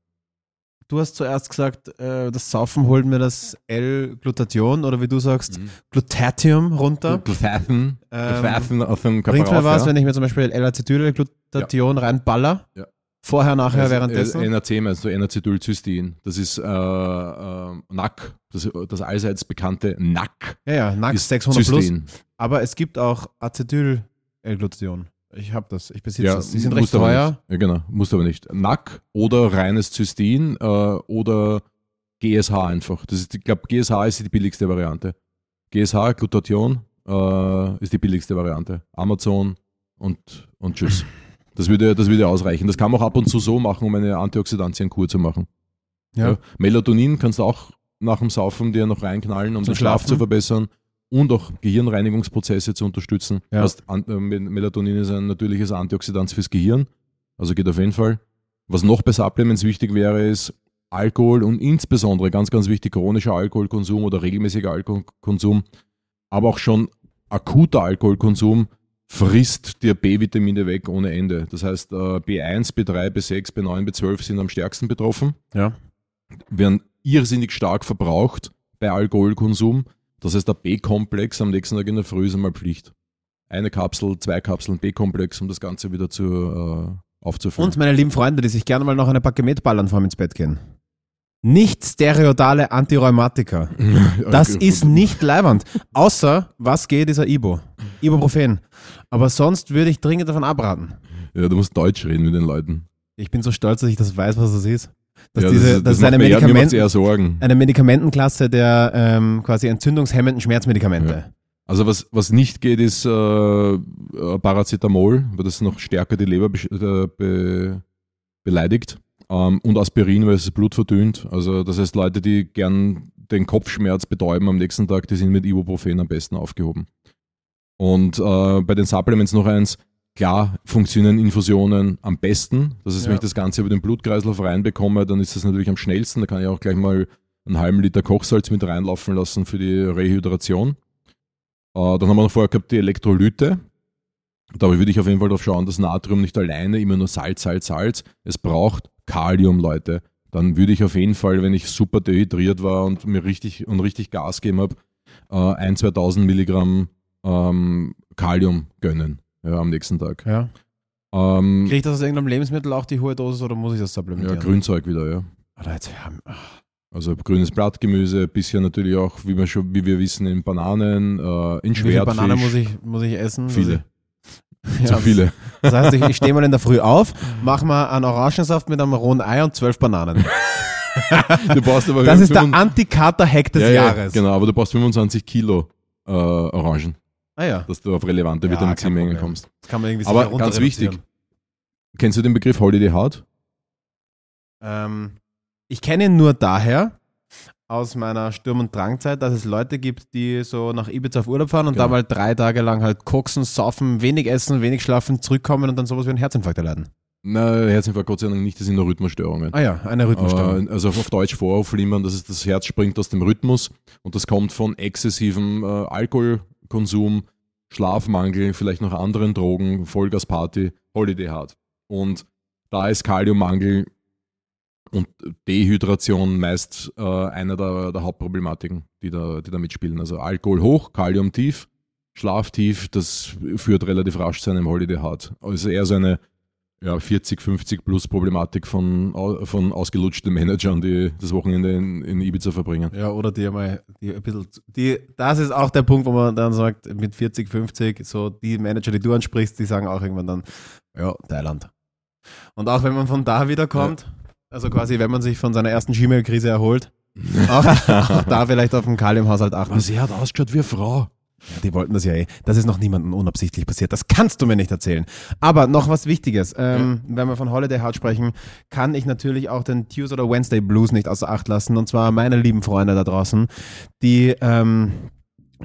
Du hast zuerst gesagt, äh, das Saufen holt mir das L-Glutathion oder wie du sagst, Mhm. Glutatium runter. Glutathen, Ähm, Glutathen auf dem Körper Bringt mir was, ja. wenn ich mir zum Beispiel L-Acetyl-Glutathion reinballer? Ja. Vorher, nachher, Also, währenddessen? äh, NAC meinst du, N-Acetylcystein. Das ist äh, äh, NAC, das, das allseits bekannte NAC. ja, ja, NAC ist 600 plus. Aber es gibt auch Acetyl-L-Glutathion. Ich habe das, ich besitze Ja, das. Die sind recht aber teuer. Ja, genau, musst aber nicht. NAC oder reines Cystein äh, oder GSH einfach. Das ist, ich glaube, GSH ist die billigste Variante. GSH, Glutathion, äh, ist die billigste Variante. Amazon und, und tschüss. Das würde, das würde ausreichen. Das kann man auch ab und zu so machen, um eine Antioxidantienkur zu machen. Ja. Melatonin kannst du auch nach dem Saufen dir noch reinknallen, um Zum den Schlaf Schlafen. zu verbessern und auch Gehirnreinigungsprozesse zu unterstützen. Ja. Heißt, an, äh, Melatonin ist ein natürliches Antioxidant fürs Gehirn, also geht auf jeden Fall. Was noch bei Supplements wichtig wäre, ist Alkohol und insbesondere ganz, ganz wichtig, chronischer Alkoholkonsum oder regelmäßiger Alkoholkonsum, aber auch schon akuter Alkoholkonsum frisst dir B-Vitamine weg ohne Ende. Das heißt, äh, B1, B3, B6, B9, B12 sind am stärksten betroffen Ja. werden irrsinnig stark verbraucht bei Alkoholkonsum. Das heißt, der B-Komplex am nächsten Tag in der Früh ist einmal Pflicht. Eine Kapsel, zwei Kapseln B-Komplex, um das Ganze wieder zu, äh, aufzufüllen. Und meine lieben Freunde, die sich gerne mal noch eine Paket ballern vorm ins Bett gehen. Nicht stereodale Antirheumatika. Das ist nicht leibernd. Außer, was geht, ist ein Ibo. Ibuprofen. Aber sonst würde ich dringend davon abraten. Ja, du musst Deutsch reden mit den Leuten. Ich bin so stolz, dass ich das weiß, was das ist. Dass ja, diese, das, ist macht eine, mir mir Medikament, Sorgen. eine Medikamentenklasse der ähm, quasi entzündungshemmenden Schmerzmedikamente. Also was, was nicht geht, ist äh, Paracetamol, weil das noch stärker die Leber besch- äh, be, beleidigt. Ähm, und Aspirin, weil es das Blut verdünnt. Also das heißt, Leute, die gern den Kopfschmerz betäuben am nächsten Tag, die sind mit Ibuprofen am besten aufgehoben. Und äh, bei den Supplements noch eins, klar funktionieren Infusionen am besten. Das heißt, wenn Ja. ich das Ganze über den Blutkreislauf reinbekomme, dann ist das natürlich am schnellsten. Da kann ich auch gleich mal einen halben Liter Kochsalz mit reinlaufen lassen für die Rehydration. Äh, dann haben wir noch vorher gehabt die Elektrolyte. Da würde ich auf jeden Fall darauf schauen, dass Natrium nicht alleine immer nur Salz, Salz, Salz. Es braucht Kalium, Leute. Dann würde ich auf jeden Fall, wenn ich super dehydriert war und mir richtig und richtig Gas gegeben habe, äh, 1, 2000 Milligramm ähm, Kalium gönnen ja, am nächsten Tag. Ja. Ähm, Kriege ich das aus irgendeinem Lebensmittel auch die hohe Dosis oder muss ich das ja, supplementieren? Grünzeug wieder, ja. Oder jetzt, ja, ach, Also grünes Blattgemüse, bisschen natürlich auch, wie wir schon, wie wir wissen, in Bananen, äh, in wie viele Schwertfisch. Bananen muss ich, muss ich essen? Viele. Ja, Zu viele. Das heißt, ich, ich stehe mal in der Früh auf, mache mal einen Orangensaft mit einem rohen Ei und zwölf Bananen. Du brauchst aber Das ist der 25 Anti-Kater-Hack des ja, ja, Jahres. Genau, aber du brauchst 25 Kilo äh, Orangen, Ah ja, dass du auf relevante Ja, Vitamin kein C-Mengen Problem. kommst. das kann man irgendwie Aber ganz wichtig. Kennst du den Begriff Holiday Hard? Ähm, ich kenne ihn nur daher, aus meiner Sturm- und Drangzeit, dass es Leute gibt, die so nach Ibiza auf Urlaub fahren und Genau. da mal drei Tage lang halt koksen, saufen, wenig essen, wenig schlafen, zurückkommen und dann sowas wie einen Herzinfarkt erleiden. Na, Herzinfarkt Gott sei Dank nicht, das sind nur Rhythmusstörungen. Ah ja, eine Rhythmusstörung. Aber, also auf Deutsch Voraufflimmern, das ist das Herz springt aus dem Rhythmus und das kommt von exzessivem äh, Alkoholkonsum, Schlafmangel, vielleicht noch anderen Drogen, Vollgasparty, Holiday Hard. Und da ist Kaliummangel und Dehydration meist äh, einer der, der Hauptproblematiken, die da, die da mitspielen. Also Alkohol hoch, Kalium tief, Schlaf tief, das führt relativ rasch zu einem Holiday Hard. Also eher so eine ja, 40, 50 plus Problematik von, von ausgelutschten Managern, die das Wochenende in, in Ibiza verbringen. Ja, oder die einmal, die ein bisschen, die, das ist auch der Punkt, wo man dann sagt, mit 40, 50, so die Manager, die du ansprichst, die sagen auch irgendwann dann, ja, Thailand. Und auch wenn man von da wieder kommt, also quasi, wenn man sich von seiner ersten Gmail-Krise erholt, auch, auch da vielleicht auf den Kaliumhaushalt achten. Aber sie hat ausgeschaut wie eine Frau. Ja, die wollten das ja eh. Das ist noch niemandem unabsichtlich passiert. Das kannst du mir nicht erzählen. Aber noch was Wichtiges. Ähm, Wenn wir von Holiday Heart sprechen, kann ich natürlich auch den Tuesday oder Wednesday Blues nicht außer Acht lassen. Und zwar meine lieben Freunde da draußen, die, ähm,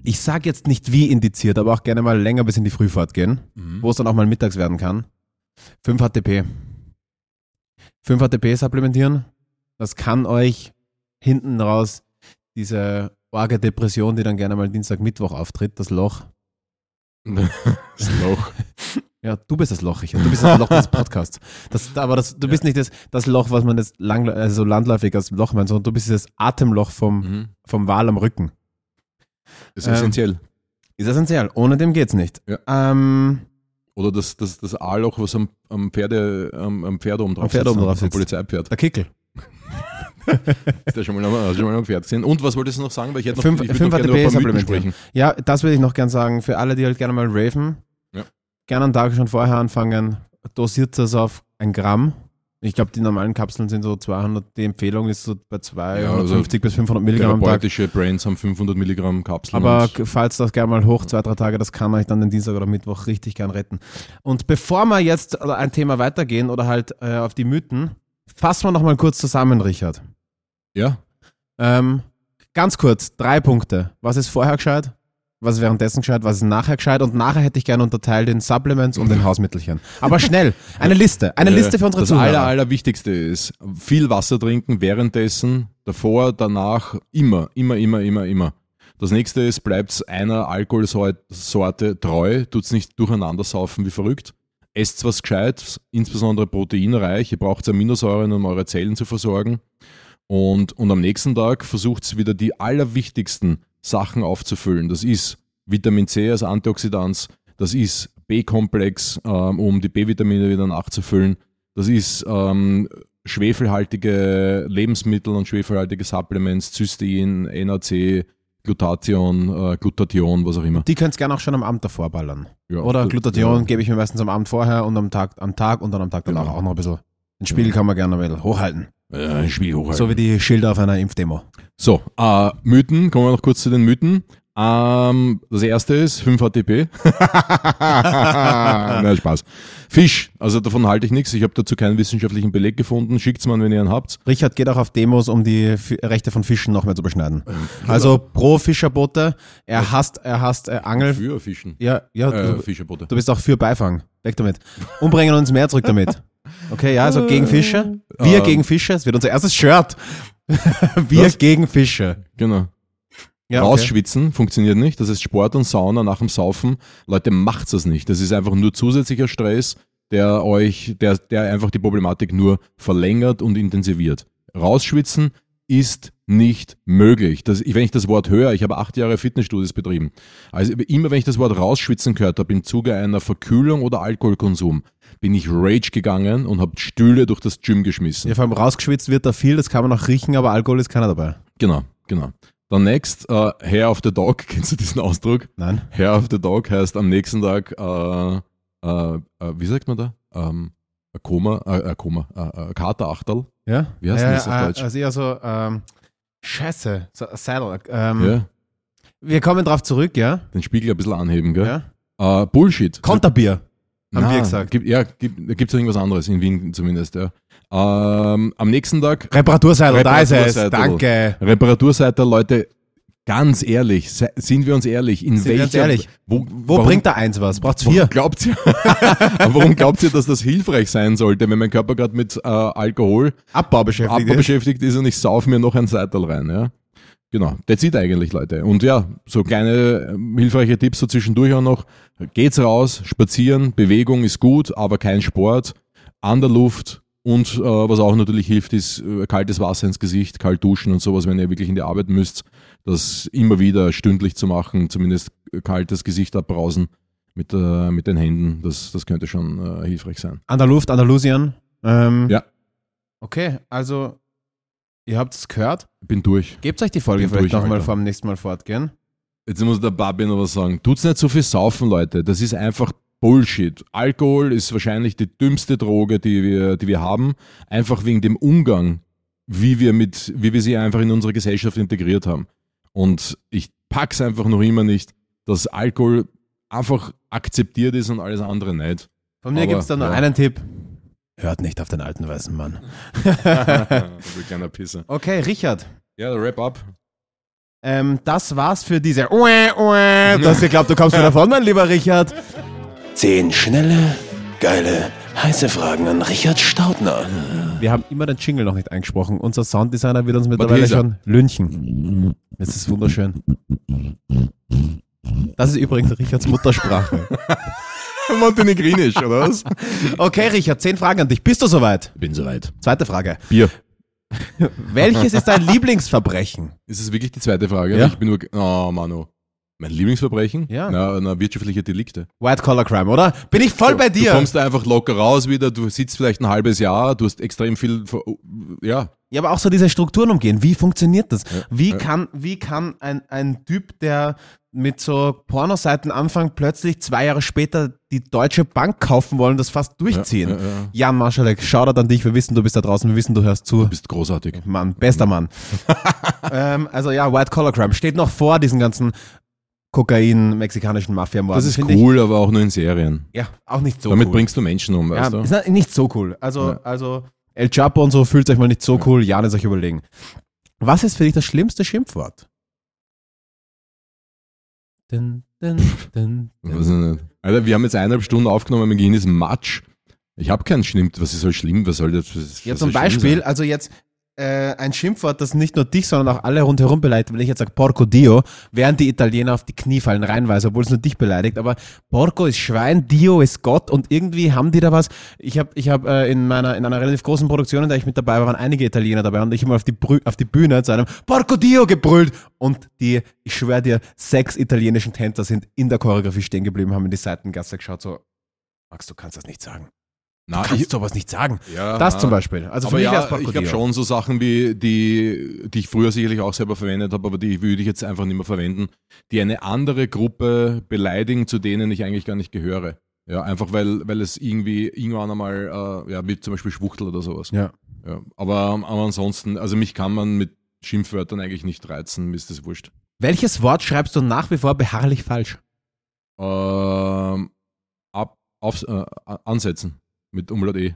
ich sag jetzt nicht wie indiziert, aber auch gerne mal länger bis in die Frühfahrt gehen, wo es dann auch mal mittags werden kann. 5 HTP. 5 HTP supplementieren. Das kann euch hinten raus diese orge Depression, die dann gerne mal Dienstag, Mittwoch auftritt, das Loch. das Loch. Ja, du bist das Loch, Richard. Du bist das Loch des Podcasts. Das, aber das, du bist nicht das, das Loch, was man jetzt lang, also landläufig als Loch meint, sondern du bist das Atemloch vom, Mhm. vom Wal am Rücken. Ist Ähm, essentiell. Ist essentiell. Ohne dem geht's nicht. Ja. Ähm, Oder das, das, das A-Loch, was am, am, Pferde, am, am Pferd oben drauf Am Pferd oben drauf am sitzt. Polizeipferd. der Kickel. Ist der schon mal, du schon mal am Pferd gesehen? Und was wolltest du noch sagen? Weil ich hätte noch, Fünf- ich fünf noch gerne über sprechen. Ja, das würde ich noch gern sagen. Für alle, die halt gerne mal raven, Ja. gerne einen Tag schon vorher anfangen. Dosiert das auf ein Gramm. Ich glaube, die normalen Kapseln sind so 200. Die Empfehlung ist so bei 250 bis 500 Milligramm am Tag. Therapeutische Brains haben 500 Milligramm Kapseln. Aber falls das gerne mal hoch, zwei, drei Tage, das kann euch dann den Dienstag oder Mittwoch richtig gern retten. Und bevor wir jetzt äh, ein Thema weitergehen oder halt äh, auf die Mythen, fassen wir noch mal kurz zusammen, Richard. ja, Ähm, ganz kurz, drei Punkte. Was ist vorher gescheit? Was ist währenddessen gescheit? Was ist nachher gescheit? Und nachher hätte ich gerne unterteilt in Supplements und in Hausmittelchen. Aber schnell, eine Liste. Eine Äh, Liste für unsere Das Zuhörer. aller, allerwichtigste ist, viel Wasser trinken währenddessen, davor, danach, immer, immer, immer, immer, immer. Das nächste ist, bleibt einer Alkoholsorte treu, tut's nicht durcheinander saufen wie verrückt. Esst was Gescheites, insbesondere proteinreich. Ihr braucht Aminosäuren, um eure Zellen zu versorgen. Und, und am nächsten Tag versucht wieder die allerwichtigsten Sachen aufzufüllen. Das ist Vitamin C als Antioxidant, das ist B-Komplex, ähm, um die B-Vitamine wieder nachzufüllen. Das ist ähm, schwefelhaltige Lebensmittel und schwefelhaltige Supplements, Cystein, NAC, Glutathion, äh, Glutathion, was auch immer. Die könnt ihr gerne auch schon am Abend davor ballern. Ja, Oder Glutathion ja. gebe ich mir meistens am Abend vorher und am Tag, am Tag und dann am Tag danach Genau. auch noch ein bisschen. Den Spiegel kann man gerne ein bisschen hochhalten. Äh, Spiel hochhalten. So wie die Schilder auf einer Impfdemo. So, äh, Mythen, kommen wir noch kurz zu den Mythen. Ähm, das erste ist 5 HTP. Nein, Spaß. Fisch, also davon halte ich nichts. Ich habe dazu keinen wissenschaftlichen Beleg gefunden. Schickt's mal, wenn ihr einen habt. Richard geht auch auf Demos, um die F Rechte von Fischen noch mehr zu beschneiden. Also pro Fischerbote, er hasst, er hasst äh, Angel. Für Fischen. Ja, ja, Äh, du, Fischerbote. du bist auch für Beifang. Weg damit. Umbringen uns mehr zurück damit. Okay, ja, also gegen Fische. Wir Ähm. gegen Fische. Es wird unser erstes Shirt. Wir Was? gegen Fische. Genau. Ja, okay. Rausschwitzen funktioniert nicht. Das ist Sport und Sauna nach dem Saufen. Leute, macht's das nicht. Das ist einfach nur zusätzlicher Stress, der euch, der, der einfach die Problematik nur verlängert und intensiviert. Rausschwitzen ist nicht möglich. Das, wenn ich das Wort höre, ich habe acht Jahre Fitnessstudios betrieben. Also immer wenn ich das Wort rausschwitzen gehört habe im Zuge einer Verkühlung oder Alkoholkonsum, bin ich rage gegangen und habe Stühle durch das Gym geschmissen. Ja, vor allem rausgeschwitzt wird da viel, das kann man auch riechen, aber Alkohol ist keiner dabei. Genau, genau. Dann next, äh, Hair of the Dog, kennst du diesen Ausdruck? Nein. Hair of the Dog heißt am nächsten Tag, äh, äh, äh, wie sagt man da? Ähm, Koma, äh, Koma, äh, ein Katerachterl. Ja? Wie heißt ja, das auf ja, Deutsch? Also eher so, ähm, Scheiße, so, Saddle. Ähm, Ja, Wir kommen drauf zurück, ja? den Spiegel ein bisschen anheben, gell? ja? Äh, Bullshit. Konterbier, haben Na, wir gesagt. Gibt, ja, gibt, da gibt es irgendwas anderes, in Wien zumindest, ja. Ähm, am nächsten Tag Reparaturseidel, da ist es. Danke. Reparaturseite, Leute, ganz ehrlich, sind wir uns ehrlich, in Sind welcher, ehrlich? wo, Wo warum, bringt der eins was? Braucht's vier? glaubt ihr, warum glaubt ihr, dass das hilfreich sein sollte, wenn mein Körper gerade mit äh, Alkohol Abbau beschäftigt. Abbau ist. beschäftigt ist und ich sauf mir noch ein Seital rein, ja. Genau, that's it eigentlich, Leute. Und ja, so kleine ähm, hilfreiche Tipps so zwischendurch auch noch. Geht's raus, spazieren, Bewegung ist gut, aber kein Sport, an der Luft und äh, was auch natürlich hilft, ist äh, kaltes Wasser ins Gesicht, kalt duschen und sowas, wenn ihr wirklich in die Arbeit müsst, das immer wieder stündlich zu machen, zumindest kaltes Gesicht abbrausen mit, äh, mit den Händen, das, das könnte schon äh, hilfreich sein. An der Luft, Andalusien. Ähm, Ja. Okay, also ihr habt es gehört. Bin durch. Gebt euch die Folge Bin vielleicht nochmal vor dem nächsten Mal fortgehen. Jetzt muss der Babi noch was sagen. Tut's nicht so viel saufen, Leute. Das ist einfach Bullshit. Alkohol ist wahrscheinlich die dümmste Droge, die wir, die wir haben. Einfach wegen dem Umgang, wie wir mit, wie wir sie einfach in unsere Gesellschaft integriert haben. Und ich pack's einfach noch immer nicht, dass Alkohol einfach akzeptiert ist und alles andere nicht. Von mir Aber, gibt es da nur ja. einen Tipp. Hört nicht auf den alten weißen Mann. du kleiner Pisser. Okay, Richard. Ja, der Wrap-up. Ähm, das war's für diese. Uäh, uäh. Du hast geglaubt, du kommst wieder davon, mein lieber Richard. Zehn schnelle, geile, heiße Fragen an Richard Staudner. Wir haben immer den Jingle noch nicht eingesprochen. Unser Sounddesigner wird uns mittlerweile hier ist er. schon lünchen. Das ist wunderschön. Das ist übrigens Richards Muttersprache. Montenegrinisch, oder was? Okay, Richard, zehn Fragen an dich. Bist du soweit? Bin soweit. Zweite Frage. Bier. Welches ist dein Lieblingsverbrechen? Ist es wirklich die zweite Frage? Ja. Ich bin nur. Oh, Manu. Mein Lieblingsverbrechen? Ja. Na, na wirtschaftliche Delikte. White Collar Crime, oder? Bin ich voll bei Du dir. kommst da einfach locker raus wieder, du sitzt vielleicht ein halbes Jahr, du hast extrem viel. Ja, Ja, aber auch so diese Strukturen umgehen. Wie funktioniert das? Wie ja. kann, wie kann ein, ein Typ, der mit so Pornoseiten anfängt, plötzlich zwei Jahre später die Deutsche Bank kaufen wollen, das fast durchziehen? Ja, ja, ja. Jan Marschalek, Shoutout an dich. Wir wissen, du bist da draußen. Wir wissen, du hörst zu. du bist großartig. Mann, bester Mann. ähm, also ja, White Collar Crime steht noch vor diesen ganzen Kokain, mexikanischen Mafia-Morden. Das ist cool, aber auch nur in Serien. Ich, ja, auch nicht so Damit cool. bringst du Menschen um, ja, weißt du? ist nicht so cool. Also, Ja. also El Chapo und so fühlt euch mal nicht so cool. Jan ist euch überlegen. Was ist für dich das schlimmste Schimpfwort? Dun, dun, dun, dun. nicht. Alter, wir haben jetzt eineinhalb Stunden aufgenommen, mein Gehirn ist Matsch. Ich habe keinen Schlimm. Was ist so schlimm? Was soll das? Was, Ja, was zum Beispiel, sein? also jetzt äh, ein Schimpfwort, das nicht nur dich, sondern auch alle rundherum beleidigt. Wenn ich jetzt sage Porco Dio, werden die Italiener auf die Knie fallen, reinweise, obwohl es nur dich beleidigt. Aber Porco ist Schwein, Dio ist Gott und irgendwie haben die da was. Ich habe ich hab, äh, in, meiner, in einer relativ großen Produktion, in der ich mit dabei war, waren einige Italiener dabei und ich habe mal auf die, auf die Bühne zu einem Porco Dio gebrüllt und die, ich schwöre dir, sechs italienischen Tänzer sind in der Choreografie stehen geblieben, haben in die Seitengasse geschaut, so, Max, du kannst das nicht sagen. Du Na, kannst ich, sowas nicht sagen. ja, Das zum Beispiel. Also für mich ja, ich Dio. schon so Sachen wie die, die ich früher sicherlich auch selber verwendet habe, aber die würde ich jetzt einfach nicht mehr verwenden, die eine andere Gruppe beleidigen, zu denen ich eigentlich gar nicht gehöre. Ja, einfach weil, weil es irgendwie irgendwann einmal, äh, ja, wie zum Beispiel Schwuchtel oder sowas. Ja. Ja, aber, aber ansonsten, also mich kann man mit Schimpfwörtern eigentlich nicht reizen, mir ist das wurscht. Welches Wort schreibst du nach wie vor beharrlich falsch? Ähm, ab, aufs, äh, ansetzen mit Umlaut E.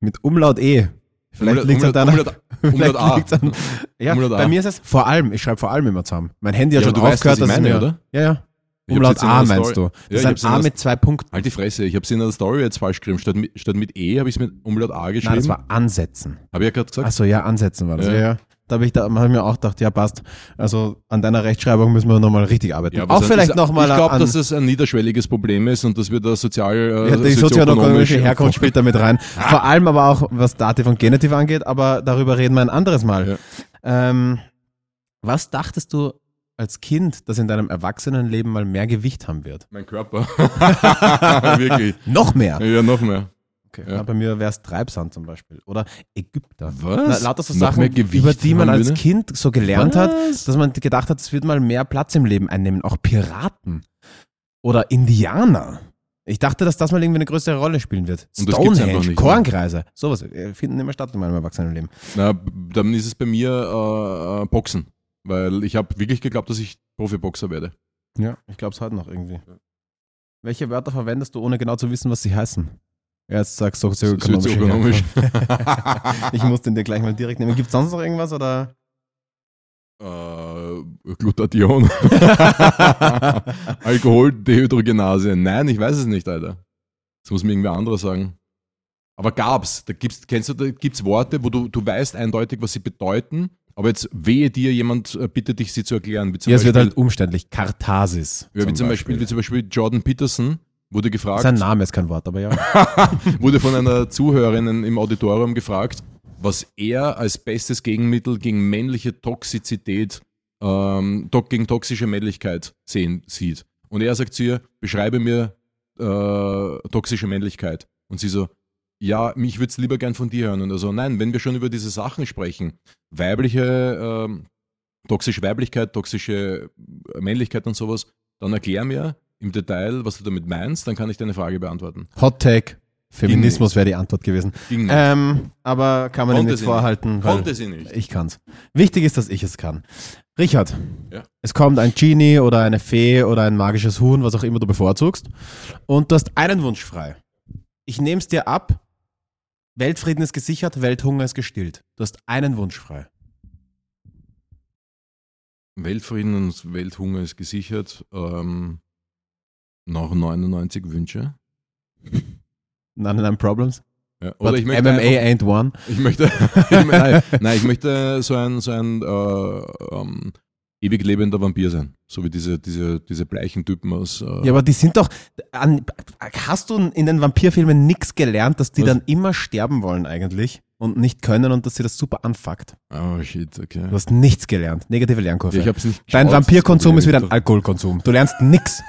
Mit Umlaut E. Vielleicht liegt es an deiner. Umlaut, Umlaut A. an, ja, Umlaut A. bei mir ist es vor allem, ich schreibe vor allem immer zusammen. Mein Handy hat Ja, schon aufgehört, was ich dass meine, mir, oder? Ja, ja. Umlaut A meinst du. Ja, Das hab's ist in ein A mit zwei Punkten. Halt die Fresse, ich habe es in der Story jetzt falsch geschrieben. Statt mit, statt mit E habe ich es mit Umlaut A geschrieben. Nein, das war Ansetzen. Habe ich ja gerade gesagt. Achso, ja, Ansetzen war das. Ja. Ja. Ja, Da habe ich, da hab ich mir auch gedacht, ja passt. Also an deiner Rechtschreibung müssen wir nochmal richtig arbeiten. aber auch vielleicht nochmal Ich glaube, dass es ein niederschwelliges Problem ist und dass wir da sozial äh, Ja, die sozioökonomisch- sozioökonomische Herkunft spielt damit rein. Vor allem aber auch, was Dativ und Genitiv angeht, aber darüber reden wir ein anderes Mal. Ja. Ähm, was dachtest du als Kind, das in deinem Erwachsenenleben mal mehr Gewicht haben wird? Mein Körper. Wirklich. Noch mehr? Ja, noch mehr. Okay. Ja. Na, bei mir wäre es Treibsand zum Beispiel. Oder Ägypter. Was? Na, lauter so Noch Sachen, über die man als? Kind so gelernt hat, Was? dass man gedacht hat, es wird mal mehr Platz im Leben einnehmen. Auch Piraten oder Indianer. Ich dachte, dass das mal irgendwie eine größere Rolle spielen wird. Und Stonehenge, nicht, Kornkreise, sowas äh, finden immer statt in meinem Erwachsenenleben. Na, dann ist es bei mir äh, äh, Boxen. Weil ich habe wirklich geglaubt, dass ich Profiboxer werde. Ja, ich glaube es heute noch irgendwie. Welche Wörter verwendest du, ohne genau zu wissen, was sie heißen? Jetzt sagst du sozioökonomisch. Sozioökonomisch. ich muss den dir gleich mal direkt nehmen. Gibt es sonst noch irgendwas oder? Äh, Glutathion. Alkoholdehydrogenase. Nein, ich weiß es nicht, Alter. Das muss mir irgendwer anderer sagen. Aber gab's. Da gibt's, kennst du, da gibt's Worte, wo du, du weißt eindeutig, was sie bedeuten, aber jetzt wehe dir, jemand äh, bittet dich, sie zu erklären. Wie zum Ja, es wird Beispiel, halt umständlich. Katharsis. ja, wie zum Beispiel, wie zum Beispiel Jordan Peterson wurde gefragt, Sein Name ist kein Wort, aber ja. wurde von einer Zuhörerin im Auditorium gefragt, was er als bestes Gegenmittel gegen männliche Toxizität, ähm, gegen toxische Männlichkeit sehen sieht. Und er sagt zu ihr, beschreibe mir äh, toxische Männlichkeit. Und sie so, ja, mich würde es lieber gern von dir hören. Und er so, nein, wenn wir schon über diese Sachen sprechen, weibliche, ähm, toxische Weiblichkeit, toxische Männlichkeit und sowas, dann erklär mir im Detail, was du damit meinst, dann kann ich deine Frage beantworten. Hot Take. Feminismus wäre die Antwort gewesen. Nicht. Ähm, aber kann man ihm Konnte nicht sie vorhalten. nicht. Konnte sie nicht. Ich kann's. Wichtig ist, dass ich es kann. Richard, Ja. es kommt ein Genie oder eine Fee oder ein magisches Huhn, was auch immer du bevorzugst, und du hast einen Wunsch frei. Ich nehme es dir ab. Weltfrieden ist gesichert, Welthunger ist gestillt. Du hast einen Wunsch frei. Weltfrieden und Welthunger ist gesichert. Ähm, noch 99 Wünsche. None of them problems. Ja. But Oder ich möchte, MMA einfach, ain't one. ich möchte, ich, nein, nein, ich möchte so ein, so ein äh, ähm, ewig lebender Vampir sein. So wie diese, diese, diese bleichen Typen aus. Äh, Ja, aber die sind doch. An, hast du in den Vampirfilmen nichts gelernt, dass die Was? dann immer sterben wollen eigentlich und nicht können und dass sie das super anfuckt? oh shit, okay. Du hast nichts gelernt. Negative Lernkurve. Ja, ich hab's nicht Dein Vampirkonsum ist wie dein Problem Alkoholkonsum. Du lernst nix.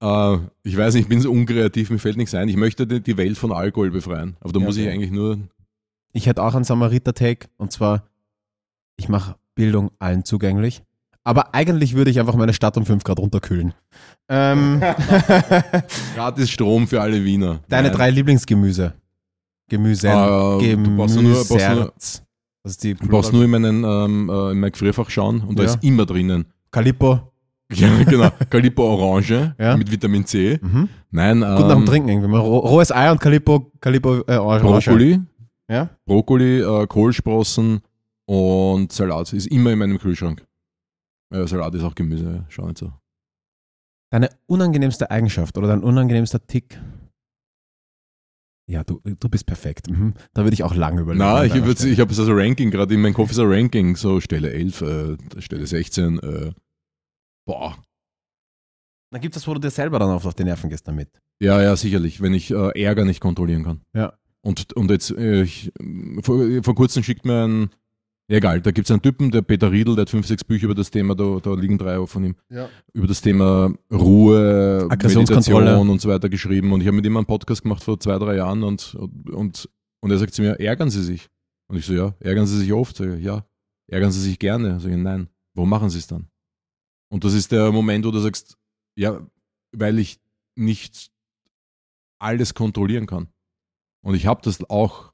Äh, ich weiß nicht, ich bin so unkreativ, mir fällt nichts ein. Ich möchte die, Welt von Alkohol befreien. Aber da Ja, muss ich okay. eigentlich nur. Ich hätte auch einen Samariter-Take und zwar, ich mache Bildung allen zugänglich. Aber eigentlich würde ich einfach meine Stadt um 5 Grad runterkühlen. Ähm, Gratis Strom für alle Wiener. deine Nein. drei Lieblingsgemüse. Gemüse. Ah, du brauchst nur- brauchst nur- brauchst nur in, meinen, ähm, äh, in mein Gefrierfach schauen und da Ja. ist immer drinnen. Calippo. Ja, genau. Calippo Orange Ja. mit Vitamin C. Mhm. Nein, Gut nach dem ähm, Trinken irgendwie. mal Roh- Rohes Ei und Calippo, Calippo äh, Orange. Brokkoli, Ja? Brokkoli, äh, Kohlsprossen und Salat. Ist immer in meinem Kühlschrank. Ja, Salat ist auch Gemüse, schau nicht so. Deine unangenehmste Eigenschaft oder dein unangenehmster Tick? Ja, du, du bist perfekt. Mhm. Da würde ich auch lange überlegen. Na, an ich, ich habe so ein Ranking, gerade in meinem Kopf ist ein Ranking, so Stelle 11, äh, Stelle 16, äh, boah. Dann gibt es, wo du dir selber dann auf, auf die Nerven gehst damit. Ja, ja, sicherlich, wenn ich äh, Ärger nicht kontrollieren kann. Ja. Und, und jetzt, äh, ich, vor, vor kurzem schickt mir ein, ja, egal, da gibt es einen Typen, der Peter Riedl, der hat fünf, sechs Bücher über das Thema, da, da liegen drei von ihm, Ja. über das Thema Ruhe, Aggressionskontrolle. Meditation und so weiter geschrieben. Und ich habe mit ihm einen Podcast gemacht vor zwei, drei Jahren und, und, und er sagt zu mir, ärgern Sie sich? Und ich so, ja, ärgern Sie sich oft? Sag ich, ja. Ärgern Sie sich gerne? Sag ich, nein. Warum machen Sie es dann? Und das ist der Moment, wo du sagst, ja, weil ich nicht alles kontrollieren kann. Und ich habe das auch.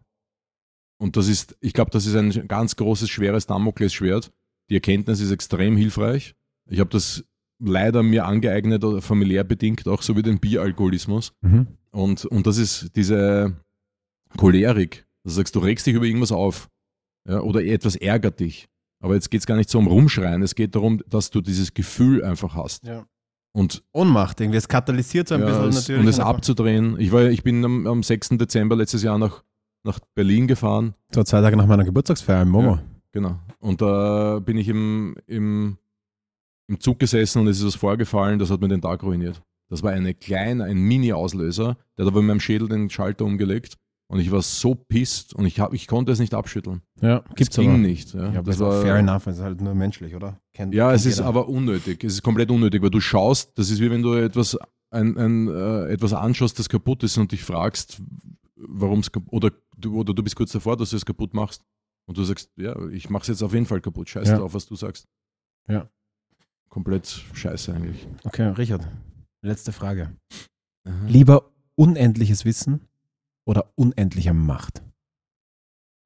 Und das ist, ich glaube, das ist ein ganz großes, schweres Damoklesschwert. Die Erkenntnis ist extrem hilfreich. Ich habe das leider mir angeeignet oder familiär bedingt, auch so wie den Bieralkoholismus. Mhm. Und, und das ist diese Cholerik. Du sagst, du regst dich über irgendwas auf ja, oder etwas ärgert dich. Aber jetzt geht es gar nicht so um Rumschreien, es geht darum, dass du dieses Gefühl einfach hast. Ja. Und, Ohnmacht, irgendwie. Es katalysiert so ein ja, bisschen es, natürlich. und es abzudrehen. Ich, war, ich bin am, am 6. Dezember letztes Jahr nach, nach Berlin gefahren. So zwei Tage nach meiner Geburtstagsfeier im Momo. Ja. Genau. Und da bin ich im, im, im Zug gesessen und es ist was vorgefallen, das hat mir den Tag ruiniert. Das war eine kleine, ein Mini-Auslöser, der hat aber in meinem Schädel den Schalter umgelegt und ich war so pisst und ich, hab, ich konnte es nicht abschütteln. Ja, Es ging nicht. Ja, Ja, das war fair enough, es ist halt nur menschlich, oder? Kennt, ja es kennt ist jeder. aber unnötig. Es ist komplett unnötig, weil du schaust, das ist wie wenn du etwas, ein, ein, äh, etwas anschaust, das kaputt ist und dich fragst, warum es kaputt oder du, oder du bist kurz davor, dass du es kaputt machst und du sagst, ja, ich mach's jetzt auf jeden Fall kaputt. Scheiß Ja. drauf, was du sagst. Ja. Komplett scheiße eigentlich. Okay, Richard, letzte Frage. Lieber unendliches Wissen oder unendliche Macht?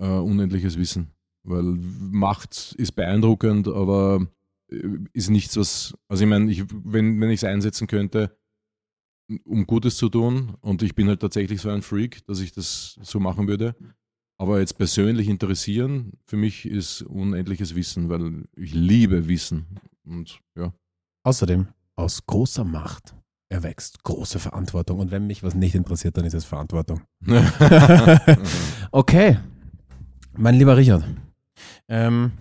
äh, unendliches Wissen. Weil Macht ist beeindruckend, aber äh, ist nichts, was. Also ich meine, ich, wenn, wenn ich es einsetzen könnte, um Gutes zu tun, und ich bin halt tatsächlich so ein Freak, dass ich das so machen würde. Aber jetzt persönlich interessieren, für mich ist unendliches Wissen, weil ich liebe Wissen. Und ja. Außerdem, aus großer Macht erwächst große Verantwortung. Und wenn mich was nicht interessiert, dann ist es Verantwortung. Okay, mein lieber Richard, ähm,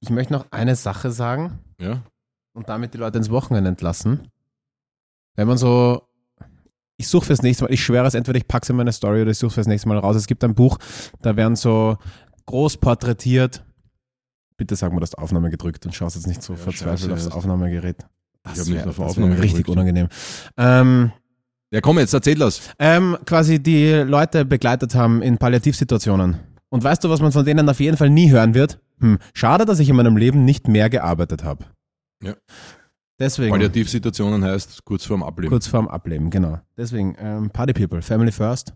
ich möchte noch eine Sache sagen ja. und damit die Leute ins Wochenende entlassen. Wenn man so, ich suche fürs nächste Mal, ich schwöre es, entweder ich packe es in meine Story oder ich suche fürs nächste Mal raus. Es gibt ein Buch, da werden so groß porträtiert. Bitte sag mal, dass du Aufnahme gedrückt und schaust jetzt nicht so Ja, verzweifelt aufs ja. Aufnahmegerät. Ich hab nicht auf das Aufnahme richtig unangenehm. Ähm, Ja, komm jetzt, erzähl das. ähm, quasi die Leute begleitet haben in Palliativsituationen. Und weißt du, was man von denen auf jeden Fall nie hören wird? Hm, schade, dass ich in meinem Leben nicht mehr gearbeitet habe. Ja. Deswegen. Palliativsituationen heißt kurz vorm Ableben. Kurz vorm Ableben, genau. Deswegen, ähm, Party People, Family First.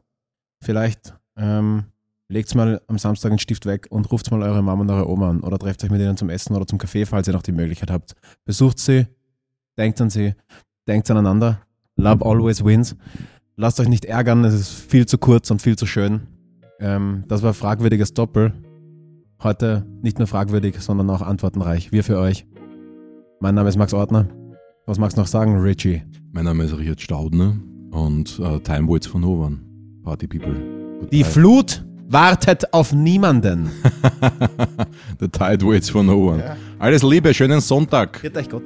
Vielleicht ähm, legt's mal am Samstag einen Stift weg und ruft mal eure Mama und eure Oma an oder trefft euch mit ihnen zum Essen oder zum Kaffee, falls ihr noch die Möglichkeit habt. Besucht sie, denkt an sie, denkt aneinander. Love always wins. Lasst euch nicht ärgern, es ist viel zu kurz und viel zu schön. Ähm, das war fragwürdiges Doppel. Heute nicht nur fragwürdig, sondern auch antwortenreich. Wir für euch. Mein Name ist Max Ortner. Was magst du noch sagen, Richie? Mein Name ist Richard Staudner und äh, Time Waits von Hovan. Party People. Die Flut wartet auf niemanden. The Tide Waits for No One. Alles Liebe, schönen Sonntag. Grüß euch Gott.